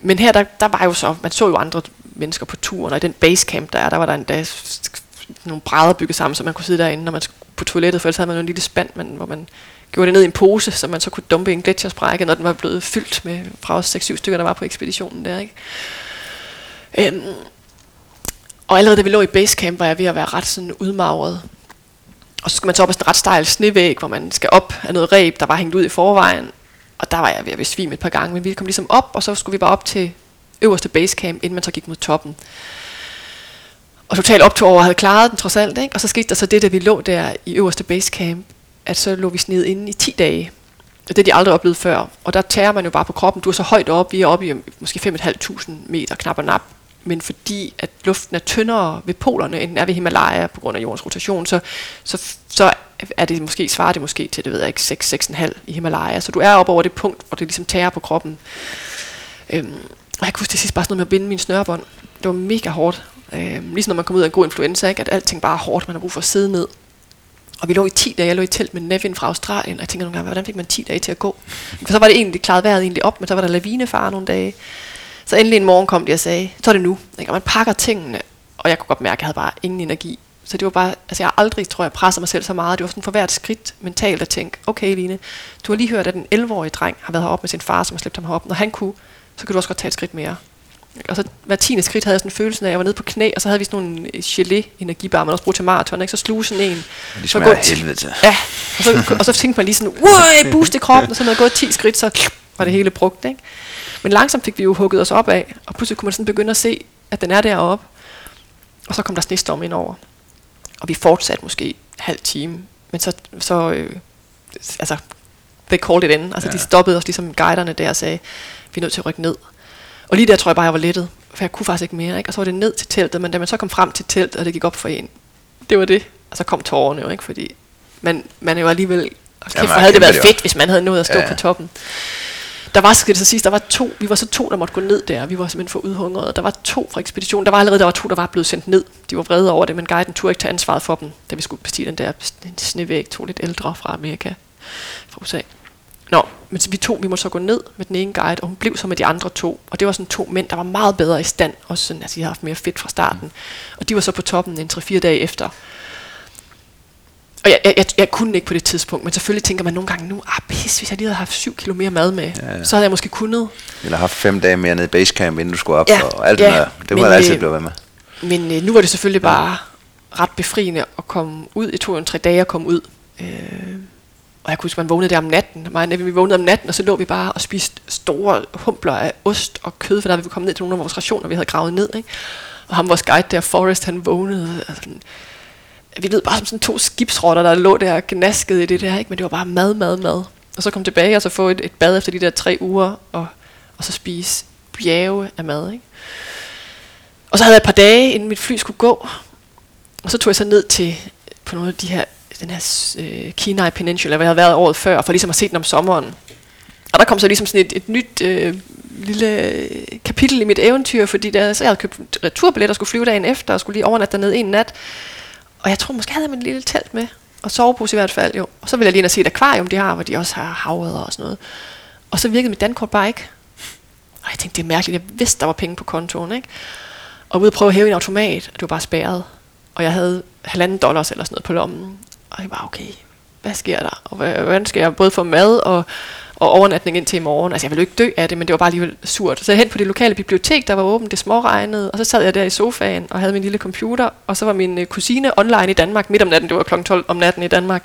Men her, der, der var jo så, man så jo andre mennesker på turen, og i den basecamp, der er, der var der en dag nogle brædder bygget sammen, så man kunne sidde derinde, når man skulle på toilettet, for ellers havde man en lille spand, man, hvor man gjorde det ned i en pose, så man så kunne dumpe en gletsjersprække, når den var blevet fyldt med fra os 6-7 stykker, der var på ekspeditionen der, ikke? Øhm, og allerede da vi lå i basecamp, var jeg ved at være ret sådan udmagret. Og så skulle man så op ad sådan en ret stejl snevæg, hvor man skal op af noget reb, der var hængt ud i forvejen. Og der var jeg ved at besvime et par gange, men vi kom ligesom op, og så skulle vi bare op til øverste basecamp, inden man så gik mod toppen. Og totalt optog over havde klaret den trods alt, ikke? Og så skete der så det, da vi lå der i øverste basecamp, at så lå vi sned inde i 10 dage. Og det er de aldrig oplevet før. Og der tærer man jo bare på kroppen. Du er så højt op, vi er oppe i måske 5.500 meter, knap og nap. Men fordi at luften er tyndere ved polerne, end er ved Himalaya på grund af jordens rotation, så, så, så er det måske, svarer det måske til, det ved jeg ikke, 6-6,5 i Himalaya. Så du er oppe over det punkt, hvor det ligesom tærer på kroppen. Øhm, og jeg kunne huske til sidst bare sådan noget med at binde min snørbånd. Det var mega hårdt. Øh, ligesom når man kommer ud af en god influenza, ikke? at alting bare er hårdt, man har brug for at sidde ned. Og vi lå i 10 dage, jeg lå i telt med Nevin fra Australien, og jeg tænkte nogle gange, hvordan fik man 10 dage til at gå? For så var det egentlig, klaret vejret egentlig op, men så var der lavinefare nogle dage. Så endelig en morgen kom de og sagde, så er det nu. Ikke? Og man pakker tingene, og jeg kunne godt mærke, at jeg havde bare ingen energi. Så det var bare, altså jeg har aldrig, tror jeg, presset mig selv så meget. Det var sådan for hvert skridt mentalt at tænke, okay Line, du har lige hørt, at den 11-årige dreng har været heroppe med sin far, som har slæbt ham herop. Når han kunne, så kan du også godt tage et skridt mere. Og så hver tiende skridt havde jeg sådan en følelse af, at jeg var nede på knæ, og så havde vi sådan nogle gelé-energibar, man også bruger til maraton, ikke? så sluge sådan en. De smager helvede til. Ja, og så, og så tænkte man lige sådan, wow, boost i kroppen, og så jeg gået 10 skridt, så var det hele brugt. Ikke? Men langsomt fik vi jo hugget os op af, og pludselig kunne man sådan begynde at se, at den er deroppe. Og så kom der snestorm ind over. Og vi fortsatte måske halv time, men så, så øh, altså, they called it in. Altså ja. de stoppede os ligesom guiderne der og sagde, vi er nødt til at rykke ned. Og lige der tror jeg bare, jeg var lettet, for jeg kunne faktisk ikke mere. Ikke? Og så var det ned til teltet, men da man så kom frem til teltet, og det gik op for en, det var det. Og så kom tårerne jo, ikke? fordi man, man er jo alligevel... Okay, ja, for havde det været fedt, det hvis man havde nået at stå ja. på toppen. Der var skal det så sidst, der var to, vi var så to, der måtte gå ned der, vi var simpelthen for udhungrede. Der var to fra ekspeditionen, der var allerede der var to, der var blevet sendt ned. De var vrede over det, men guiden turde ikke tage ansvaret for dem, da vi skulle bestige den der snevæg, to lidt ældre fra Amerika, fra USA. Nå, men vi to, vi måtte så gå ned med den ene guide, og hun blev så med de andre to. Og det var sådan to mænd, der var meget bedre i stand, også sådan, altså de havde haft mere fedt fra starten. Og de var så på toppen en 3-4 dage efter. Og jeg, jeg, jeg, jeg kunne ikke på det tidspunkt, men selvfølgelig tænker man nogle gange nu, ah pis, hvis jeg lige havde haft 7 kilo mere mad med, ja, ja. så havde jeg måske kunnet. Eller haft fem dage mere nede i basecamp, inden du skulle op, ja, og alt ja, det der. Det må jeg altid øh, blive ved med. Men øh, nu var det selvfølgelig bare ret befriende at komme ud. Tog jo en tre dage at komme ud. Øh, og jeg kunne huske, man vågnede der om natten. Mig, vi vågnede om natten, og så lå vi bare og spiste store humpler af ost og kød, for der havde vi kommet ned til nogle af vores rationer, vi havde gravet ned. Ikke? Og ham, vores guide der, Forrest, han vågnede. Altså, vi ved bare som sådan to skibsrotter, der lå der og gnaskede i det der, ikke? men det var bare mad, mad, mad. Og så kom tilbage og så få et, et bad efter de der tre uger, og, og så spise bjerge af mad. Ikke? Og så havde jeg et par dage, inden mit fly skulle gå, og så tog jeg så ned til på nogle af de her den her øh, Kenai Peninsula, hvor jeg havde været året før, for ligesom at se den om sommeren. Og der kom så ligesom sådan et, et nyt øh, lille kapitel i mit eventyr, fordi der, så jeg havde købt returbillet og skulle flyve dagen efter, og skulle lige overnatte dernede en nat. Og jeg tror måske havde jeg lille telt med, og sovepose i hvert fald jo. Og så ville jeg lige ind og se et akvarium, de har, hvor de også har havet og sådan noget. Og så virkede mit dankort bare ikke. Og jeg tænkte, det er mærkeligt, jeg vidste, der var penge på kontoen, ikke? Og ude og prøve at hæve en automat, og det var bare spærret. Og jeg havde halvanden dollars eller sådan noget på lommen. Og jeg var okay, hvad sker der? Og hvordan skal jeg både få mad og, og overnatning ind til i morgen? Altså jeg ville jo ikke dø af det, men det var bare alligevel surt. Så jeg hen på det lokale bibliotek, der var åbent, det småregnede, og så sad jeg der i sofaen og havde min lille computer, og så var min øh, kusine online i Danmark midt om natten, det var kl. 12 om natten i Danmark.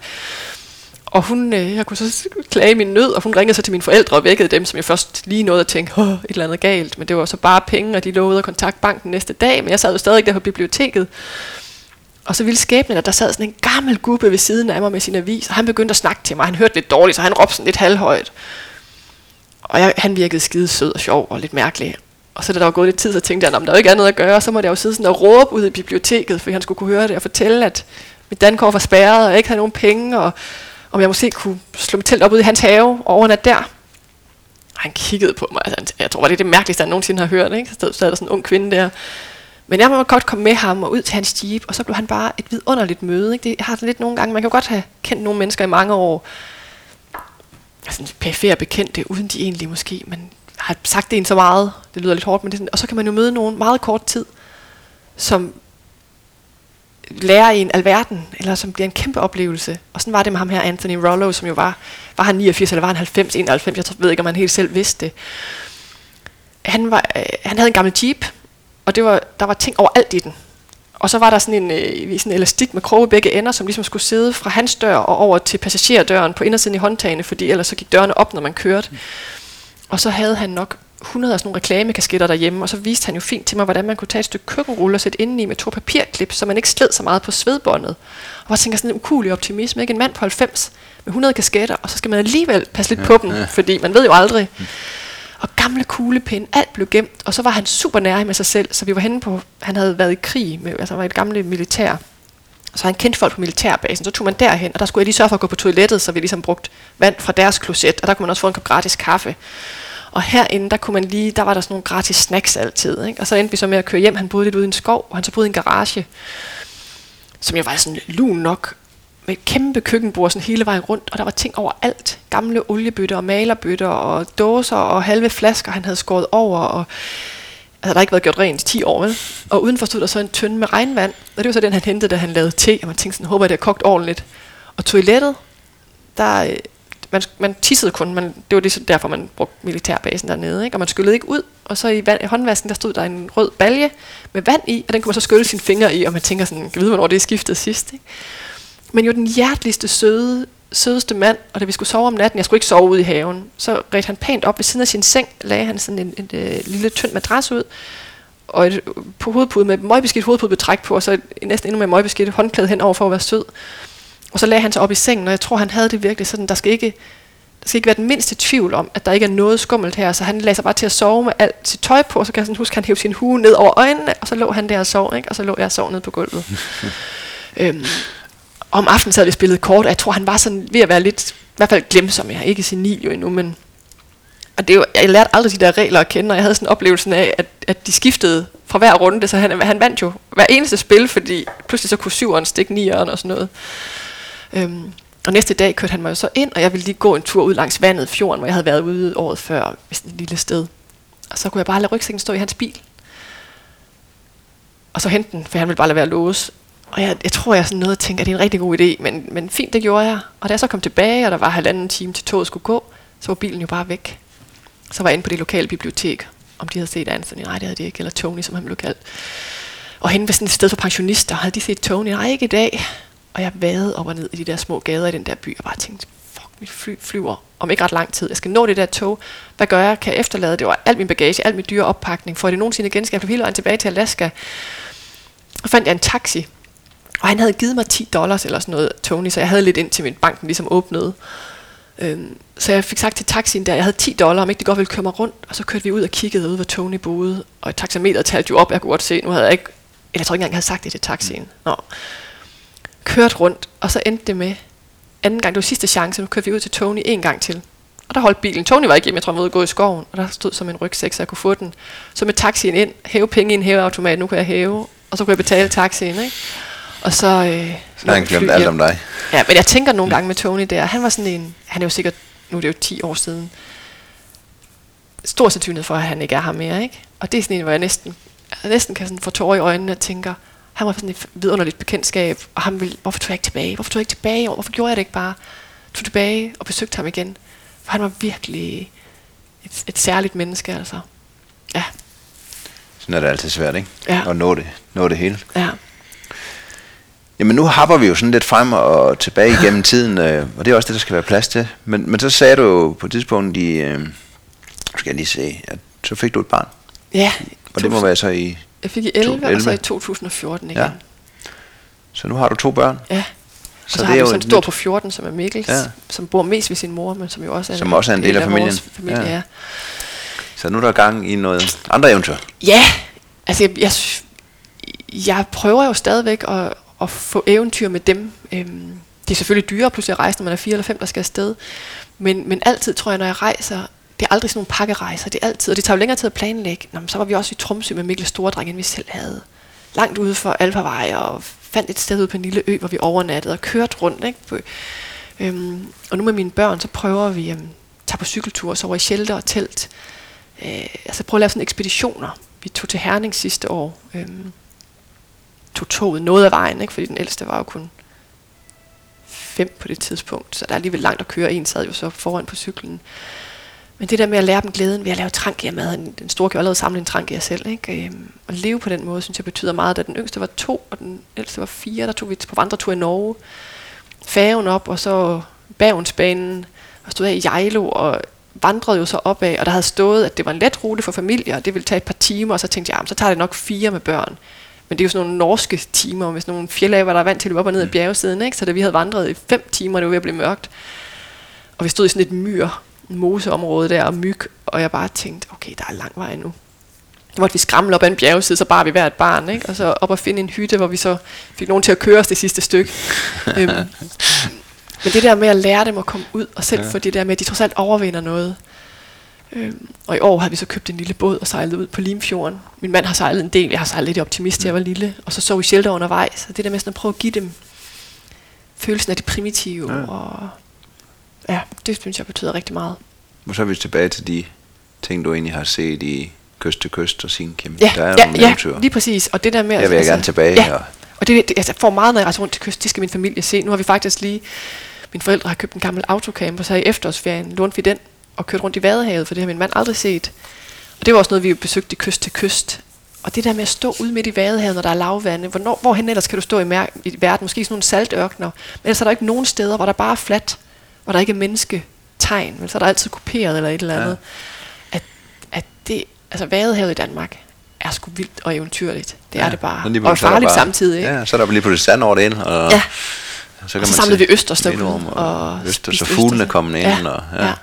Og hun, øh, jeg kunne så klage min nød, og hun ringede så til mine forældre og vækkede dem, som jeg først lige nåede at tænke, Åh, et eller andet galt. Men det var så bare penge, og de lovede at kontakte banken næste dag, men jeg sad jo stadig der på biblioteket. Og så ville skæbnen, at der sad sådan en gammel gubbe ved siden af mig med sin avis, og han begyndte at snakke til mig. Han hørte lidt dårligt, så han råbte sådan lidt halvhøjt. Og jeg, han virkede skide sød og sjov og lidt mærkelig. Og så da der var gået lidt tid, så tænkte jeg, at der er ikke andet at gøre, så måtte jeg jo sidde sådan og råbe ud i biblioteket, for han skulle kunne høre det og fortælle, at mit dankort var spærret, og jeg ikke havde nogen penge, og om jeg måske kunne slå mit telt op ud i hans have og overnat der. Og han kiggede på mig, altså, jeg tror, det er det mærkeligste, han nogensinde har hørt. Ikke? Så stod der sådan en ung kvinde der, men jeg må godt komme med ham og ud til hans jeep, og så blev han bare et vidunderligt møde. Ikke? Det har det lidt nogle gange. Man kan jo godt have kendt nogle mennesker i mange år, altså perifære bekendte, uden de egentlig måske, men har sagt det en så meget, det lyder lidt hårdt, men det sådan, og så kan man jo møde nogen meget kort tid, som lærer en alverden, eller som bliver en kæmpe oplevelse. Og sådan var det med ham her, Anthony Rollo, som jo var, var han 89, eller var han 90, 91, jeg ved ikke, om han helt selv vidste det. Han, var, øh, han havde en gammel jeep, og det var, der var ting overalt i den. Og så var der sådan en, øh, sådan en elastik med kroge begge ender, som ligesom skulle sidde fra hans dør og over til passagerdøren på indersiden i håndtagene, fordi ellers så gik dørene op, når man kørte. Og så havde han nok 100 af sådan nogle reklamekasketter derhjemme, og så viste han jo fint til mig, hvordan man kunne tage et stykke køkkenrulle og sætte indeni med to papirklip, så man ikke sled så meget på svedbåndet. Og jeg tænker sådan en ukulig optimisme, ikke? En mand på 90 med 100 kasketter, og så skal man alligevel passe lidt ja, på dem, ja. fordi man ved jo aldrig. Og gamle kuglepinde, alt blev gemt, og så var han super nær med sig selv, så vi var henne på, han havde været i krig, med, altså han var et gamle militær, så han kendte folk på militærbasen, så tog man derhen, og der skulle jeg lige sørge for at gå på toilettet, så vi ligesom brugt vand fra deres kloset, og der kunne man også få en kop gratis kaffe. Og herinde, der kunne man lige, der var der sådan nogle gratis snacks altid. Ikke? Og så endte vi så med at køre hjem. Han boede lidt ude i en skov, og han så boede i en garage, som jeg var sådan lun nok, med et kæmpe køkkenbord sådan hele vejen rundt, og der var ting overalt. Gamle oliebøtter og malerbøtter og dåser og halve flasker, han havde skåret over, og altså, der har ikke været gjort rent i 10 år, vel? Og udenfor stod der så en tønde med regnvand, og det var så den, han hentede, da han lavede te, og man tænkte sådan, håber, det er kogt ordentligt. Og toilettet, der, øh, man, man tissede kun, man, det var det, derfor, man brugte militærbasen dernede, ikke? og man skyllede ikke ud, og så i, vand, i håndvasken, der stod der en rød balje med vand i, og den kunne man så skylle sine fingre i, og man tænker sådan, kan vide, hvornår det er skiftet sidst, ikke? Men jo den hjerteligste søde, sødeste mand, og da vi skulle sove om natten, jeg skulle ikke sove ude i haven, så redte han pænt op ved siden af sin seng, lagde han sådan en, en, en, en lille tynd madras ud, og et på hovedpude med møgbeskidt hovedpudebetræk på, og så et, næsten endnu mere møgbeskidt håndklæde hen over for at være sød. Og så lagde han sig op i sengen, og jeg tror, han havde det virkelig sådan, der skal ikke, der skal ikke være den mindste tvivl om, at der ikke er noget skummelt her. Så han lagde sig bare til at sove med alt sit tøj på, og så kan jeg sådan huske, at han hævde sin hue ned over øjnene, og så lå han der og sov, ikke? og så lå jeg og sov ned på gulvet. øhm, om aftenen så vi spillet kort, og jeg tror, han var sådan ved at være lidt, i hvert fald glemsom. Jeg ikke ikke senil jo endnu, men og det er jo, jeg lærte aldrig de der regler at kende, og jeg havde sådan oplevelsen af, at, at de skiftede fra hver runde, så han, han vandt jo hver eneste spil, fordi pludselig så kunne syveren stikke nieren og sådan noget. Øhm, og næste dag kørte han mig jo så ind, og jeg ville lige gå en tur ud langs vandet, fjorden, hvor jeg havde været ude året før, hvis et lille sted. Og så kunne jeg bare lade rygsækken stå i hans bil. Og så hente den, for han ville bare lade være at låse. Og jeg, jeg tror, jeg sådan noget og tænkte, at det er en rigtig god idé, men, men fint, det gjorde jeg. Og da jeg så kom tilbage, og der var halvanden time til toget skulle gå, så var bilen jo bare væk. Så var jeg inde på det lokale bibliotek, om de havde set Anthony. Nej, det havde de ikke, eller Tony, som han blev kaldt. Og hen ved sådan et sted for pensionister, havde de set Tony? Nej, ikke i dag. Og jeg vadede op og ned i de der små gader i den der by, og bare tænkte, fuck, mit fly flyver om ikke ret lang tid. Jeg skal nå det der tog. Hvad gør jeg? Kan jeg efterlade det? var alt min bagage, alt min dyre oppakning. Får det nogensinde igen? Skal jeg hele vejen tilbage til Alaska? Og fandt jeg en taxi. Og han havde givet mig 10 dollars eller sådan noget, Tony, så jeg havde lidt ind til min banken ligesom åbnede. Øhm, så jeg fik sagt til taxien der, jeg havde 10 dollar, om ikke det godt ville køre mig rundt. Og så kørte vi ud og kiggede ud, hvor Tony boede. Og taxameteret talte jo op, jeg kunne godt se. Nu havde jeg ikke, eller jeg tror ikke engang, jeg havde sagt det til taxien. Nå kørt rundt, og så endte det med, anden gang, det var sidste chance, nu kørte vi ud til Tony en gang til. Og der holdt bilen. Tony var ikke hjemme, jeg tror han var ude gå i skoven, og der stod som en rygsæk, så jeg kunne få den. Så med taxien ind, hæve penge i en hæveautomat, nu kan jeg hæve, og så kunne jeg betale taxien, ikke? Og så... Øh, så han glemt alt om dig. Ja, men jeg tænker nogle gange med Tony der, han var sådan en, han er jo sikkert, nu er det jo 10 år siden, stor sandsynlighed for, at han ikke er her mere, ikke? Og det er sådan en, hvor jeg næsten, jeg næsten kan sådan få tårer i øjnene og tænker, han var sådan et vidunderligt bekendtskab, og han ville, hvorfor tog jeg ikke tilbage? Hvorfor tog jeg ikke tilbage? Hvorfor gjorde jeg det ikke bare? Tog tilbage og besøgte ham igen. For han var virkelig et, et særligt menneske, altså. Ja. Sådan er det altid svært, ikke? Ja. At nå det, nå det hele. Ja. Jamen nu hopper vi jo sådan lidt frem og tilbage igennem tiden, øh, og det er også det, der skal være plads til. Men, men så sagde du på et tidspunkt i, øh, skal jeg lige se, at så fik du et barn. Ja. Og det må være så i jeg fik i 11, 11. og så i 2014 igen. Ja. Så nu har du to børn? Ja. Og så, så har vi sådan en stor på 14, som er Mikkels, ja. som bor mest ved sin mor, men som jo også er, som en, også er en del af, af familien. familie. Ja. Ja. Så nu er der gang i noget andre eventyr? Ja, altså jeg, jeg, jeg prøver jo stadigvæk at, at få eventyr med dem. Øhm, det er selvfølgelig dyrere pludselig at rejse, når man er fire eller fem, der skal afsted. Men, men altid tror jeg, når jeg rejser, det er aldrig sådan nogle pakkerejser, det er altid, og det tager jo længere tid at planlægge. Nå, men så var vi også i Tromsø med Mikkel Stordreng, end vi selv havde. Langt ude for Alpavej, og fandt et sted ude på en lille ø, hvor vi overnattede og kørte rundt. Ikke? På, øhm, og nu med mine børn, så prøver vi at øhm, tage på cykeltur, så over i shelter og telt. Øh, altså prøve at lave sådan ekspeditioner. Vi tog til Herning sidste år. Øhm, tog toget noget af vejen, ikke? fordi den ældste var jo kun fem på det tidspunkt, så der er alligevel langt at køre. En sad jo så foran på cyklen. Men det der med at lære dem glæden ved at lave trangia-mad, den store kan jo allerede samle en trangia selv, ikke? Øhm, og leve på den måde, synes jeg betyder meget. Da den yngste var to, og den ældste var fire, der tog vi på vandretur i Norge. Færgen op, og så bagensbanen, og stod her i Jejlo, og vandrede jo så opad, og der havde stået, at det var en let rute for familier, og det ville tage et par timer, og så tænkte jeg, så tager det nok fire med børn. Men det er jo sådan nogle norske timer, sådan nogle fjeldaver, der er vant til at løbe op og ned ad bjergesiden, ikke? så da vi havde vandret i fem timer, det var ved at blive mørkt, og vi stod i sådan et myr, moseområde der, og myg, og jeg bare tænkte, okay, der er lang vej nu. Så måtte vi skramle op ad en bjergside, så bar vi hvert barn, ikke? og så op og finde en hytte, hvor vi så fik nogen til at køre os det sidste stykke. øhm, men det der med at lære dem at komme ud, og selv ja. for det der med, at de trods alt overvinder noget. Øhm, og i år har vi så købt en lille båd og sejlet ud på Limfjorden. Min mand har sejlet en del, jeg har sejlet lidt i optimist, jeg var lille. Og så så vi shelter undervejs, så det der med sådan at prøve at give dem følelsen af det primitive. Ja. Og ja, det synes jeg betyder rigtig meget. Og så er vi tilbage til de ting, du egentlig har set i kyst til kyst og sin kæmpe. Ja, der er ja, ja lige præcis. Og det der med... Jeg vil altså, gerne tilbage. Ja. Og, og det, det, altså, jeg får meget, når jeg rejser rundt til kyst, det skal min familie se. Nu har vi faktisk lige... Mine forældre har købt en gammel autocamper, så i efterårsferien lånte vi den og kørt rundt i Vadehavet, for det har min mand aldrig set. Og det var også noget, vi besøgte kyst til kyst. Og det der med at stå ude midt i Vadehavet, når der er lavvande, hvornår, hvorhen ellers kan du stå i, mær- i verden? Måske sådan nogle saltørkner. Men ellers er der ikke nogen steder, hvor der bare er fladt, hvor der ikke er mennesketegn, men så er der altid kuperet eller et eller andet. Ja. At, at det, altså Vadehavet i Danmark, er sgu vildt og eventyrligt. Det ja, er det bare. Og farligt bare, samtidig. Ikke? Ja, så er der lige pludselig sand over det ind. Og ja. Så, kan og så man samlede vi østerstøvlen. Og, og øster, så fuglene kom ind. Ja, og, ja. ja.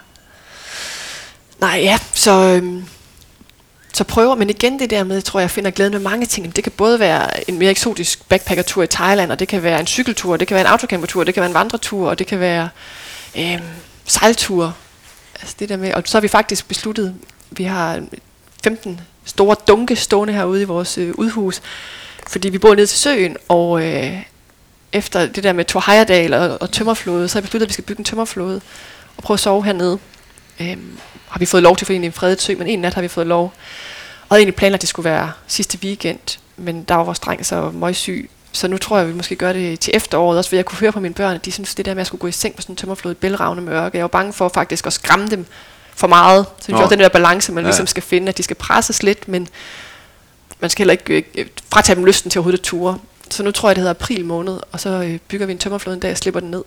Nej, ja, så, øhm, så prøver, men igen det der med, jeg tror jeg finder glæden med mange ting. Det kan både være en mere eksotisk backpackertur i Thailand, og det kan være en cykeltur, det kan være en autocampertur, det kan være en vandretur, og det kan være øhm, sejltur. Altså det der med, og så har vi faktisk besluttet, vi har 15 store dunke stående herude i vores øh, udhus, fordi vi bor nede til søen, og øh, efter det der med Thor Heyerdahl og, og tømmerflåde, så har jeg besluttet, at vi skal bygge en tømmerflåde og prøve at sove hernede. Øhm, har vi fået lov til, for egentlig en fredet sø, men en nat har vi fået lov. Og havde egentlig planlagt, at det skulle være sidste weekend, men der var vores dreng så møgsyg, så nu tror jeg, at vi måske gøre det til efteråret, også fordi jeg kunne høre på mine børn, at de synes, det der med at skulle gå i seng på sådan en tømmerflod i bælragende mørke, jeg var bange for faktisk at skræmme dem for meget. Så det er den der balance, man ja. ligesom skal finde, at de skal presses lidt, men man skal heller ikke øh, fratage dem lysten til overhovedet at ture. Så nu tror jeg, det hedder april måned, og så øh, bygger vi en tømmerflod en dag og slipper den ned.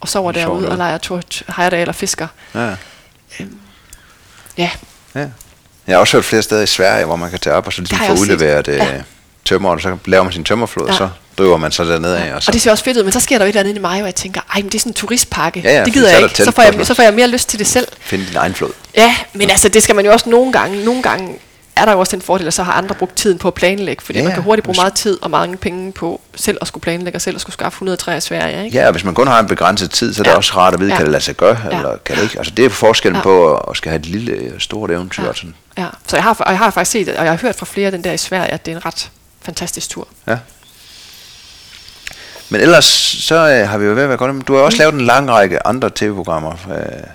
Og sover derude og leger Tort Heyerdahl og fisker. Ja. Øhm, ja. ja. Jeg har også hørt flere steder i Sverige, hvor man kan tage op og så lige få udleveret øh, ja. tømmer, og så laver man sin tømmerflod, ja. og så driver man så dernede af. Og, så. og det ser også fedt ud, men så sker der jo et eller andet i mig, hvor jeg tænker, ej, men det er sådan en turistpakke. Ja, ja, det gider jeg ikke. Så får jeg, så får jeg mere lyst til det selv. Find din egen flod. Ja, men altså, det skal man jo også nogle gange. Nogle gange er der jo også den fordel, at så har andre brugt tiden på at planlægge, fordi ja, man kan hurtigt bruge meget tid og mange penge på selv at skulle planlægge og selv at skulle skaffe 103 i Sverige. Ikke? Ja, og hvis man kun har en begrænset tid, så er det ja. også rart at vide, ja. kan det lade sig gøre, ja. eller kan det ikke. Altså det er forskellen ja. på at skal have et lille, stort eventyr. Ja. Sådan. ja, så jeg har, og jeg har faktisk set, og jeg har hørt fra flere af den der i Sverige, at det er en ret fantastisk tur. Ja. Men ellers så øh, har vi jo ved at være godt. Du har også mm. lavet en lang række andre tv-programmer, øh,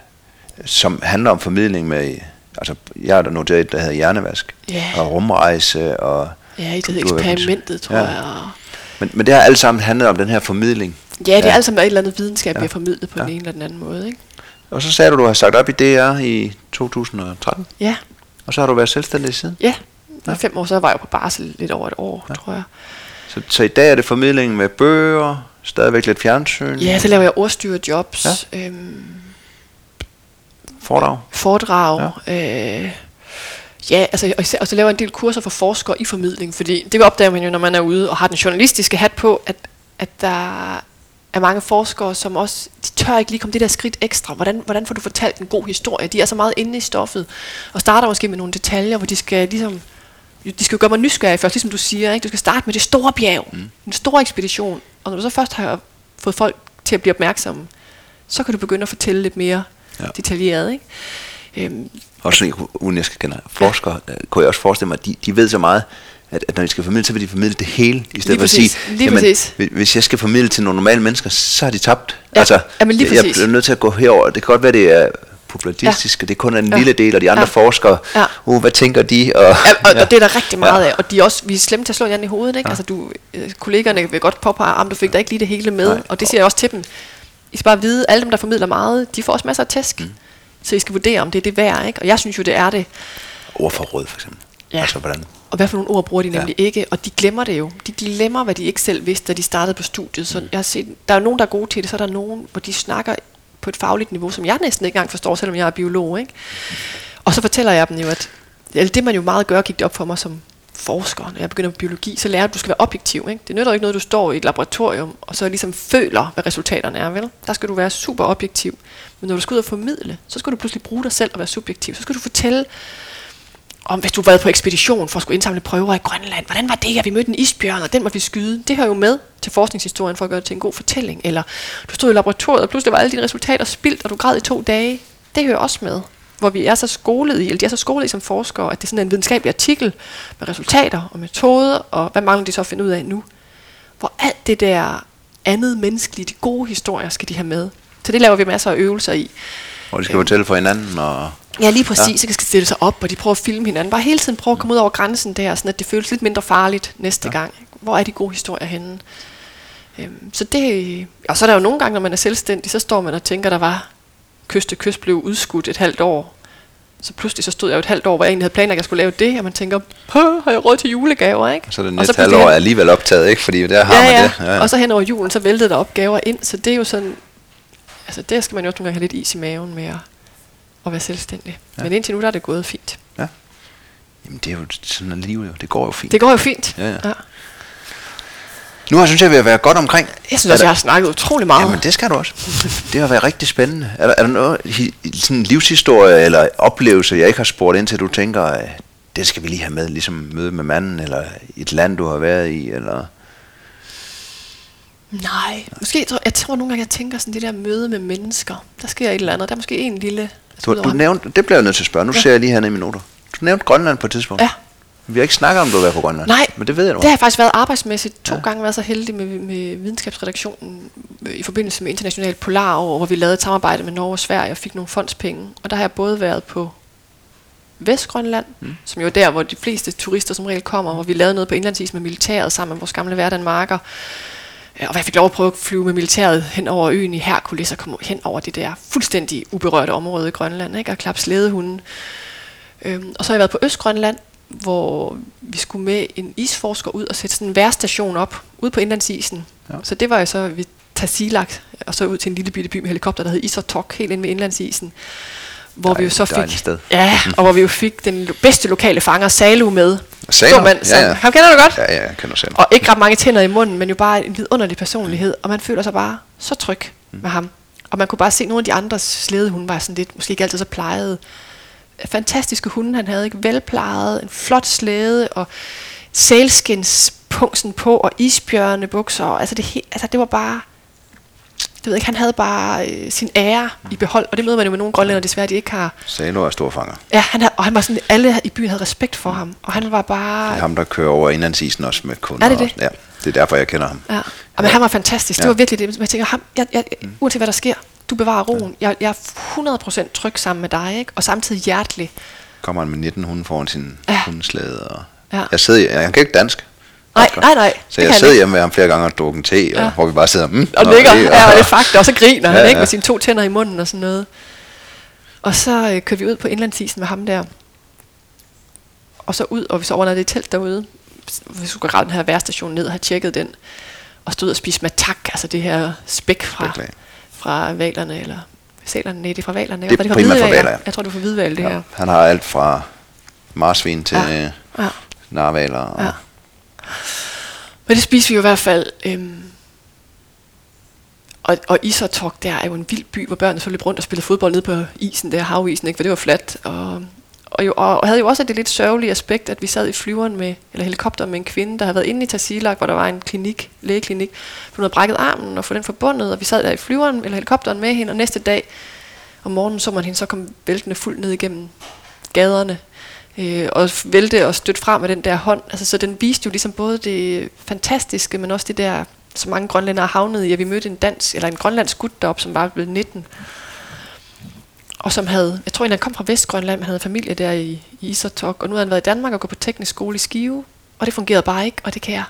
som handler om formidling med altså jeg har da noteret et, der hedder Hjernevask, yeah. og Rumrejse, og... Ja, det hedder Eksperimentet, tror ja. jeg. Og men, men det har alt sammen handlet om den her formidling. Ja, det er alt sammen et eller andet videnskab, ja. har formidlet på ja. den ene eller den anden måde. Ikke? Og så sagde du, du har sagt op i DR i 2013. Ja. Og så har du været selvstændig siden? Ja. ja. fem år, så var jeg på barsel lidt over et år, ja. tror jeg. Så, så i dag er det formidling med bøger, stadigvæk lidt fjernsyn? Ja, så laver jeg ordstyrejobs. Ja. Øhm, Foredrag? Foredrag. Ja. Øh, ja, altså, og, og så laver jeg en del kurser for forskere i formidling, fordi det opdager man jo, når man er ude og har den journalistiske hat på, at, at der er mange forskere, som også, de tør ikke lige komme det der skridt ekstra. Hvordan, hvordan får du fortalt en god historie? De er så meget inde i stoffet, og starter måske med nogle detaljer, hvor de skal ligesom, de skal jo gøre mig nysgerrig først, ligesom du siger, ikke? du skal starte med det store bjerg, mm. en stor ekspedition, og når du så først har fået folk til at blive opmærksomme, så kan du begynde at fortælle lidt mere ja. detaljeret. Ikke? Øhm, også uden jeg skal kende forskere, ja. kunne jeg også forestille mig, at de, de ved så meget, at, at når de skal formidle, så vil de formidle det hele, i stedet for at sige, lige jamen, præcis. hvis jeg skal formidle til nogle normale mennesker, så har de tabt. Ja, altså, jamen lige jeg, jeg er nødt til at gå herover. Det kan godt være, det er populistisk, ja. det er kun en ja. lille del, og de andre ja. forskere, ja. uh, hvad tænker de? Og, ja, og, ja. og det er der rigtig meget ja. af, og de er også, vi er slemme til at slå hinanden i hovedet, ikke? Ja. Altså, du, øh, kollegerne vil godt påpege, at du fik da ikke lige det hele med, Nej. og det siger jeg også til dem. I skal bare vide, alle dem, der formidler meget, de får også masser af tæsk. Mm Så I skal vurdere, om det er det værd, ikke? Og jeg synes jo, det er det. Ordforråd for eksempel. Ja. Altså hvordan? Og hvad for nogle ord bruger de nemlig Ja. ikke? Og de glemmer det jo. De glemmer, hvad de ikke selv vidste, da de startede på studiet. Så jeg har set, der er nogen, der er gode til det, så er der nogen, hvor de snakker på et fagligt niveau, som jeg næsten ikke engang forstår, selvom jeg er biolog. Ikke? Og så fortæller jeg dem jo, at det man jo meget gør, gik det op for mig som forsker, når jeg begynder på biologi, så lærer du, at du skal være objektiv. Ikke? Det nytter ikke noget, du står i et laboratorium, og så ligesom føler, hvad resultaterne er. Vel? Der skal du være super objektiv. Men når du skal ud og formidle, så skal du pludselig bruge dig selv og være subjektiv. Så skal du fortælle, om hvis du har været på ekspedition for at skulle indsamle prøver i Grønland. Hvordan var det, at vi mødte en isbjørn, og den måtte vi skyde? Det hører jo med til forskningshistorien for at gøre det til en god fortælling. Eller du stod i laboratoriet, og pludselig var alle dine resultater spildt, og du græd i to dage. Det hører også med. Hvor vi er så skolet i, eller de er så skolet i som forskere, at det er sådan en videnskabelig artikel med resultater og metoder, og hvad mangler de så at finde ud af nu? Hvor alt det der andet menneskelige, de gode historier, skal de have med. Så det laver vi masser af øvelser i. Hvor de skal fortælle for hinanden, og Ja, lige præcis. Ja. Så skal stille sig op, og de prøver at filme hinanden. Bare hele tiden prøve at komme ud over grænsen der, sådan at det føles lidt mindre farligt næste ja. gang. Hvor er de gode historier henne? Øhm, så det, og så er der jo nogle gange, når man er selvstændig, så står man og tænker, der var kyst til kyst blev udskudt et halvt år. Så pludselig så stod jeg jo et halvt år, hvor jeg egentlig havde planlagt, at jeg skulle lave det, og man tænker, "Puh, har jeg råd til julegaver, ikke? så er det Og næste pludselig halvår hen- er alligevel optaget, ikke? Fordi der har ja, man ja. det. Ja, ja. Og så hen over julen, så væltede der opgaver ind, så det er jo sådan, altså der skal man jo også nogle gange have lidt is i maven med at, at være selvstændig. Ja. Ja. Men indtil nu, der er det gået fint. Jamen, det er jo sådan en liv, jo. Det går jo fint. Det går jo fint. Ja, ja. ja. Nu har synes jeg, vi har været godt omkring. Jeg synes også, der- jeg har snakket utrolig meget. Jamen, det skal du også. Det har været rigtig spændende. Er der, er der noget sådan livshistorie eller oplevelse, jeg ikke har spurgt ind til, du tænker, det skal vi lige have med, ligesom møde med manden, eller et land, du har været i, eller... Nej, måske, tror, jeg tror nogle gange, jeg tænker sådan det der møde med mennesker. Der sker et eller andet. Der er måske en lille... Du, du nævnte, det bliver jeg nødt til at spørge, nu ja. Ser jeg lige hernede i minutter. Du nævnte Grønland på et tidspunkt. Ja. Vi har ikke snakket om, du har været på Grønland. Nej, Men det ved jeg nu. Det har jeg faktisk været arbejdsmæssigt to Ja. gange været så heldig med, med videnskabsredaktionen øh, i forbindelse med International Polarår, hvor vi lavede et samarbejde med Norge og Sverige og fik nogle fondspenge. Og der har jeg både været på Vestgrønland, mm. som jo er der, hvor de fleste turister som regel kommer, hvor vi lavede noget på indlandsis med militæret sammen med vores gamle hverdag marker. Øh, Og jeg fik lov at prøve at flyve med militæret hen over øen i Herkules og komme hen over det der fuldstændig uberørte område i Grønland, ikke? og klappe slædehunden. Øhm, og så har jeg været på Østgrønland, hvor vi skulle med en isforsker ud og sætte sådan en værstation op, ude på indlandsisen. Ja. Så det var jo så ved Tassilak, og så ud til en lille bitte by med helikopter, der hed Isertok, helt inde ved indlandsisen. Hvor vi jo så fik, sted. ja, og hvor vi jo fik den lo- bedste lokale fanger, Salu, med. Salu? Mand, Ja, ja. Ham kender du godt? Ja, ja, jeg kender selv. Og ikke ret mange tænder i munden, men jo bare en vidunderlig personlighed. Og man føler sig bare så tryg Mm. med ham. Og man kunne bare se nogle af de andres slædehunde var sådan lidt, måske ikke altid så plejede. Fantastiske hunde, han havde ikke velplejet, en flot slæde, og sælskindspunksen på, og isbjørnebukser. Og, altså, det, altså det var bare, det ved jeg ikke, han havde bare øh, sin ære i behold, og det møder man jo med nogle grønlænder, desværre, de ikke har. Salo er stor fanger. Ja, han havde, og han var sådan, alle i byen havde respekt for ham, og han var bare... Det er ham, der kører over indlandsisen også med kunder. Er det det? og- Ja, det er derfor, jeg kender ham. Ja, og men han var fantastisk. Det Ja. var virkelig det. Jeg tænker, ham, jeg, jeg, uanset hvad der sker, du bevarer roen. Jeg, jeg er 100% tryg sammen med dig, ikke? og samtidig hjertelig. Kommer han med 19 hunde foran sin Ja. hundeslæde. Og Ja. Jeg sidder, jeg, han kan ikke dansk. Nej, nej, nej, Så jeg han sidder hjemme med ham flere gange og drukker en te, og, Ja. hvor vi bare sidder, mm, Og ligger det- her og det fakta, og så griner han Ja, ikke ja. med sine to tænder i munden og sådan noget. Og så øh, kørte vi ud på indlandsisen med ham der. Og så ud, og vi så overnattede i telt derude. Vi skulle grave den her værstation ned og have tjekket den. Og stod og spiste matak, altså det her spæk fra, Spæklag. Fra valerne, eller sælerne, nej, det er fra valerne. Det er primært fra hvaler, ja. Jeg tror, det var fra hvidval, det Ja. her. Han har alt fra marsvin til ja. Ja. narvaler. Og, Ja. Men det spiser vi jo i hvert fald. Øhm, og, og Isertok der er jo en vild by, hvor børnene så løb rundt og spillede fodbold nede på isen der, havisen, ikke? for det var fladt. Og, og, jo, og, havde jo også det lidt sørgelige aspekt, at vi sad i flyveren med, eller helikopter med en kvinde, der havde været inde i Tasilak, hvor der var en klinik, lægeklinik. Hun havde brækket armen og få den forbundet, og vi sad der i flyveren eller helikopteren med hende, og næste dag om morgenen så man hende så kom væltende fuldt ned igennem gaderne øh, og vælte og støtte frem med den der hånd. Altså, så den viste jo ligesom både det fantastiske, men også det der, så mange grønlændere havnede i, at vi mødte en dansk, eller en grønlandsk gut deroppe, som var blevet 19. Og som havde, jeg tror, han kom fra Vestgrønland, men havde familie der i, i Isertok, og nu havde han været i Danmark og gået på teknisk skole i Skive, og det fungerede bare ikke, og det kan jeg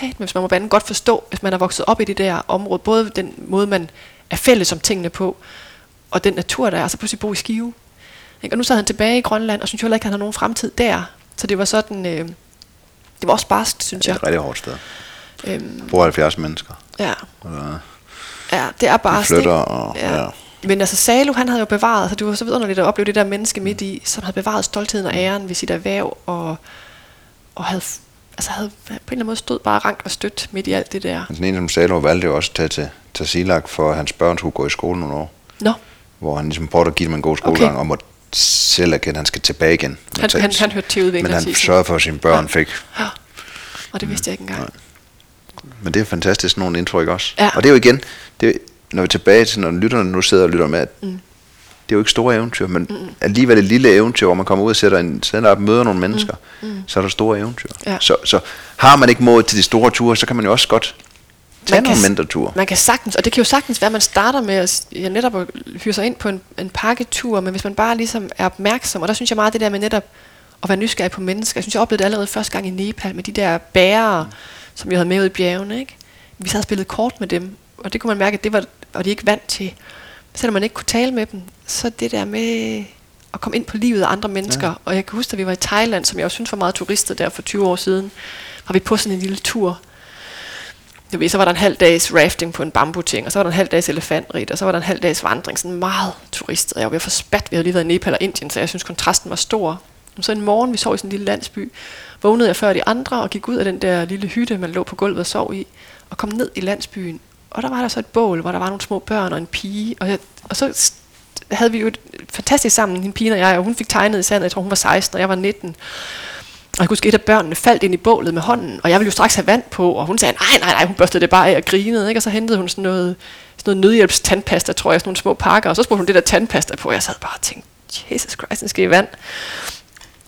satme, hvis man må bande, godt forstå, hvis man er vokset op i det der område, både den måde, man er fælles om tingene på, og den natur, der er, og så pludselig bo i Skive. Ikke? Og nu sad han tilbage i Grønland, og synes jo heller ikke, at han har nogen fremtid der. Så det var sådan, øh, det var også barskt, synes Det er jeg. et rigtig hårdt sted. Øhm, Bor 70 mennesker. ja, Og, ja, det er barskt. flytter, ikke? og- ja. ja. Men altså Salo, han havde jo bevaret, så det var så vidunderligt at opleve det der menneske midt i, som havde bevaret stoltheden og æren ved sit erhverv, og, og havde, altså havde på en eller anden måde stod bare rank og stødt midt i alt det der. Sådan en som Salo valgte jo også at tage til, til Silak, for at hans børn skulle gå i skole nogle år. Nå, Hvor han ligesom prøvede at give dem en god skolegang, Okay. og måtte selv erkende, at han skal tilbage igen. Han- han- han hørte til udvikling, Men han siger sørgede for, at sine børn Ja. fik. ja. og det vidste jeg ikke engang. Men det er fantastisk, sådan nogle indtryk også. Ja. Og det er jo igen, det når vi er tilbage til, når lytterne nu sidder og lytter med, at Mm. det er jo ikke store eventyr, men mm. alligevel et lille eventyr, hvor man kommer ud og sætter en sender op, møder nogle mennesker, mm. så er der store eventyr. Ja. Så, så har man ikke mod til de store ture, så kan man jo også godt tage Man nogle kan- mindre ture. Man kan sagtens, og det kan jo sagtens være, at man starter med at ja, netop at hyre sig ind på en, en pakketur, men hvis man bare ligesom er opmærksom, og der synes jeg meget det der med netop at være nysgerrig på mennesker. Jeg synes, jeg oplevede det allerede første gang i Nepal med de der bærere, som jeg havde med ud i bjergene. Ikke? Vi og spillet kort med dem, og det kunne man mærke, at det var, og de ikke vant til. Selvom man ikke kunne tale med dem, så det der med at komme ind på livet af andre mennesker. Ja. Og jeg kan huske, at vi var i Thailand, som jeg også synes var meget turister der for 20 år siden, var vi på sådan en lille tur, du ved, så var der en halv dags rafting på en bambuting, og så var der en halv dags elefantrit, og så var der en halv dags vandring, sådan meget turistet. Jeg var ved at få spat, vi havde lige været i Nepal og Indien, så jeg synes kontrasten var stor. Så en morgen, vi sov i sådan en lille landsby, vågnede jeg før de andre og gik ud af den der lille hytte, man lå på gulvet og sov i, og kom ned i landsbyen. Og der var der så et bål, hvor der var nogle små børn og en pige, og, jeg, og så havde vi jo et fantastisk sammen, hende pigen og jeg, og hun fik tegnet i sandet, jeg tror hun var 16, og jeg var 19. Og jeg kunne huske, et af børnene faldt ind i bålet med hånden, og jeg ville jo straks have vand på, og hun sagde, nej, nej, nej, hun børstede det bare af og grinede, ikke? og så hentede hun sådan noget, sådan noget nødhjælpstandpasta, tror jeg, sådan nogle små pakker, og så spurgte hun det der tandpasta på, og jeg sad bare og tænkte, Jesus Christ, den skal i vand.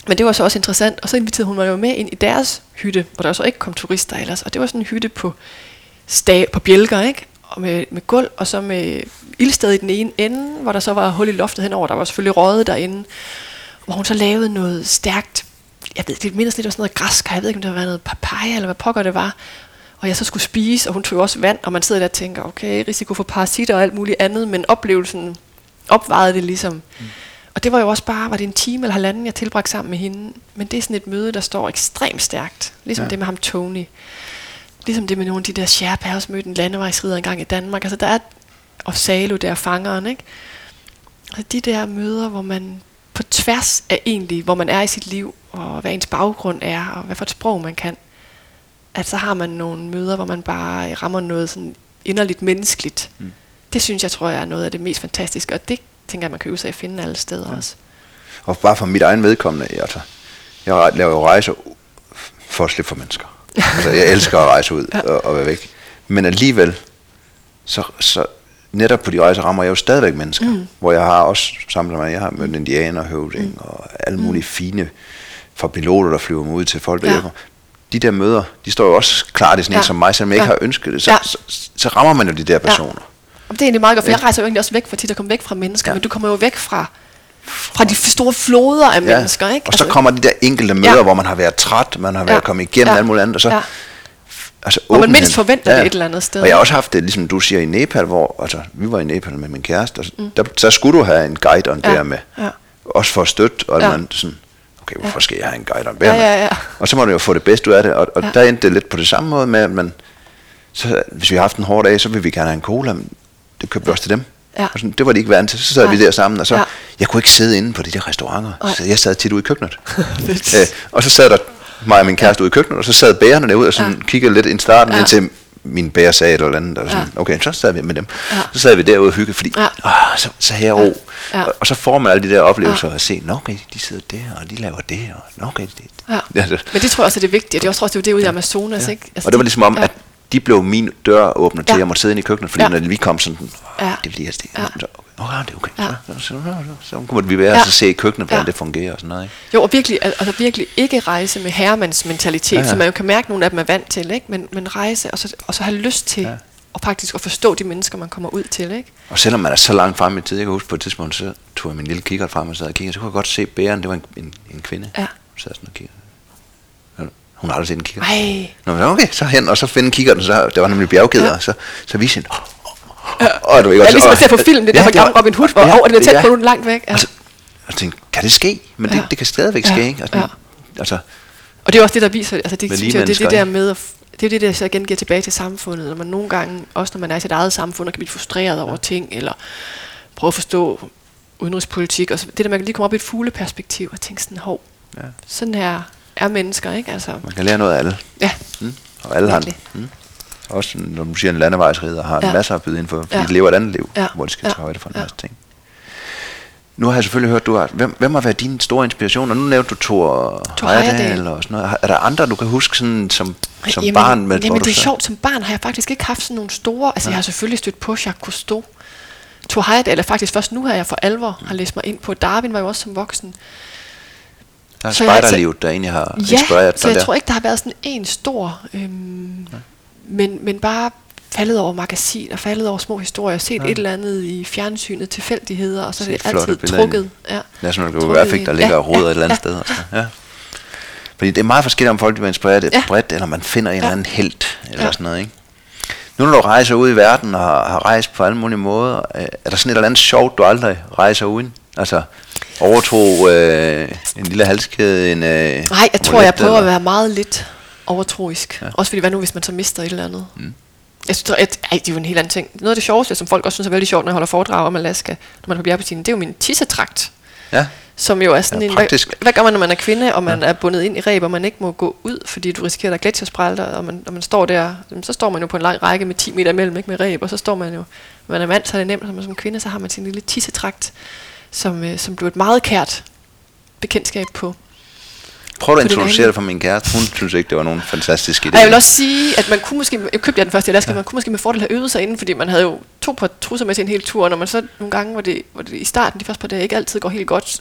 Men det var så også interessant, og så inviterede hun mig jo med ind i deres hytte, hvor der så ikke kom turister ellers, og det var sådan en hytte på, stag, på bjælker, ikke? Og med, med gulv, og så med ildsted i den ene ende, hvor der så var hul i loftet henover, der var selvfølgelig røget derinde, hvor hun så lavede noget stærkt, jeg ved, det mindes lidt af sådan noget græsk, jeg ved ikke, om det var noget papaya, eller hvad pokker det var, og jeg så skulle spise, og hun tog også vand, og man sidder der og tænker, okay, risiko for parasitter og alt muligt andet, men oplevelsen opvejede det ligesom. Mm. Og det var jo også bare, var det en time eller halvanden, jeg tilbragte sammen med hende, men det er sådan et møde, der står ekstremt stærkt, ligesom. Ja. det med ham Tony. Ligesom det med nogle af de der Sherpa, også mødt en landevejsrider engang i Danmark. Altså der er, og Salo der, fangeren, ikke? Altså de der møder, hvor man på tværs af egentlig, hvor man er i sit liv, og hvad ens baggrund er, og hvad for et sprog man kan, at så har man nogle møder, hvor man bare rammer noget sådan inderligt menneskeligt. Mm. Det synes jeg, tror jeg, er noget af det mest fantastiske, og det tænker jeg, man kan øve sig at finde alle steder ja. også. Og bare for mit egen vedkommende, altså, jeg laver jo rejser for at slippe for mennesker. Altså, jeg elsker at rejse ud Ja. og, og være væk. Men alligevel, så, så netop på de rejser rammer jeg jo stadigvæk mennesker. Mm. Hvor jeg har også samlet mig, jeg har mødt indianer, høvding mm. og alle mulige fine, fra piloter, der flyver mig ud til folk, der Ja. hjælper. De der møder, de står jo også klar til sådan ja. Ja. en som mig, selvom jeg ikke Ja. har ønsket det. Så, Ja. så, så, så rammer man jo de der personer. Og det er egentlig meget godt, for jeg rejser jo egentlig også væk fra tit at komme væk fra mennesker, ja. Ja. men du kommer jo væk fra, fra de store floder af Ja. mennesker, ikke? Altså, Og så kommer de der enkelte møder, Ja. hvor man har været træt, man har været Ja. kommet igennem Ja. alt muligt andet, og så Ja. altså, Hvor man mindst forventer det et eller andet sted. Og jeg har også haft det, ligesom du siger, i Nepal, hvor altså, vi var i Nepal med min kæreste, og så, mm. der, der skulle du have en guide og en Ja. bær med. Ja. Også for at støtte, og Ja. ja. man sådan, okay, hvorfor skal jeg have en guide og en bær Ja, med? ja, ja. Og så må du jo få det bedste ud af det, og, og Ja. ja. der endte det lidt på det samme måde med, at man, så, hvis vi har haft en hård dag, så vil vi gerne have en cola, men det købte vi også til dem. Ja. Og sådan, det var de ikke vant til. Så sad Nej. vi der sammen, og så, Ja. jeg kunne ikke sidde inde på de der restauranter. Nej. Så jeg sad tit ude i køkkenet. Øh, og så sad der mig og min kæreste ude i køkkenet, og så sad bærerne derude og sådan Ja. kiggede lidt i starten, Ja. ja. indtil min bærer sagde et eller andet. Og sådan, Ja. Okay, så sad vi med dem. Ja. Så sad vi derude og hyggede, fordi Ja. åh, så, så her ro. Ja. Og, og så får man alle de der oplevelser at se, nå okay, de sidder der, og de laver det, og nå okay, det. Ja. Ja, det. Men det tror jeg også er det vigtige. Det er også, tror jeg, det er ude i Amazonas, Ja. ikke? og det var ligesom om, ja. at de blev min dør åbner til, Ja. at jeg måtte sidde inde i køkkenet, fordi Ja. når vi kom sådan, Ja. ja. det bliver det. Ja. Ja. Så, okay, det er okay. Ja. Ja. Så, så, så, så, så, kunne vi være Ja. ja. og så se i køkkenet, hvordan Ja. ja. det fungerer og sådan noget. Ikke? Jo, og virkelig, al- altså virkelig ikke rejse med herremands mentalitet, ja, Ja, ja. ja. som man jo kan mærke, nogle af dem er vant til, ikke? Men, men rejse, og så, og så have lyst til, ja. Ja. og faktisk at forstå de mennesker, man kommer ud til, ikke? Og selvom man er så langt frem i tid, jeg kan huske på et tidspunkt, så tog jeg min lille kikkert frem og sad og kiggede, så kunne jeg godt se bæren, det var en, en, en kvinde. Ja. Sad sådan og kiggede. Hun har aldrig set en kikkert. Ej, Nå, okay, så hen og så finde kikkerten, så der var nemlig bjergkæder, Ja. ja. så, så viste hende, og du ved Ja, ligesom og- man ser på film, det der Ja, gamle Robin Hood, hvor ja, åh, den er tæt ja. på nogen langt væk. Ja. Altså, og jeg tænkte, kan det ske? Men det, Ja. det kan stadigvæk Ja. ske, ikke? Altså, Ja. altså, Og det er også det, der viser, altså det, synes jeg, det er det der ikke? med, at det er det, der så igen giver tilbage til samfundet, når man nogle gange, også når man er i sit eget samfund, og kan blive frustreret over ting, eller prøve at forstå udenrigspolitik, og så, det der, man kan lige komme op i et fugleperspektiv, og tænke sådan, hov, Ja. sådan her er mennesker, ikke? Altså, man kan lære noget af alle. ja, Mm? Og alle har Virkelig. mm? Også når du siger en landevejsrider, har Ja. ja. masser at byde ind for, fordi Ja. ja. de lever et andet liv, Ja. ja. hvor de skal Ja. tage højde for en Ja. masse ting. Nu har jeg selvfølgelig hørt, du har, hvem, hvem har været din store inspiration? Og nu nævnte du Thor Thor Heyerdahl og sådan noget. Har- Er der andre, du kan huske sådan, som, som jamen, barn? Med, jamen det er så- sjovt, som barn har jeg faktisk ikke haft sådan nogle store, altså jeg har selvfølgelig stødt på Jacques Cousteau, Thor Heyerdahl, eller faktisk først nu her, jeg for alvor har læst mig ind på. Darwin var jo også som voksen. Der er så spejderlivet, der egentlig har Ja, inspireret så dig jeg der. tror ikke, der har været sådan en stor, øhm, men, men bare faldet over magasin og faldet over små historier, set ja. et eller andet i fjernsynet, tilfældigheder, og så er det altid trukket. Ja. National Geographic, der ligger Ja, og roder ja, et eller andet ja, sted. Sådan. Ja. Fordi det er meget forskelligt, om folk bliver inspireret Ja. ja. bredt, eller man finder en Ja. eller anden helt, eller Ja. sådan noget, ikke? Nu når du rejser ud i verden og har, har rejst på alle mulige måder, øh, er der sådan et eller andet sjovt, du aldrig rejser uden? Altså, overtro øh, en lille halskæde, en øh, Nej, jeg tror, jeg prøver eller- at være meget lidt overtroisk. Ja. Også fordi, hvad nu, hvis man så mister et eller andet? Mm. Jeg synes, at, ej, det er jo en helt anden ting. Noget af det sjoveste, som folk også synes er veldig sjovt, når jeg holder foredrag om Alaska, når man er på bjergbestigning, det er jo min tissetrakt. Ja, Som jo er sådan Ja, en, praktisk. hvad, hvad gør man, når man er kvinde, og man ja. er bundet ind i reb, og man ikke må gå ud, fordi du risikerer, at der er gletsjersprælter, og man, når man står der, så står man jo på en lang række med 10 meter imellem, ikke med reb, og så står man jo, når man er mand, så er det nemt, og man som kvinde, så har man sin lille tissetrakt, som, øh, som blev et meget kært bekendtskab på. prøv at introducere det for min kæreste. Hun synes ikke, det var nogen fantastisk idé. Og jeg vil også sige, at man kunne måske, jeg købte jeg den første i Alaska, ja. man kunne måske med fordel have øvet sig inden, fordi man havde jo to par trusser med til en hel tur, og når man så nogle gange, hvor det, hvor det i starten, de første par dage, ikke altid går helt godt,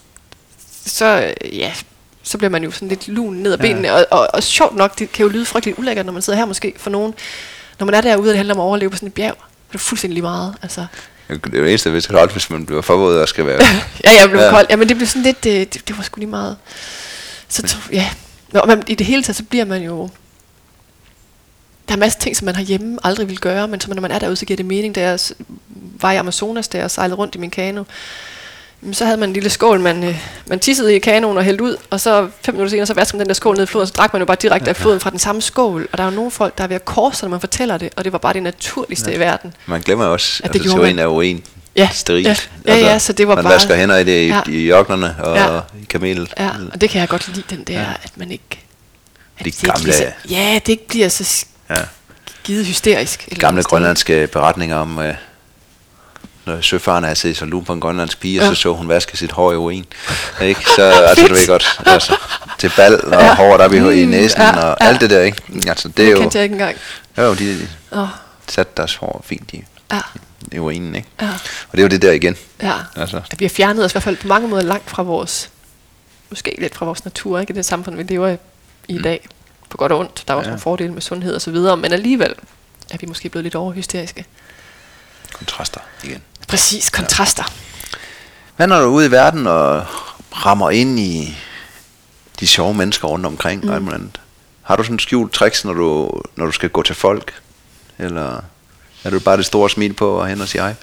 så øh, ja, så bliver man jo sådan lidt lun ned ad benene, og, og, og, sjovt nok, det kan jo lyde frygteligt ulækkert, når man sidder her måske for nogen, når man er derude, og det handler om at overleve på sådan et bjerg, det er fuldstændig lige meget, altså. Det er jo det eneste, hvis det hvis man bliver forvåget og skal være... ja, jeg blev ja. Kold. Ja, men det blev sådan lidt, øh, det, det var sgu lige meget. Så tro, ja, Nå, men i det hele taget, så bliver man jo, der er masser af ting, som man herhjemme aldrig vil gøre, men som når man er derude, så giver det mening. Da jeg var i Amazonas, der og sejlede rundt i min kano, så havde man en lille skål, man, øh, man tissede i kanoen og hældte ud, og så fem minutter senere, så vaskede man den der skål ned i floden, og så drak man jo bare direkte af floden fra den samme skål. Og der er jo nogle folk, der er ved at korse, når man fortæller det, og det var bare det naturligste ja. i verden. Man glemmer også, Ja, at det altså, gjorde teorien man. er urin. Ja, Sterilt. Altså, ja. Ja, ja, så det var man bare- vasker hænder i det i, Ja. ja. i ørkenerne og Ja. ja. i kamelet. Ja, og det kan jeg godt lide, den der, ja. Ja. at man ikke... At De det ikke gamle- bliver så, ja, det ikke bliver så Ja. givet hysterisk. eller Gamle grønlandske beretninger om, øh, når søfaren havde set sig lun på en grønlandsk pige, Ja. ja. så så hun vaske sit hår i urin. Ikke? Så altså, du ved godt, altså, til bal og Ja. ja. håret op i, i Mm, næsen ja, og ja. alt det der. Ikke? Altså, det er Det jo, kendte jeg ikke engang. jo, de Åh, satte deres hår fint i, ja, i urinen. Ikke? ja, Og det er jo det der igen. ja. Altså, At vi har fjernet os i hvert fald på mange måder langt fra vores, måske lidt fra vores natur, ikke? I det samfund, vi lever i i dag. På godt og ondt. Der er også Ja. nogle fordele med sundhed og så videre, men alligevel er vi måske blevet lidt overhysteriske. Kontraster igen. Præcis, kontraster. Hvad når du er ude i verden og rammer ind i de sjove mennesker rundt omkring mm. og alt muligt andet? Har du sådan skjult tricks, når du, når du skal gå til folk? Eller er du bare det store smil på og hen og sige hej?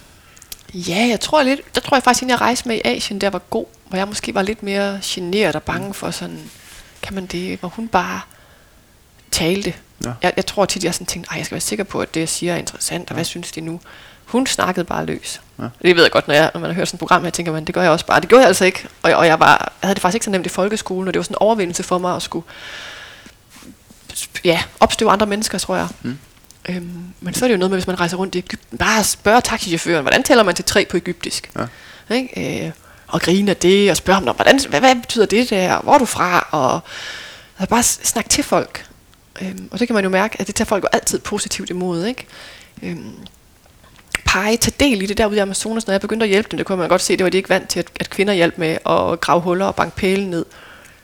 Ja, jeg tror lidt, der tror jeg faktisk, at jeg rejste med i Asien, der var god, hvor jeg måske var lidt mere generet og bange for sådan, kan man det, hvor hun bare talte. Ja. Jeg, jeg tror tit, jeg sådan tænkte, Ej, jeg skal være sikker på, at det, jeg siger, er interessant, og hvad synes de nu? Hun snakkede bare løs. Ja. Det ved jeg godt, når, jeg, når man har hørt sådan et program her, tænker man, det gør jeg også bare. Det gjorde jeg altså ikke. Og, og jeg, var, jeg havde det faktisk ikke så nemt i folkeskolen, og det var sådan en overvindelse for mig at skulle ja, opstøve andre mennesker, tror jeg. Mm. Øhm, men så er det jo noget med, hvis man rejser rundt i Ægypten, bare spørge taxichaufføren, hvordan tæller man til tre på egyptisk? Ja. Ikke? Øh, og grine af det, og spørge ham, hvordan, hvad, hvad betyder det der, hvor er du fra? Og altså bare s- snak til folk. Øhm, og det kan man jo mærke, at det tager folk jo altid positivt imod. Ikke? Øhm, pege, tage del i det derude i Amazonas, når jeg begyndte at hjælpe dem, det kunne man godt se, det var de ikke vant til, at, at kvinder hjalp med at grave huller og banke pæle ned,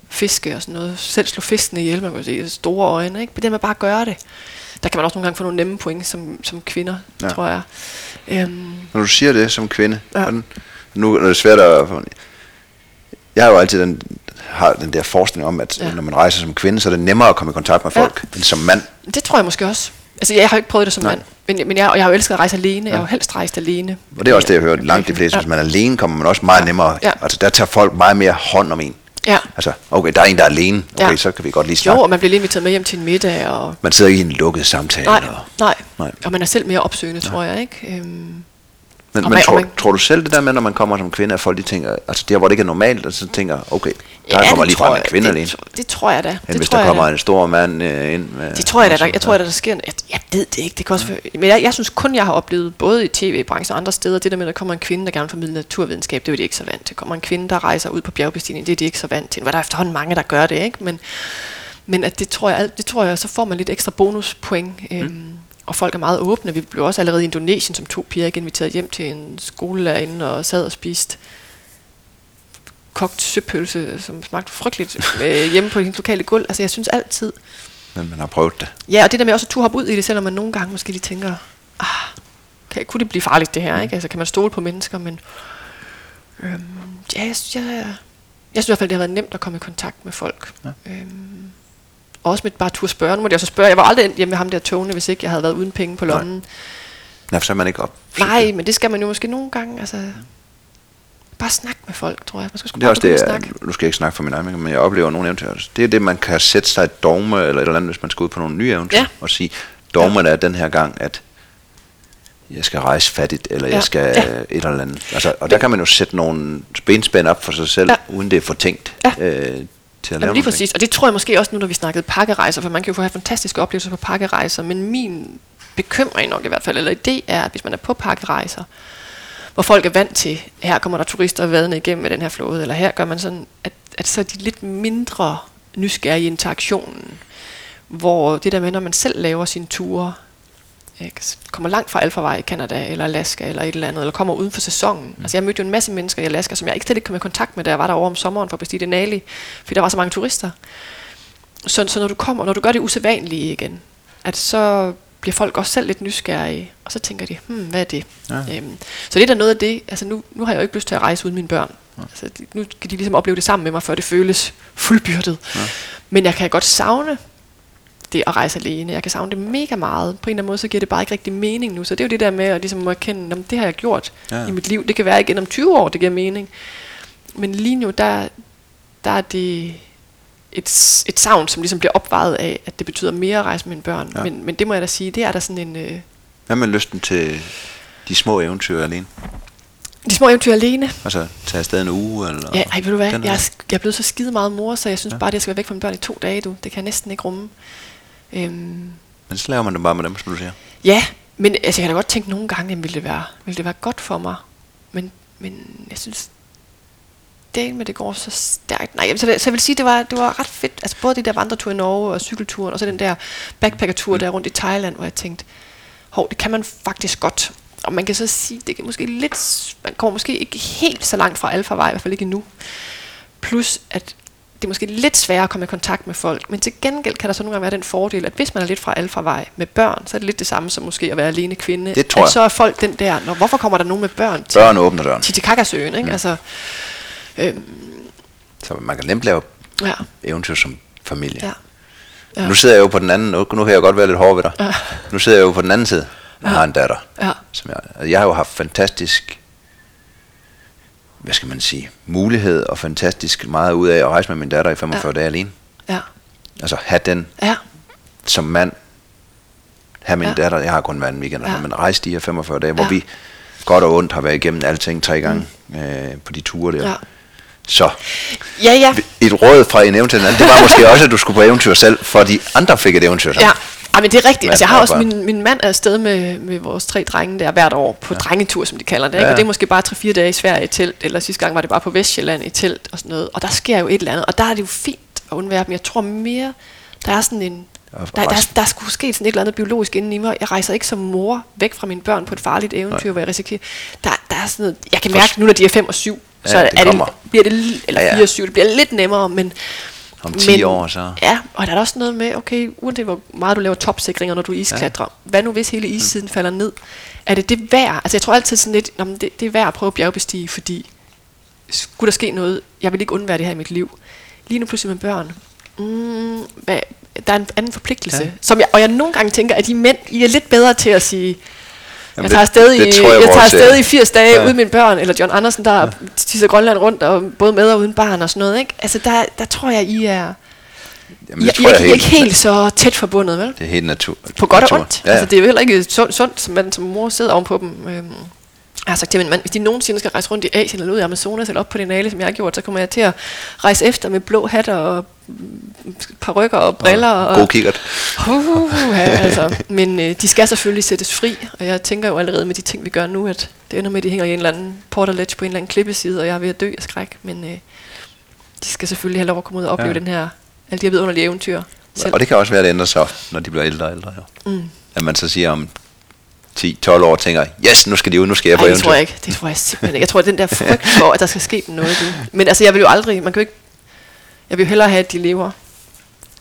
fiske og sådan noget, selv slå fiskene ihjel, man kan se, store øjne, ikke? Men det med bare at gøre det. Der kan man også nogle gange få nogle nemme point som, som kvinder, ja. Ja. tror jeg. Øhm, Når du siger det som kvinde, Ja. ja. hvordan, nu er det svært at... Jeg har jo altid den, har den der forestilling om, at Ja. ja. når man rejser som kvinde, så er det nemmere at komme i kontakt med Ja. folk, end som mand. det tror jeg måske også. Altså, jeg har jo ikke prøvet det som Nej. mand, men, men jeg, og jeg har jo elsket at rejse alene. Jeg har jo helst rejst alene. Og det er også det, jeg hører langt de fleste. Ja. Hvis man er alene, kommer man også meget nemmere. Ja. Altså, der tager folk meget mere hånd om en. Ja. Altså, okay, der er en, der er alene. Okay, Ja. så kan vi godt lige Jo, snakke. og man bliver lige inviteret med hjem til en middag, og Man sidder ikke i en lukket samtale. Nej, Og, nej. Nej. Og man er selv mere opsøgende, tror jeg, ikke? Øhm, men Og men tror, man- tror, du selv det der med, når man kommer som kvinde, at folk de tænker, altså der hvor det ikke er normalt, og så tænker, okay, der ja, kommer det lige frem en kvinde det, alene. tro- Det tror jeg da. End det hvis tror der jeg kommer da. en stor mand øh, ind. Med, Det tror jeg da, der, jeg tror da, der sker, jeg, jeg ved det ikke, det kan også være, men jeg, jeg synes kun, jeg har oplevet, både i tv-branchen og andre steder, det der med, at der kommer en kvinde, der gerne vil formidle naturvidenskab, det er de ikke så vant til. Kommer en kvinde, der rejser ud på bjergbestigning, det er de ikke så vant til. Hvor der er efterhånden mange, der gør det, ikke? Men, men at det tror jeg, det tror jeg, så får man lidt ekstra bonuspoint. Øhm, og folk er meget åbne. Vi blev også allerede i Indonesien, som to piger ikke inviteret hjem til en skolelærerinde og sad og spiste kogt søpølse, som smagte frygteligt øh, hjemme på hendes lokale gulv. Altså jeg synes altid, Men man har prøvet det. Ja, og det der med også at turde hoppe ud i det, selvom man nogle gange måske lige tænker, ah, kan, kunne det blive farligt det her, ikke? Altså kan man stole på mennesker, men øhm, ja, jeg, synes, jeg, jeg synes i hvert fald, det har været nemt at komme i kontakt med folk. Ja. Øhm, også med bare turde spørge. Nu må jeg så spørge. Jeg var aldrig endt hjemme med ham der togene, hvis ikke jeg havde været uden penge på lommen. Nej, for så er man ikke op. Nej, men det skal man jo måske nogle gange. Altså, bare snakke med folk, tror jeg. Man skal sgu Det er også det, jeg, nu skal jeg ikke snakke for min egen, men jeg oplever nogle eventyr. Det er det, man kan sætte sig et dogme, eller et eller andet, hvis man skal ud på nogle nye eventyr, Ja. og sige, dogmen er den her gang, at jeg skal rejse fattigt, eller Ja. jeg skal Ja. et eller andet. Altså, og der kan man jo sætte nogle benspænd op for sig selv, Ja. uden det er for tænkt Ja. øh, til at lave Jamen lige ting. præcis, og det tror jeg måske også nu, når vi snakkede pakkerejser, for man kan jo få have fantastiske oplevelser på pakkerejser, men min bekymring nok i hvert fald, eller idé er, at hvis man er på pakkerejser, hvor folk er vant til, her kommer der turister vadende igennem med den her flåde, eller her gør man sådan, at, at så er de lidt mindre nysgerrige i interaktionen, hvor det der med, når man selv laver sine ture, ikke, kommer langt fra Alphavej i Canada, eller Alaska, eller et eller andet, eller kommer uden for sæsonen. Mm. Altså jeg mødte jo en masse mennesker i Alaska, som jeg ikke slet ikke kom i kontakt med, da jeg var derovre om sommeren for at bestige Denali, fordi der var så mange turister. Så, så når du kommer, når du gør det usædvanlige igen, at så bliver folk også selv lidt nysgerrige, og så tænker de, hmm, hvad er det? Ja. Øhm, så det er da noget af det, altså nu, nu har jeg jo ikke lyst til at rejse uden mine børn. Altså, de, nu kan de ligesom opleve det sammen med mig, før det føles fuldbyrdet. Ja. Men jeg kan godt savne det at rejse alene. Jeg kan savne det mega meget. På en eller anden måde, så giver det bare ikke rigtig mening nu. Så det er jo det der med at ligesom må erkende, at det har jeg gjort Ja. i mit liv. Det kan være igen om 20 år, det giver mening. Men lige nu, der, der er det et, et savn, som ligesom bliver opvejet af, at det betyder mere at rejse med mine børn. Ja. Men, men det må jeg da sige, det er der sådan en... Øh, Hvad med lysten til de små eventyr alene? de små eventyr alene. Altså, tage afsted en uge? Eller Ja, ej, ved du hvad, jeg er, jeg er blevet så skide meget mor, så jeg synes ja. bare, at jeg skal være væk fra mine børn i to dage, du. Det kan jeg næsten ikke rumme. Øhm, Men så laver man det bare med dem, som du siger. Ja, men altså, jeg kan da godt tænke nogle gange, jamen, ville det være, ville det være godt for mig. Men, men jeg synes, det med det går så stærkt. Nej, så, så jeg vil sige, det var, det var ret fedt. Altså både det der vandretur i Norge og cykelturen, og så den der backpackertur der rundt i Thailand, hvor jeg tænkte, hov, det kan man faktisk godt. Og man kan så sige, det kan måske lidt, man kommer måske ikke helt så langt fra Alphavej, i hvert fald ikke endnu. Plus, at det er måske lidt sværere at komme i kontakt med folk, men til gengæld kan der så nogle gange være den fordel, at hvis man er lidt fra Alphavej med børn, så er det lidt det samme som måske at være alene kvinde. Det tror at jeg. så er folk den der, Nå, hvorfor kommer der nogen med børn til Børn åbner døren. Titicacasøen, ikke? Altså, øhm, Så man kan nemt lave ja, eventyr som familie. ja. Ja. Nu sidder jeg jo på den anden, nu, nu kan jeg godt være lidt hård ved dig. Ja. Nu sidder jeg jo på den anden side. Jeg har en datter. Ja. Som jeg, jeg har jo haft fantastisk, hvad skal man sige, mulighed og fantastisk meget ud af at rejse med min datter i 45 ja. dage alene. Ja, Altså have den ja, som mand, have min ja. Datter, jeg har kun været en weekend, ja. Men rejse de her 45 dage, hvor Ja. vi godt og ondt har været igennem alting tre gange mm. øh, på de ture der. ja. Så Ja, ja. et råd fra en eventyr det var måske også, at du skulle på eventyr selv, for de andre fik et eventyr sammen. Ja, Ej, men det er rigtigt. Men Altså, jeg har og også, min, min mand er afsted med, med vores tre drenge der hvert år på ja. drengetur, som de kalder det. Ikke? Ja. Og det er måske bare 3-4 dage i Sverige i telt, eller sidste gang var det bare på Vestjylland i telt og sådan noget. Og der sker jo et eller andet, og der er det jo fint at undvære dem. Jeg tror mere, der er sådan en... Der, der, rejse. der skulle ske sådan et eller andet biologisk inden i mig. Jeg rejser ikke som mor væk fra mine børn på et farligt eventyr, Nej. hvor jeg risikerer... Der, der er sådan noget... Jeg kan mærke nu, når de er 5 og 7, Ja, så det er det, bliver det... Eller Ja, ja. 4 og 7, det bliver lidt nemmere, men... Om 10 år, så- Ja, og der er også noget med, okay, uanset hvor meget du laver topsikringer, når du isklatrer, ja. hvad nu hvis hele issiden falder ned? Er det det værd? Altså jeg tror altid sådan lidt, "Nå, men det, det er værd at prøve at bjergbestige, fordi skulle der ske noget, jeg vil ikke undvære det her i mit liv. Lige nu pludselig med børn, Mm, hvad, der er en anden forpligtelse. Ja. Som jeg, og jeg nogle gange tænker, at I mænd, I er lidt bedre til at sige, Jamen jeg tager afsted, det, det i, jeg, jeg tager afsted i 80 dage ja. uden mine børn, eller John Andersen, der ja. tisser Grønland rundt, og både med og uden barn og sådan noget. Ikke? Altså der, der tror jeg, I er... Jamen, jeg, tror, jeg, jeg, er ikke helt så tæt forbundet, vel? Det er helt natur. På godt natur. og ondt. Ja. Altså, det er jo heller ikke sundt som man som mor sidder ovenpå dem. Øhm, jeg har sagt til min mand, hvis de nogensinde skal rejse rundt i Asien eller ud i Amazonas eller op på nale, som jeg har gjort, så kommer jeg til at rejse efter med blå hatter og rykker og briller. Og, god kikkert. Uh, ja, altså. Men øh, de skal selvfølgelig sættes fri, og jeg tænker jo allerede med de ting, vi gør nu, at det ender med, at de hænger i en eller anden porter ledge på en eller anden klippeside, og jeg er ved at dø af skræk. Men øh, de skal selvfølgelig have lov at komme ud og opleve ja. den her, alle de her vidunderlige eventyr. Selv. Og det kan også være, at det ændrer sig, når de bliver ældre og ældre. Ja. Mm. At man så siger om 10-12 år tænker, yes, nu skal de ud, nu skal jeg på Ej, det tror jeg ikke. Det tror jeg simpelthen ikke. Jeg tror, at den der frygt for, at der skal ske noget. Det. Men altså, jeg vil jo aldrig, man kan jo ikke, jeg vil jo hellere have, at de lever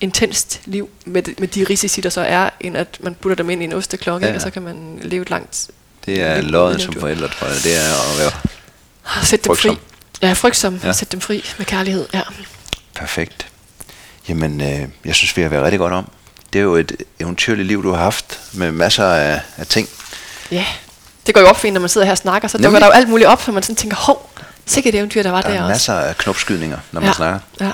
intenst liv med, med de risici, der så er, end at man putter dem ind i en osteklokke, ja. og så kan man leve et langt Det er løjet som forældre, tror jeg. Det er at være Sæt dem frygtsom. fri. Ja, frygtsom. Ja. Sæt dem fri med kærlighed. Ja. Perfekt. Jamen, øh, jeg synes, vi har været rigtig godt om. Det er jo et eventyrligt liv, du har haft, med masser af, af ting. Ja, det går jo op for en, når man sidder her og snakker, så dukker der jo alt muligt op, så man sådan tænker, hov, sikkert et eventyr, der var der, der er også. masser af knopskydninger, når man ja. snakker. Ja.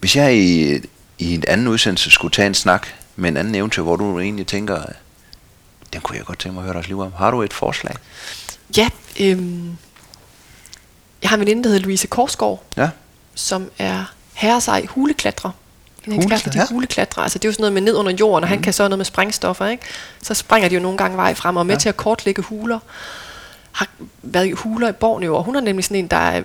Hvis jeg i, i en anden udsendelse skulle tage en snak med en anden eventyr, hvor du egentlig tænker, den kunne jeg godt tænke mig at høre deres liv om. Har du et forslag? Ja, øhm, jeg har en veninde, der hedder Louise Korsgaard, ja. som er herresej huleklatrer. En ekspert for de ja. huleklatrer. Altså det er jo sådan noget med ned under jorden, og mm. han kan så noget med sprængstoffer, ikke? Så springer de jo nogle gange vej frem og er med ja. til at kortlægge huler. Har været i huler i Borneo, og hun er nemlig sådan en, der er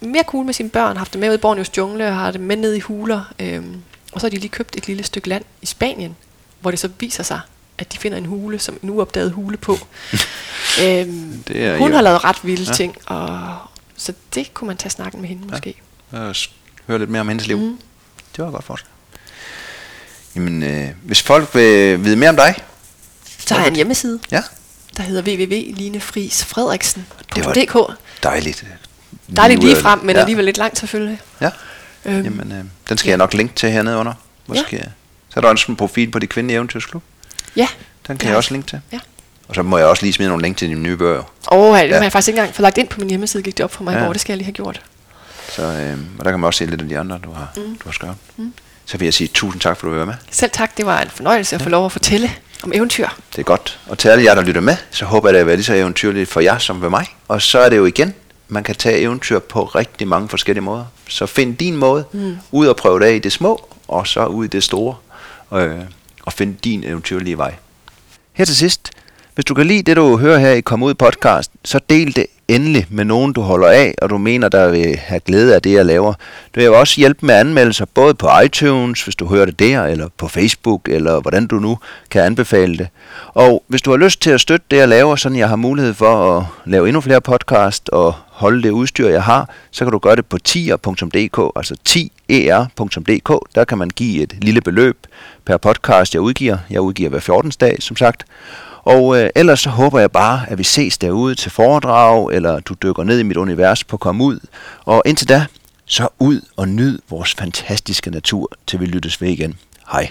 mere cool med sine børn, har haft det med ud i Borneos jungle, og har det med ned i huler. Øhm, og så har de lige købt et lille stykke land i Spanien, hvor det så viser sig, at de finder en hule, som en uopdaget hule på. øhm, det er hun jo. har lavet ret vilde ja. ting, og så det kunne man tage snakken med hende ja. måske. Ja, høre lidt mere om hendes liv. Mm. Det var godt forslag. Jamen, øh, hvis folk vil vide mere om dig, så har jeg en hjemmeside. Ja. Der hedder www.linefrisfrederiksen.dk Dejligt. Dejligt lige frem, men ja. alligevel lidt langt selvfølgelig. Ja. Øhm, Jamen, øh, den skal ja. jeg nok linke til hernede under. Måske. Ja. Så er der også en profil på de kvindelige eventyrsklub. Ja. Den kan ja. jeg også linke til. Ja. Og så må jeg også lige smide nogle link til dine nye bøger. Åh, oh, det ja. har jeg faktisk ikke engang få lagt ind på min hjemmeside, gik det op for mig ja. går. Det skal jeg lige have gjort. Så, øh, og der kan man også se lidt af de andre, du har, mm. du har skrevet. Mm. Så vil jeg sige tusind tak, for at du være med. Selv tak, det var en fornøjelse at ja. få lov at fortælle om eventyr. Det er godt. Og til alle jer, der lytter med, så håber jeg, at det har været lige så eventyrligt for jer som for mig. Og så er det jo igen, man kan tage eventyr på rigtig mange forskellige måder. Så find din måde, mm. ud og prøve det af i det små, og så ud i det store, øh, og find din eventyrlige vej. Her til sidst, hvis du kan lide det, du hører her i Kom Ud podcast, så del det endelig med nogen, du holder af, og du mener, der vil have glæde af det, jeg laver. Du vil også hjælpe med anmeldelser, både på iTunes, hvis du hører det der, eller på Facebook, eller hvordan du nu kan anbefale det. Og hvis du har lyst til at støtte det, jeg laver, så jeg har mulighed for at lave endnu flere podcast og holde det udstyr, jeg har, så kan du gøre det på tier.dk, altså 10er.dk. Der kan man give et lille beløb per podcast, jeg udgiver. Jeg udgiver hver 14. dag, som sagt. Og øh, ellers så håber jeg bare, at vi ses derude til foredrag, eller du dykker ned i mit univers på Kom Ud. Og indtil da, så ud og nyd vores fantastiske natur, til vi lyttes ved igen. Hej.